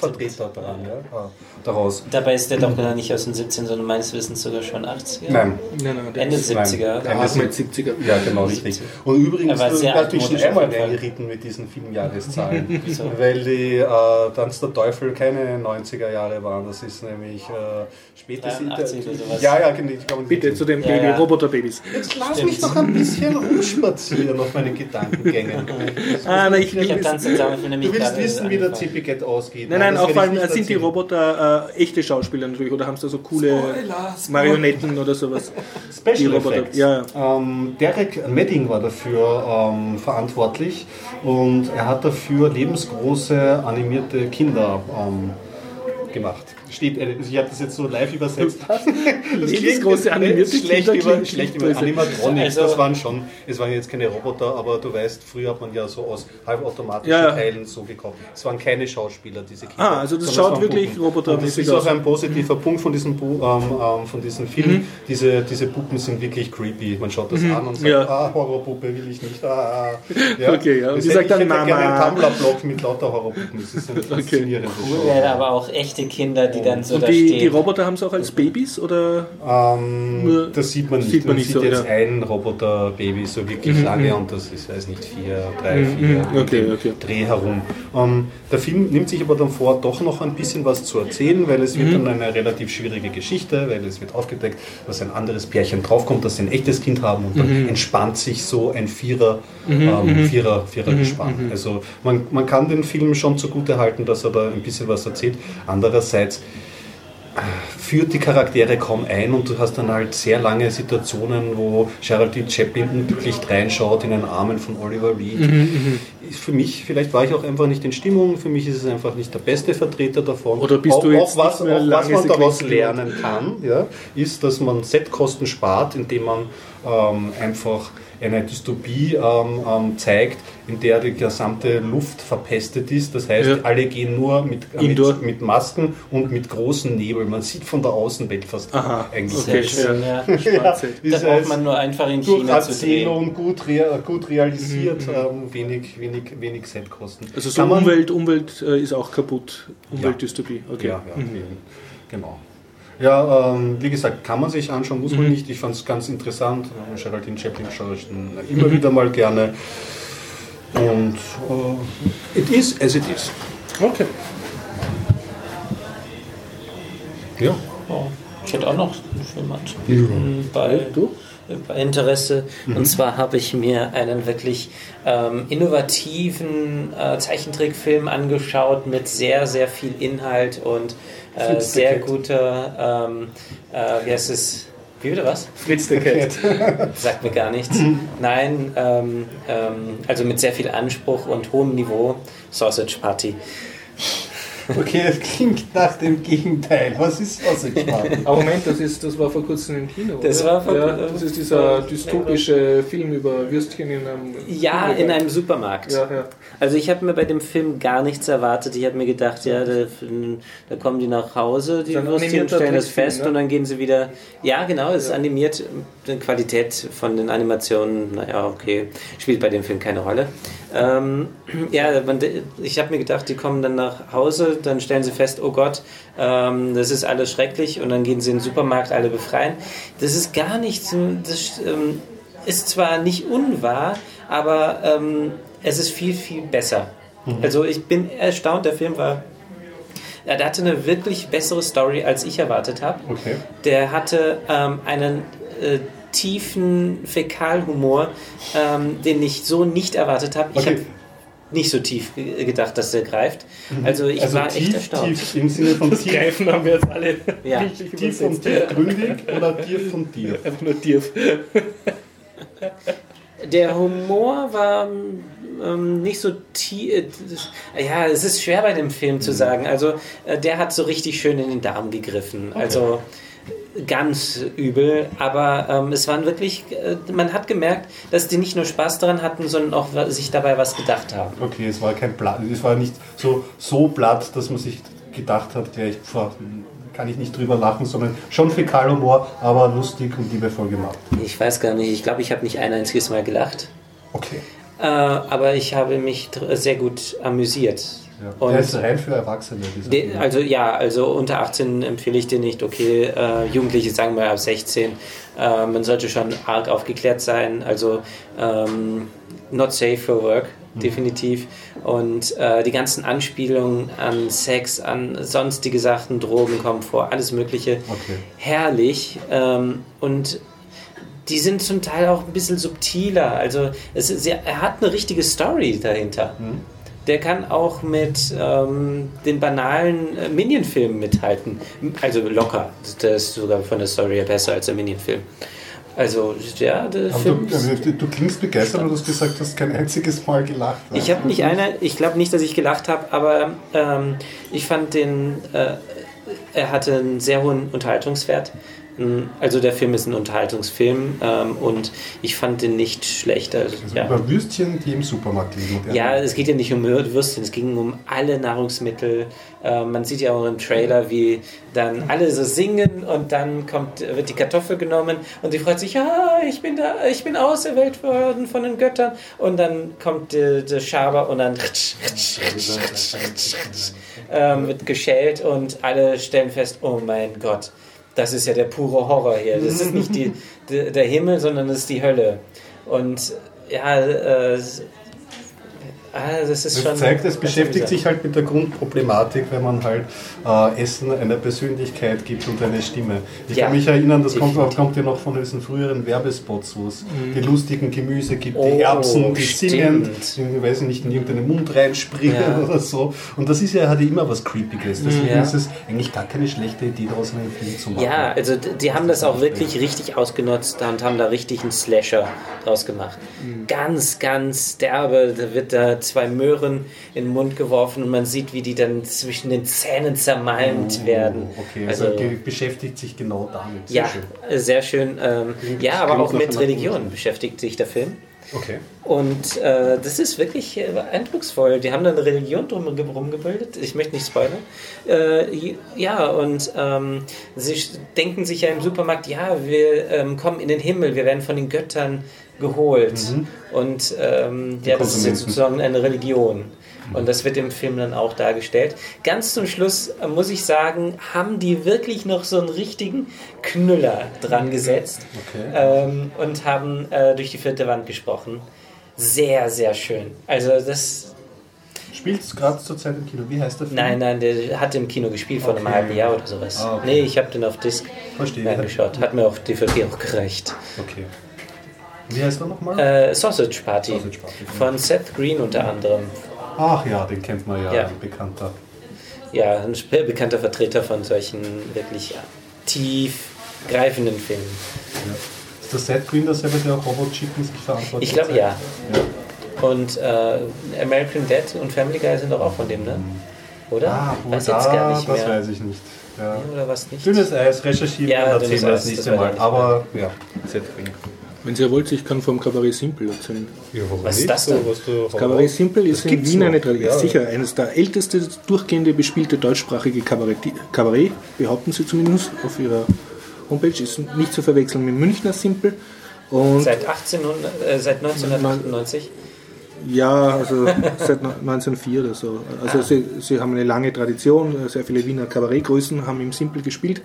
B: Vertreter daran, ja, ah, daraus.
C: Dabei ist der doch gar nicht aus den 17, sondern meines Wissens sogar schon 80er.
B: Nein.
A: Nein, nein, der
C: Ende
A: ist-
C: 70er.
B: Nein.
A: Mit 70er.
B: Ja, genau, richtig. Und übrigens,
C: Er sehr
B: hast mich schon einmal reingeritten mit diesen Filmjahreszahlen,
C: Wieso?
B: weil die äh, Tanz der Teufel keine 90er Jahre waren. Das ist nämlich äh, später.
C: 83 oder sowas.
B: Ja, ja, genau. ich
A: Bitte zu den
C: Ja,
A: Baby
C: ja.
A: Roboter-Babys.
B: Jetzt lass mich doch ein bisschen rumspazieren auf meinen Gedankengängen.
A: Ah, nein, ich
C: Ich nämlich
B: Du willst wissen, wie der. CP-Get ausgeht.
A: Nein, nein,
B: ich
A: allem
B: nicht
A: sind die. Roboter äh, echte Schauspieler natürlich oder haben sie so coole Marionetten oder sowas. Die
B: Special
A: Roboter,
B: Effects.
A: ja,
B: Ähm, Derek Medding war dafür ähm, verantwortlich und er hat dafür lebensgroße animierte Kinder ähm, gemacht. Steht, ich habe das jetzt so live übersetzt. Das
A: Lebensgroße animierte
B: schlecht über, schlecht über Animatronics.
C: Also-
B: das waren schon, es waren jetzt keine Roboter, aber du weißt, früher hat man ja so aus halbautomatischen
A: Ja, ja.
B: Teilen so gekauft. Es waren keine Schauspieler, diese Kinder.
A: Ah, also das schaut wirklich robotermäßig
B: Und Das ist auch ein positiver Punkt von diesem, Bu ähm, ähm, von diesem Film.
A: Mhm.
B: Diese, diese Puppen sind wirklich creepy. Man schaut das an und sagt,
A: Ja.
B: ah, Horrorpuppe will ich nicht. Ah, ah.
A: Okay, ja. Und
B: Das
A: die
B: hätte-
A: sagt dann
B: ich hätte gerne
A: Mama.
B: einen Tumblr-Blog mit lauter Horrorpuppen. Das ist eine faszinierende Show.
C: Ja, aber auch echte Kinder, die dann so
A: Und
C: da
A: die, die Roboter haben sie auch als Babys oder?
B: Ähm, das sieht man nicht.
A: sieht man
B: man
A: nicht
B: sieht
A: so,
B: jetzt
A: ja.
B: ein Roboter-Baby so wirklich lange und das ist, weiß nicht, vier, drei, vier
A: mhm, okay, okay.
B: Dreh herum. Ähm, der Film nimmt sich aber dann vor, doch noch ein bisschen was zu erzählen, weil es wird
A: Mhm.
B: dann eine relativ schwierige Geschichte, weil es wird aufgedeckt, dass ein anderes Pärchen draufkommt, dass sie ein echtes Kind haben und dann
A: Mhm.
B: entspannt sich so ein Vierer, ähm, Vierer, Vierer
A: Mhm,
B: gespannt. Also man, man kann den Film schon zugute halten, dass er da ein bisschen was erzählt. Andererseits führt die Charaktere kaum ein und du hast dann halt sehr lange Situationen, wo Geraldine Chaplin unglücklich reinschaut in den Armen von Oliver Reed.
A: Mhm,
B: Ist für mich, vielleicht war ich auch einfach nicht in Stimmung, für mich ist es einfach nicht der beste Vertreter davon.
A: Oder bist
B: auch,
A: du jetzt
B: auch was, auch was man daraus lernen kann, ja, ist, dass man Setkosten spart, indem man ähm, einfach eine Dystopie ähm, ähm, zeigt, in der die gesamte Luft verpestet ist. Das heißt,
A: Ja.
B: alle gehen nur mit, äh, mit, mit Masken und mit großen Nebel. Man sieht von der Außenwelt fast
A: Aha,
B: eigentlich
A: okay.
C: schön, ja.
A: Schwarze.
C: Da
B: Ist
C: braucht man nur einfach in
B: durch
C: China zu drehen.
B: Erzählung gut, rea gut realisiert, ähm, wenig, wenig, wenig Setkosten.
A: Also so Umwelt, Umwelt äh, ist auch kaputt. Umweltdystopie. Okay.
B: Ja, ja, genau. Ja, ähm, wie gesagt, kann man sich anschauen, muss
A: Mhm.
B: man nicht. Ich fand es ganz interessant. Äh, Geraldine Chaplin schaue ich
A: Mhm.
B: immer wieder mal gerne. Und äh, it is as it is.
A: Okay.
B: Ja.
C: Oh, ich hätte auch noch einen Film anschauen. Bei, bei Interesse. Und zwar habe ich mir einen wirklich ähm, innovativen äh, Zeichentrickfilm angeschaut mit sehr, sehr viel Inhalt und äh, sehr guter, ähm, äh, wie heißt es? Wie wieder was?
A: Fritz der Cat.
C: Sagt mir gar nichts. Nein, ähm, ähm, also mit sehr viel Anspruch und hohem Niveau. Sausage Party.
B: Okay, es klingt nach dem Gegenteil. Was ist Sausage
A: Aber Moment, das, ist, das war vor kurzem im Kino.
C: Das
A: oder?
C: war vor-
A: ja, Das ist dieser dystopische Film über Würstchen in einem.
C: Ja, in einem Supermarkt.
A: Ja, ja.
C: Also ich habe mir bei dem Film gar nichts erwartet. Ich habe mir gedacht, ja, da, da kommen die nach Hause, die Würstchen, stellen das fest
A: ne?
C: und dann gehen sie wieder. Ja, genau, es ist animiert. Die Qualität von den Animationen, naja, okay, spielt bei dem Film keine Rolle. Ähm, ja, ich habe mir gedacht, die kommen dann nach Hause, dann stellen sie fest, oh Gott, ähm, das ist alles schrecklich und dann gehen sie in den Supermarkt, alle befreien. Das ist gar nicht so, das ähm, ist zwar nicht unwahr, aber ähm, es ist viel, viel besser. Also ich bin erstaunt, der Film war ja, der hatte eine wirklich bessere Story, als ich erwartet habe.
B: Okay.
C: Der hatte ähm, einen äh, tiefen Fäkalhumor, ähm, den ich so nicht erwartet habe. Ich
B: Okay.
C: habe nicht so tief ge- gedacht, dass der greift. Also ich
B: Also
C: war echt
B: tief,
C: erstaunt.
B: tief im Sinne von tief,
A: Greifen haben wir jetzt alle
C: Ja.
A: richtig
B: tief von tiefgründig oder tief von tief?
A: Einfach nur tief.
C: Der Humor war ähm, nicht so tief. Ja, es ist schwer bei dem Film zu sagen. Also, äh, der hat so richtig schön in den Darm gegriffen. Also, ganz übel. Aber ähm, es waren wirklich. Äh, man hat gemerkt, dass die nicht nur Spaß daran hatten, sondern auch sich dabei was gedacht haben.
B: Okay, es war kein Blatt, es war nicht so, so blatt, dass man sich gedacht hat, gleich, pf, kann ich nicht drüber lachen, sondern schon Fäkalhumor, aber lustig und liebevoll gemacht.
C: Ich weiß gar nicht. Ich glaube, ich habe nicht ein einziges Mal gelacht.
B: Okay.
C: Äh, aber ich habe mich sehr gut amüsiert.
B: Ja. Der ist rein für Erwachsene.
C: De, also ja, also unter 18 empfehle ich den nicht. Okay, äh, Jugendliche sagen wir ab 16. Äh, man sollte schon arg aufgeklärt sein. Also ähm, not safe for work, definitiv. Und äh, die ganzen Anspielungen an Sex, an sonstige Sachen, Drogen kommen vor, alles Mögliche.
B: Okay.
C: Herrlich. Ähm, und die sind zum Teil auch ein bisschen subtiler. Also es ist, er hat eine richtige Story dahinter. Der kann auch mit ähm, den banalen äh, Minion-Filmen mithalten. Also locker. Der ist sogar von der Story her besser als der Minion-Film. Also, ja, der Film.
B: du, also, du klingst begeistert, weil du hast gesagt, du hast kein einziges Mal gelacht.
C: Ich habe nicht eine, ich glaube nicht, dass ich gelacht habe, aber ähm, ich fand den, äh, er hatte einen sehr hohen Unterhaltungswert. Mm, Also der Film ist ein Unterhaltungsfilm ähm, und ich fand den nicht schlecht. Also,
B: Also
C: ja.
B: über Würstchen, die im Supermarkt liegen.
C: Ja, es geht ja nicht um Würstchen, es ging um alle Nahrungsmittel. Äh, man sieht ja auch im Trailer, wie dann alle so singen und dann kommt, wird die Kartoffel genommen und sie freut sich, ja, ich bin da, ich bin auserwählt worden von den Göttern. Und dann kommt der, der Schaber und dann ähm, wird geschält und alle stellen fest, oh mein Gott, das ist ja der pure Horror hier. Das ist nicht die, der Himmel, sondern das ist die Hölle. Und ja, äh, ah, das
B: Das zeigt, es beschäftigt sich halt mit der Grundproblematik, wenn man halt äh, Essen eine Persönlichkeit gibt und eine Stimme. Ich
C: Ja,
B: kann mich erinnern, das kommt, kommt ja noch von diesen früheren Werbespots, wo es die lustigen Gemüse gibt, die
C: Oh,
B: Erbsen, die singen,
C: stimmt.
B: die, ich weiß nicht, in irgendeinen Mund reinspringen
C: Ja.
B: oder so. Und das ist ja, hat ja immer was Creepiges. Deswegen
C: Ja.
B: ist es eigentlich gar keine schlechte Idee, daraus einen Film zu machen.
C: Ja, also die haben das auch wirklich richtig ausgenutzt und haben da richtig einen Slasher draus gemacht.
B: Mhm.
C: Ganz, ganz derbe. Da wird da zwei Möhren in den Mund geworfen und man sieht, wie die dann zwischen den Zähnen zermalmt werden.
B: Oh, Okay, also,
C: Also,
B: beschäftigt sich genau damit. Sehr
C: ja,
B: schön.
C: sehr schön. Ähm, ja, aber auch mit Religion beschäftigt sich der Film.
B: Okay.
C: Und äh, das ist wirklich äh, eindrucksvoll. Die haben da eine Religion drum rumgebildet. Ich möchte nicht spoilern. Äh, ja, und ähm, sie denken sich ja im Supermarkt, ja, wir ähm, kommen in den Himmel, wir werden von den Göttern geholt. Und ähm, ja, das ist jetzt sozusagen eine Religion. Und das wird im Film dann auch dargestellt. Ganz zum Schluss äh, muss ich sagen, haben die wirklich noch so einen richtigen Knüller dran gesetzt
B: Okay.
C: ähm, und haben äh, durch die vierte Wand gesprochen. Sehr, sehr schön. Also das,
B: Spielt es gerade zur Zeit im Kino? Wie heißt der Film?
C: nein, nein, der hat im Kino gespielt vor einem
B: Okay.
C: halben Jahr oder sowas.
B: Ah, okay.
C: Nee, ich habe den auf Disc
B: Verstehe.
C: angeschaut. Hat mir auf DVD auch gereicht.
B: Okay. Wie heißt er nochmal?
C: Äh, Sausage Party.
B: Sausage Party.
C: Von Seth Green unter anderem.
B: Ach ja, den kennt man ja,
C: Ja.
B: ein bekannter.
C: Ja, ein bekannter Vertreter von solchen wirklich tiefgreifenden Filmen.
B: Ja. Ist der Seth Green derselbe, der auch Robot Chicken sich verantwortet?
C: Ich glaube ja.
B: ja.
C: Und äh, American Dad und Family Guy sind doch auch von dem, ne? Oder?
B: Ah,
C: weiß
B: da,
C: jetzt gar nicht
B: das
C: mehr.
B: weiß ich nicht. Ja.
C: Oder was nicht?
B: Dünnes Eis, recherchieren
C: Ja,
B: wir das nächste
C: das
B: Mal. Aber ja, Z-Ring.
A: Wenn ihr wollt, ich kann vom Kabarett Simpel erzählen.
B: Ja,
C: Was ist das denn?
B: So, was du
A: Das Kabarett Simpel ist in Wien
B: noch.
A: eine Tradition.
B: Ja.
A: Sicher, eines der älteste durchgehende bespielte deutschsprachige Kabarett, Kabarett, behaupten sie zumindest auf ihrer Homepage, ist nicht zu verwechseln mit Münchner Simpel. Und
C: Seit, 1800, äh, seit 1998?
A: Ja, also seit 1904 oder so. Also sie, sie haben eine lange Tradition, sehr viele Wiener Kabarettgrößen haben im Simpel gespielt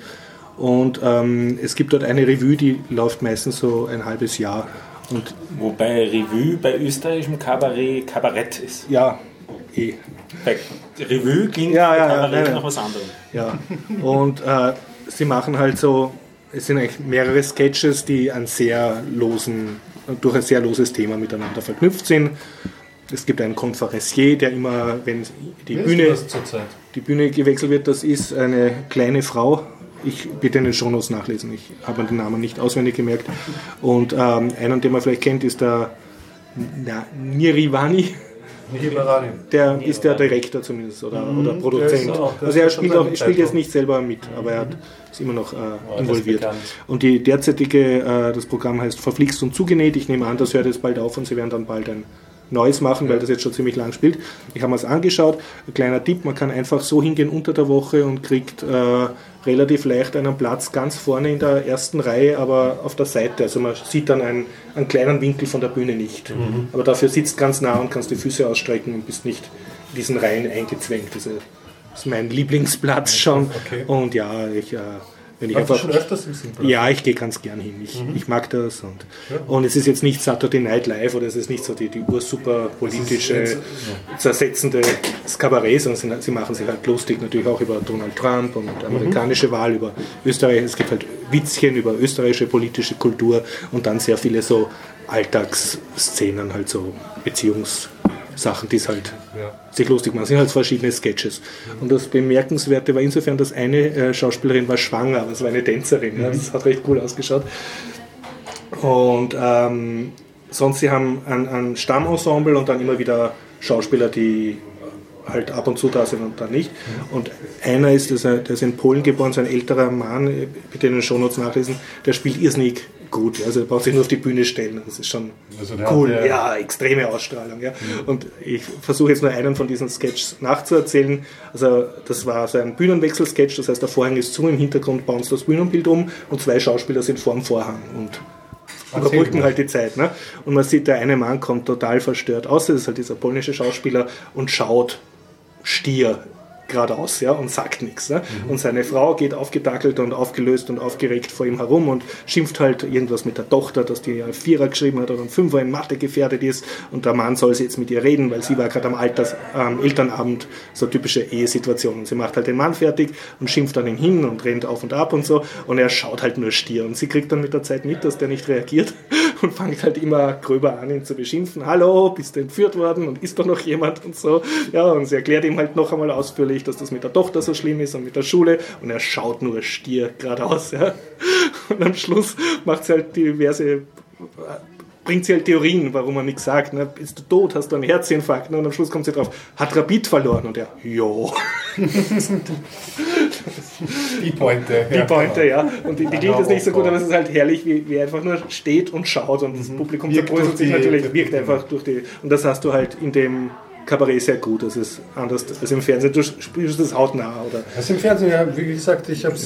A: und ähm, es gibt dort eine Revue, die läuft meistens so ein halbes Jahr. Und
D: Wobei Revue bei österreichischem Kabarett Kabarett ist.
A: ja, eh.
D: Bei Revue klingt
A: Ja, ja,
D: bei
A: ja,
D: Kabarett
A: nein.
D: noch was anderes.
A: Ja, und äh, sie machen halt so, es sind eigentlich mehrere Sketches, die an sehr losen, durch ein sehr loses Thema miteinander verknüpft sind. Es gibt einen Konferencier, der immer, wenn die Bühne, die Bühne gewechselt wird, das ist eine kleine Frau. Ich bitte in den Shownotes nachlesen, ich habe den Namen nicht auswendig gemerkt. Und ähm, einen, den man vielleicht kennt, ist der Na, Nirivani.
B: Nihilbarani.
A: Der ist der Direktor zumindest oder, oder Produzent.
B: Mhm. auch-
A: also er spielt, auch, spielt jetzt nicht selber mit, aber er hat, ist immer noch äh,
C: ist
A: involviert. Und die derzeitige, äh, das Programm heißt Verflixt und Zugenäht. Ich nehme an, das hört jetzt bald auf und sie werden dann bald ein neues machen, weil das jetzt schon ziemlich lang spielt. Ich habe mir es angeschaut. Ein kleiner Tipp, man kann einfach so hingehen unter der Woche und kriegt äh, relativ leicht einen Platz ganz vorne in der ersten Reihe, aber auf der Seite. Also man sieht dann einen, einen kleinen Winkel von der Bühne nicht. Aber dafür sitzt ganz nah und kannst die Füße ausstrecken und bist nicht in diesen Reihen eingezwängt. Diese, das ist mein Lieblingsplatz schon.
B: Okay.
A: Und ja, ich, äh, wenn ich
B: Warst du
A: einfach
B: schon öfters im Simpel?
A: ja, ich gehe ganz gern hin. Ich, ich mag das. Und, und es ist jetzt nicht Saturday Night Live oder es ist nicht so die, die ursuper politische,
B: jetzt-
A: zersetzende Kabarett, sondern sie, sie machen sich halt lustig natürlich auch über Donald Trump und amerikanische Wahl, über Österreich. Es gibt halt Witzchen über österreichische politische Kultur und dann sehr viele so Alltagsszenen, halt so Beziehungssachen, die es halt
B: Ja.
A: sich lustig machen. Es sind halt verschiedene Sketches. Und das Bemerkenswerte war insofern, dass eine äh, Schauspielerin war schwanger, aber es war eine Tänzerin. Ja, das hat recht cool ausgeschaut. Und ähm, sonst, sie haben ein, ein Stammensemble und dann immer wieder Schauspieler, die halt ab und zu da sind und dann nicht. Und einer ist, der ist, in Polen geboren, so ein älterer Mann, bitte in den Shownotes nachlesen, der spielt irrsinnig gut. Also er braucht sich nur auf die Bühne stellen. Das ist schon
B: Also
A: cool.
B: hat, äh,
A: ja, extreme Ausstrahlung. Ja. Und ich versuche jetzt nur einen von diesen Sketches nachzuerzählen. Also das war so ein Bühnenwechsel-Sketch, das heißt der Vorhang ist zu, im Hintergrund bauen sie das Bühnenbild um und zwei Schauspieler sind vor dem Vorhang und überbrücken halt die Zeit. Ne? Und man sieht, der eine Mann kommt total verstört aus, das ist halt dieser polnische Schauspieler und schaut stier geradeaus ja, und sagt nichts. Ne? Und seine Frau geht aufgedackelt und aufgelöst und aufgeregt vor ihm herum und schimpft halt irgendwas mit der Tochter, dass die einen Vierer geschrieben hat oder einen Fünfer in Mathe gefährdet ist und der Mann soll sie jetzt mit ihr reden, weil sie war gerade am Alters, am Elternabend, so typische Ehesituation. Und sie macht halt den Mann fertig und schimpft dann ihn hin und rennt auf und ab und so und er schaut halt nur stier und sie kriegt dann mit der Zeit mit, dass der nicht reagiert und fängt halt immer gröber an, ihn zu beschimpfen. Hallo, bist du entführt worden und ist da noch jemand und so. Ja, und sie erklärt ihm halt noch einmal ausführlich, dass das mit der Tochter so schlimm ist und mit der Schule und er schaut nur stier geradeaus. Ja. Und am Schluss macht sie halt diverse bringt sie halt Theorien, warum er nichts sagt. Ne? Bist du tot, hast du einen Herzinfarkt? Ne? Und am Schluss kommt sie drauf, hat Rapid verloren. Und er, jo.
B: Die Pointe.
A: Die Pointe, ja. Und die, die klingt jetzt nicht so gut, aber es ist halt herrlich, wie, wie er einfach nur steht und schaut und das Publikum
B: Wirkt
A: zerbröselt
B: durch
A: sich natürlich, wirkt einfach durch die. Und das hast du halt in dem Kabarett sehr gut. Das ist anders als im Fernsehen. Du spürst das hautnah. Oder?
B: Also im Fernsehen, ja, wie gesagt, ich habe es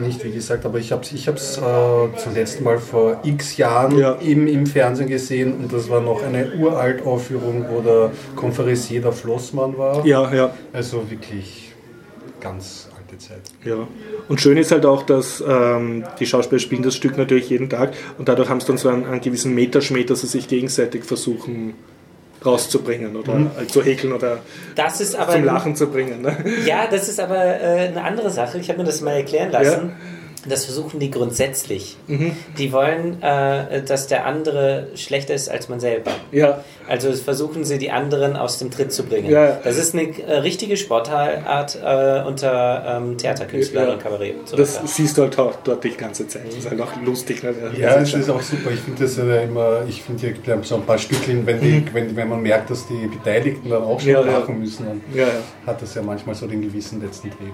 B: nicht wie gesagt, aber ich habe es ich hab's, äh, zuletzt mal vor x Jahren
A: Ja.
B: im, im Fernsehen gesehen und das war noch eine uralt Aufführung, wo der Konferencier der Flossmann war.
A: Ja, ja.
B: Also wirklich ganz alte Zeit.
A: Ja, und schön ist halt auch, dass ähm, die Schauspieler spielen das Stück natürlich jeden Tag und dadurch haben sie dann so einen, einen gewissen Meterschmäh, dass sie sich gegenseitig versuchen rauszubringen oder halt zu häkeln oder
C: Das ist aber
A: zum Lachen zu bringen. Ne?
C: Ja, das ist aber äh, eine andere Sache. Ich habe mir das mal erklären lassen. Das versuchen die grundsätzlich. Die wollen, äh, dass der andere schlechter ist als man selber.
A: Ja,
C: Also das versuchen sie, die anderen aus dem Tritt zu bringen.
A: Ja.
C: Das ist eine äh, richtige Sportart äh, unter ähm, Theaterkünstlern
A: Ja.
C: und Kabarett. und so
A: das
C: weiter.
A: siehst du halt auch dort die ganze Zeit. Das ist halt auch lustig. Ne?
B: Ja, es ist auch super. Ich finde das ja immer, ich finde ja glaub, so ein paar Stückchen, wenn, die, wenn, wenn man merkt, dass die Beteiligten dann auch schon
A: Ja, ja.
B: lachen müssen, dann
A: Ja, ja.
B: hat das ja manchmal so den gewissen letzten Dreh.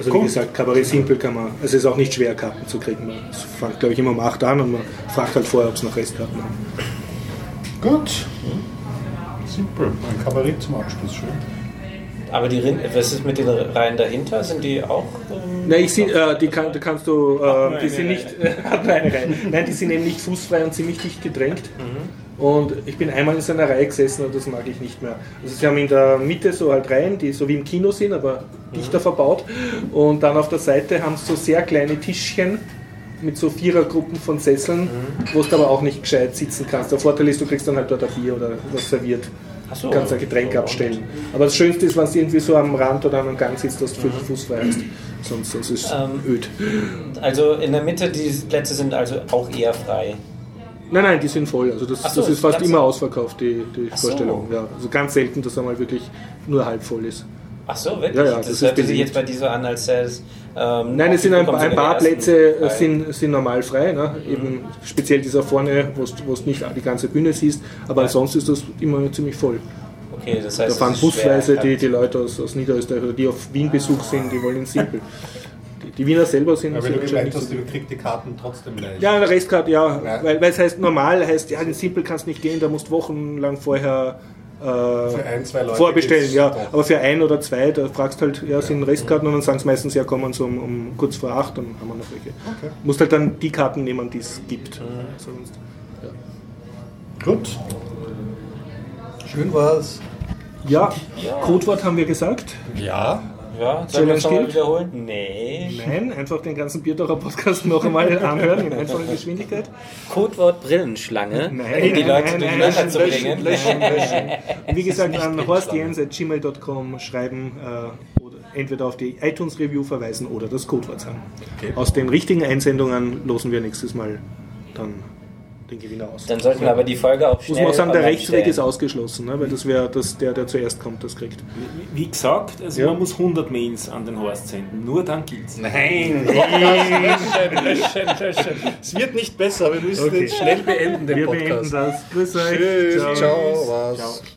A: Also wie gesagt, Kabarett Simple kann man, es ist auch nicht schwer, Karten zu kriegen. Es fängt, glaube ich, immer um 8 an und man fragt halt vorher, ob es noch Restkarten haben.
B: Gut. Simpel. Ein Kabarett zum Abschluss, schön.
C: Aber die Rind was ist mit den Reihen dahinter? Sind die auch. Ähm,
A: Nein, ich sehe, äh, die, kann, die kannst du, äh, die sind nicht, Reihe. Nein, die sind eben nicht fußfrei und ziemlich dicht gedrängt. Und ich bin einmal in so einer Reihe gesessen und das mag ich nicht mehr. Also sie haben in der Mitte so halt Reihen, die so wie im Kino sind, aber dichter verbaut. Und dann auf der Seite haben sie so sehr kleine Tischchen mit so Vierergruppen von Sesseln, wo du aber auch nicht gescheit sitzen kannst. Der Vorteil ist, du kriegst dann halt dort ein Bier oder was serviert.
C: Ach so.
A: Du kannst ein Getränk abstellen. Aber das Schönste ist, wenn du irgendwie so am Rand oder am Gang sitzt, dass du
C: Mhm.
A: fußfrei hast. Sonst, sonst ist es
C: Ähm,
A: öd.
C: Also in der Mitte, die Plätze sind also auch eher frei.
A: Nein, nein, die sind voll. Also das,
C: so,
A: das ist fast immer ausverkauft, die, die
C: Ach so.
A: Vorstellung. Ja, also ganz selten, dass einmal wirklich nur halb voll ist.
C: Ach so, wirklich?
A: Ja, ja,
C: das,
A: das ist
C: hörte sich jetzt bei dir so an, als es. Ähm,
A: Nein, es sind ein, ein paar Plätze äh,
C: Reihen.
A: sind, sind normal frei. Ne? Eben speziell dieser vorne, wo du nicht die ganze Bühne siehst. Aber ansonsten ist das immer ziemlich voll.
C: Okay, das
A: Da
C: heißt,
A: fahren
C: ist schwer
A: busweise die, die Leute aus, aus Niederösterreich oder die auf Wien-Besuch sind, die wollen in Simpel. Die, Wiener selber sind,
B: Aber wenn
A: sind
B: du gemeint hast,
A: so
B: du kriegst die Karten trotzdem leicht.
A: Ja, der Restkarte, ja.
B: Ja.
A: Weil, weil es heißt normal, heißt, ja, in Simple kannst du nicht gehen, da musst du wochenlang vorher äh,
B: Für ein, zwei Leute
A: vorbestellen. Ja.
B: doch.
A: Aber für ein oder zwei, da fragst halt, ja, sind Restkarten und dann sagen sie meistens, ja, kommen so um, um kurz vor acht, dann haben wir noch welche.
B: Okay.
A: Musst halt dann die Karten nehmen, die es gibt. Sonst.
B: Gut. Schön war's.
A: Ja, Codewort haben wir gesagt.
B: Ja.
C: Ja, sollen wir es nochmal wiederholen? Nee.
A: Nein, einfach den ganzen Biertaucher Podcast noch einmal anhören in einfacher Geschwindigkeit.
C: Codewort Brillenschlange,
A: Nein,
C: um die Leute
A: nein,
C: durcheinander
A: nein,
C: zu
A: löschen,
C: bringen.
A: löschen, löschen. Und wie gesagt, an horstjens.gmail.com schreiben äh, oder entweder auf die iTunes-Review verweisen oder das Codewort sagen. Aus den richtigen Einsendungen losen wir nächstes Mal dann den Gewinner aus.
C: Dann sollten wir aber die Folge auch
A: Muss
C: schnell
A: man auch sagen, der Rechtsweg ist ausgeschlossen, ne? weil das wäre das, der, der zuerst kommt, das kriegt.
D: Wie gesagt, also
A: Ja.
D: man muss 100 Mails an den Horst senden. Nur dann gilt's.
B: Nein. löschen, löschen, löschen. Es wird nicht besser. Wir müssen
A: Okay.
B: jetzt schnell beenden den
A: Wir
B: Podcast.
A: beenden das. Grüß euch.
B: Tschüss.
A: Ciao.
B: Ciao. Was.
A: Ciao.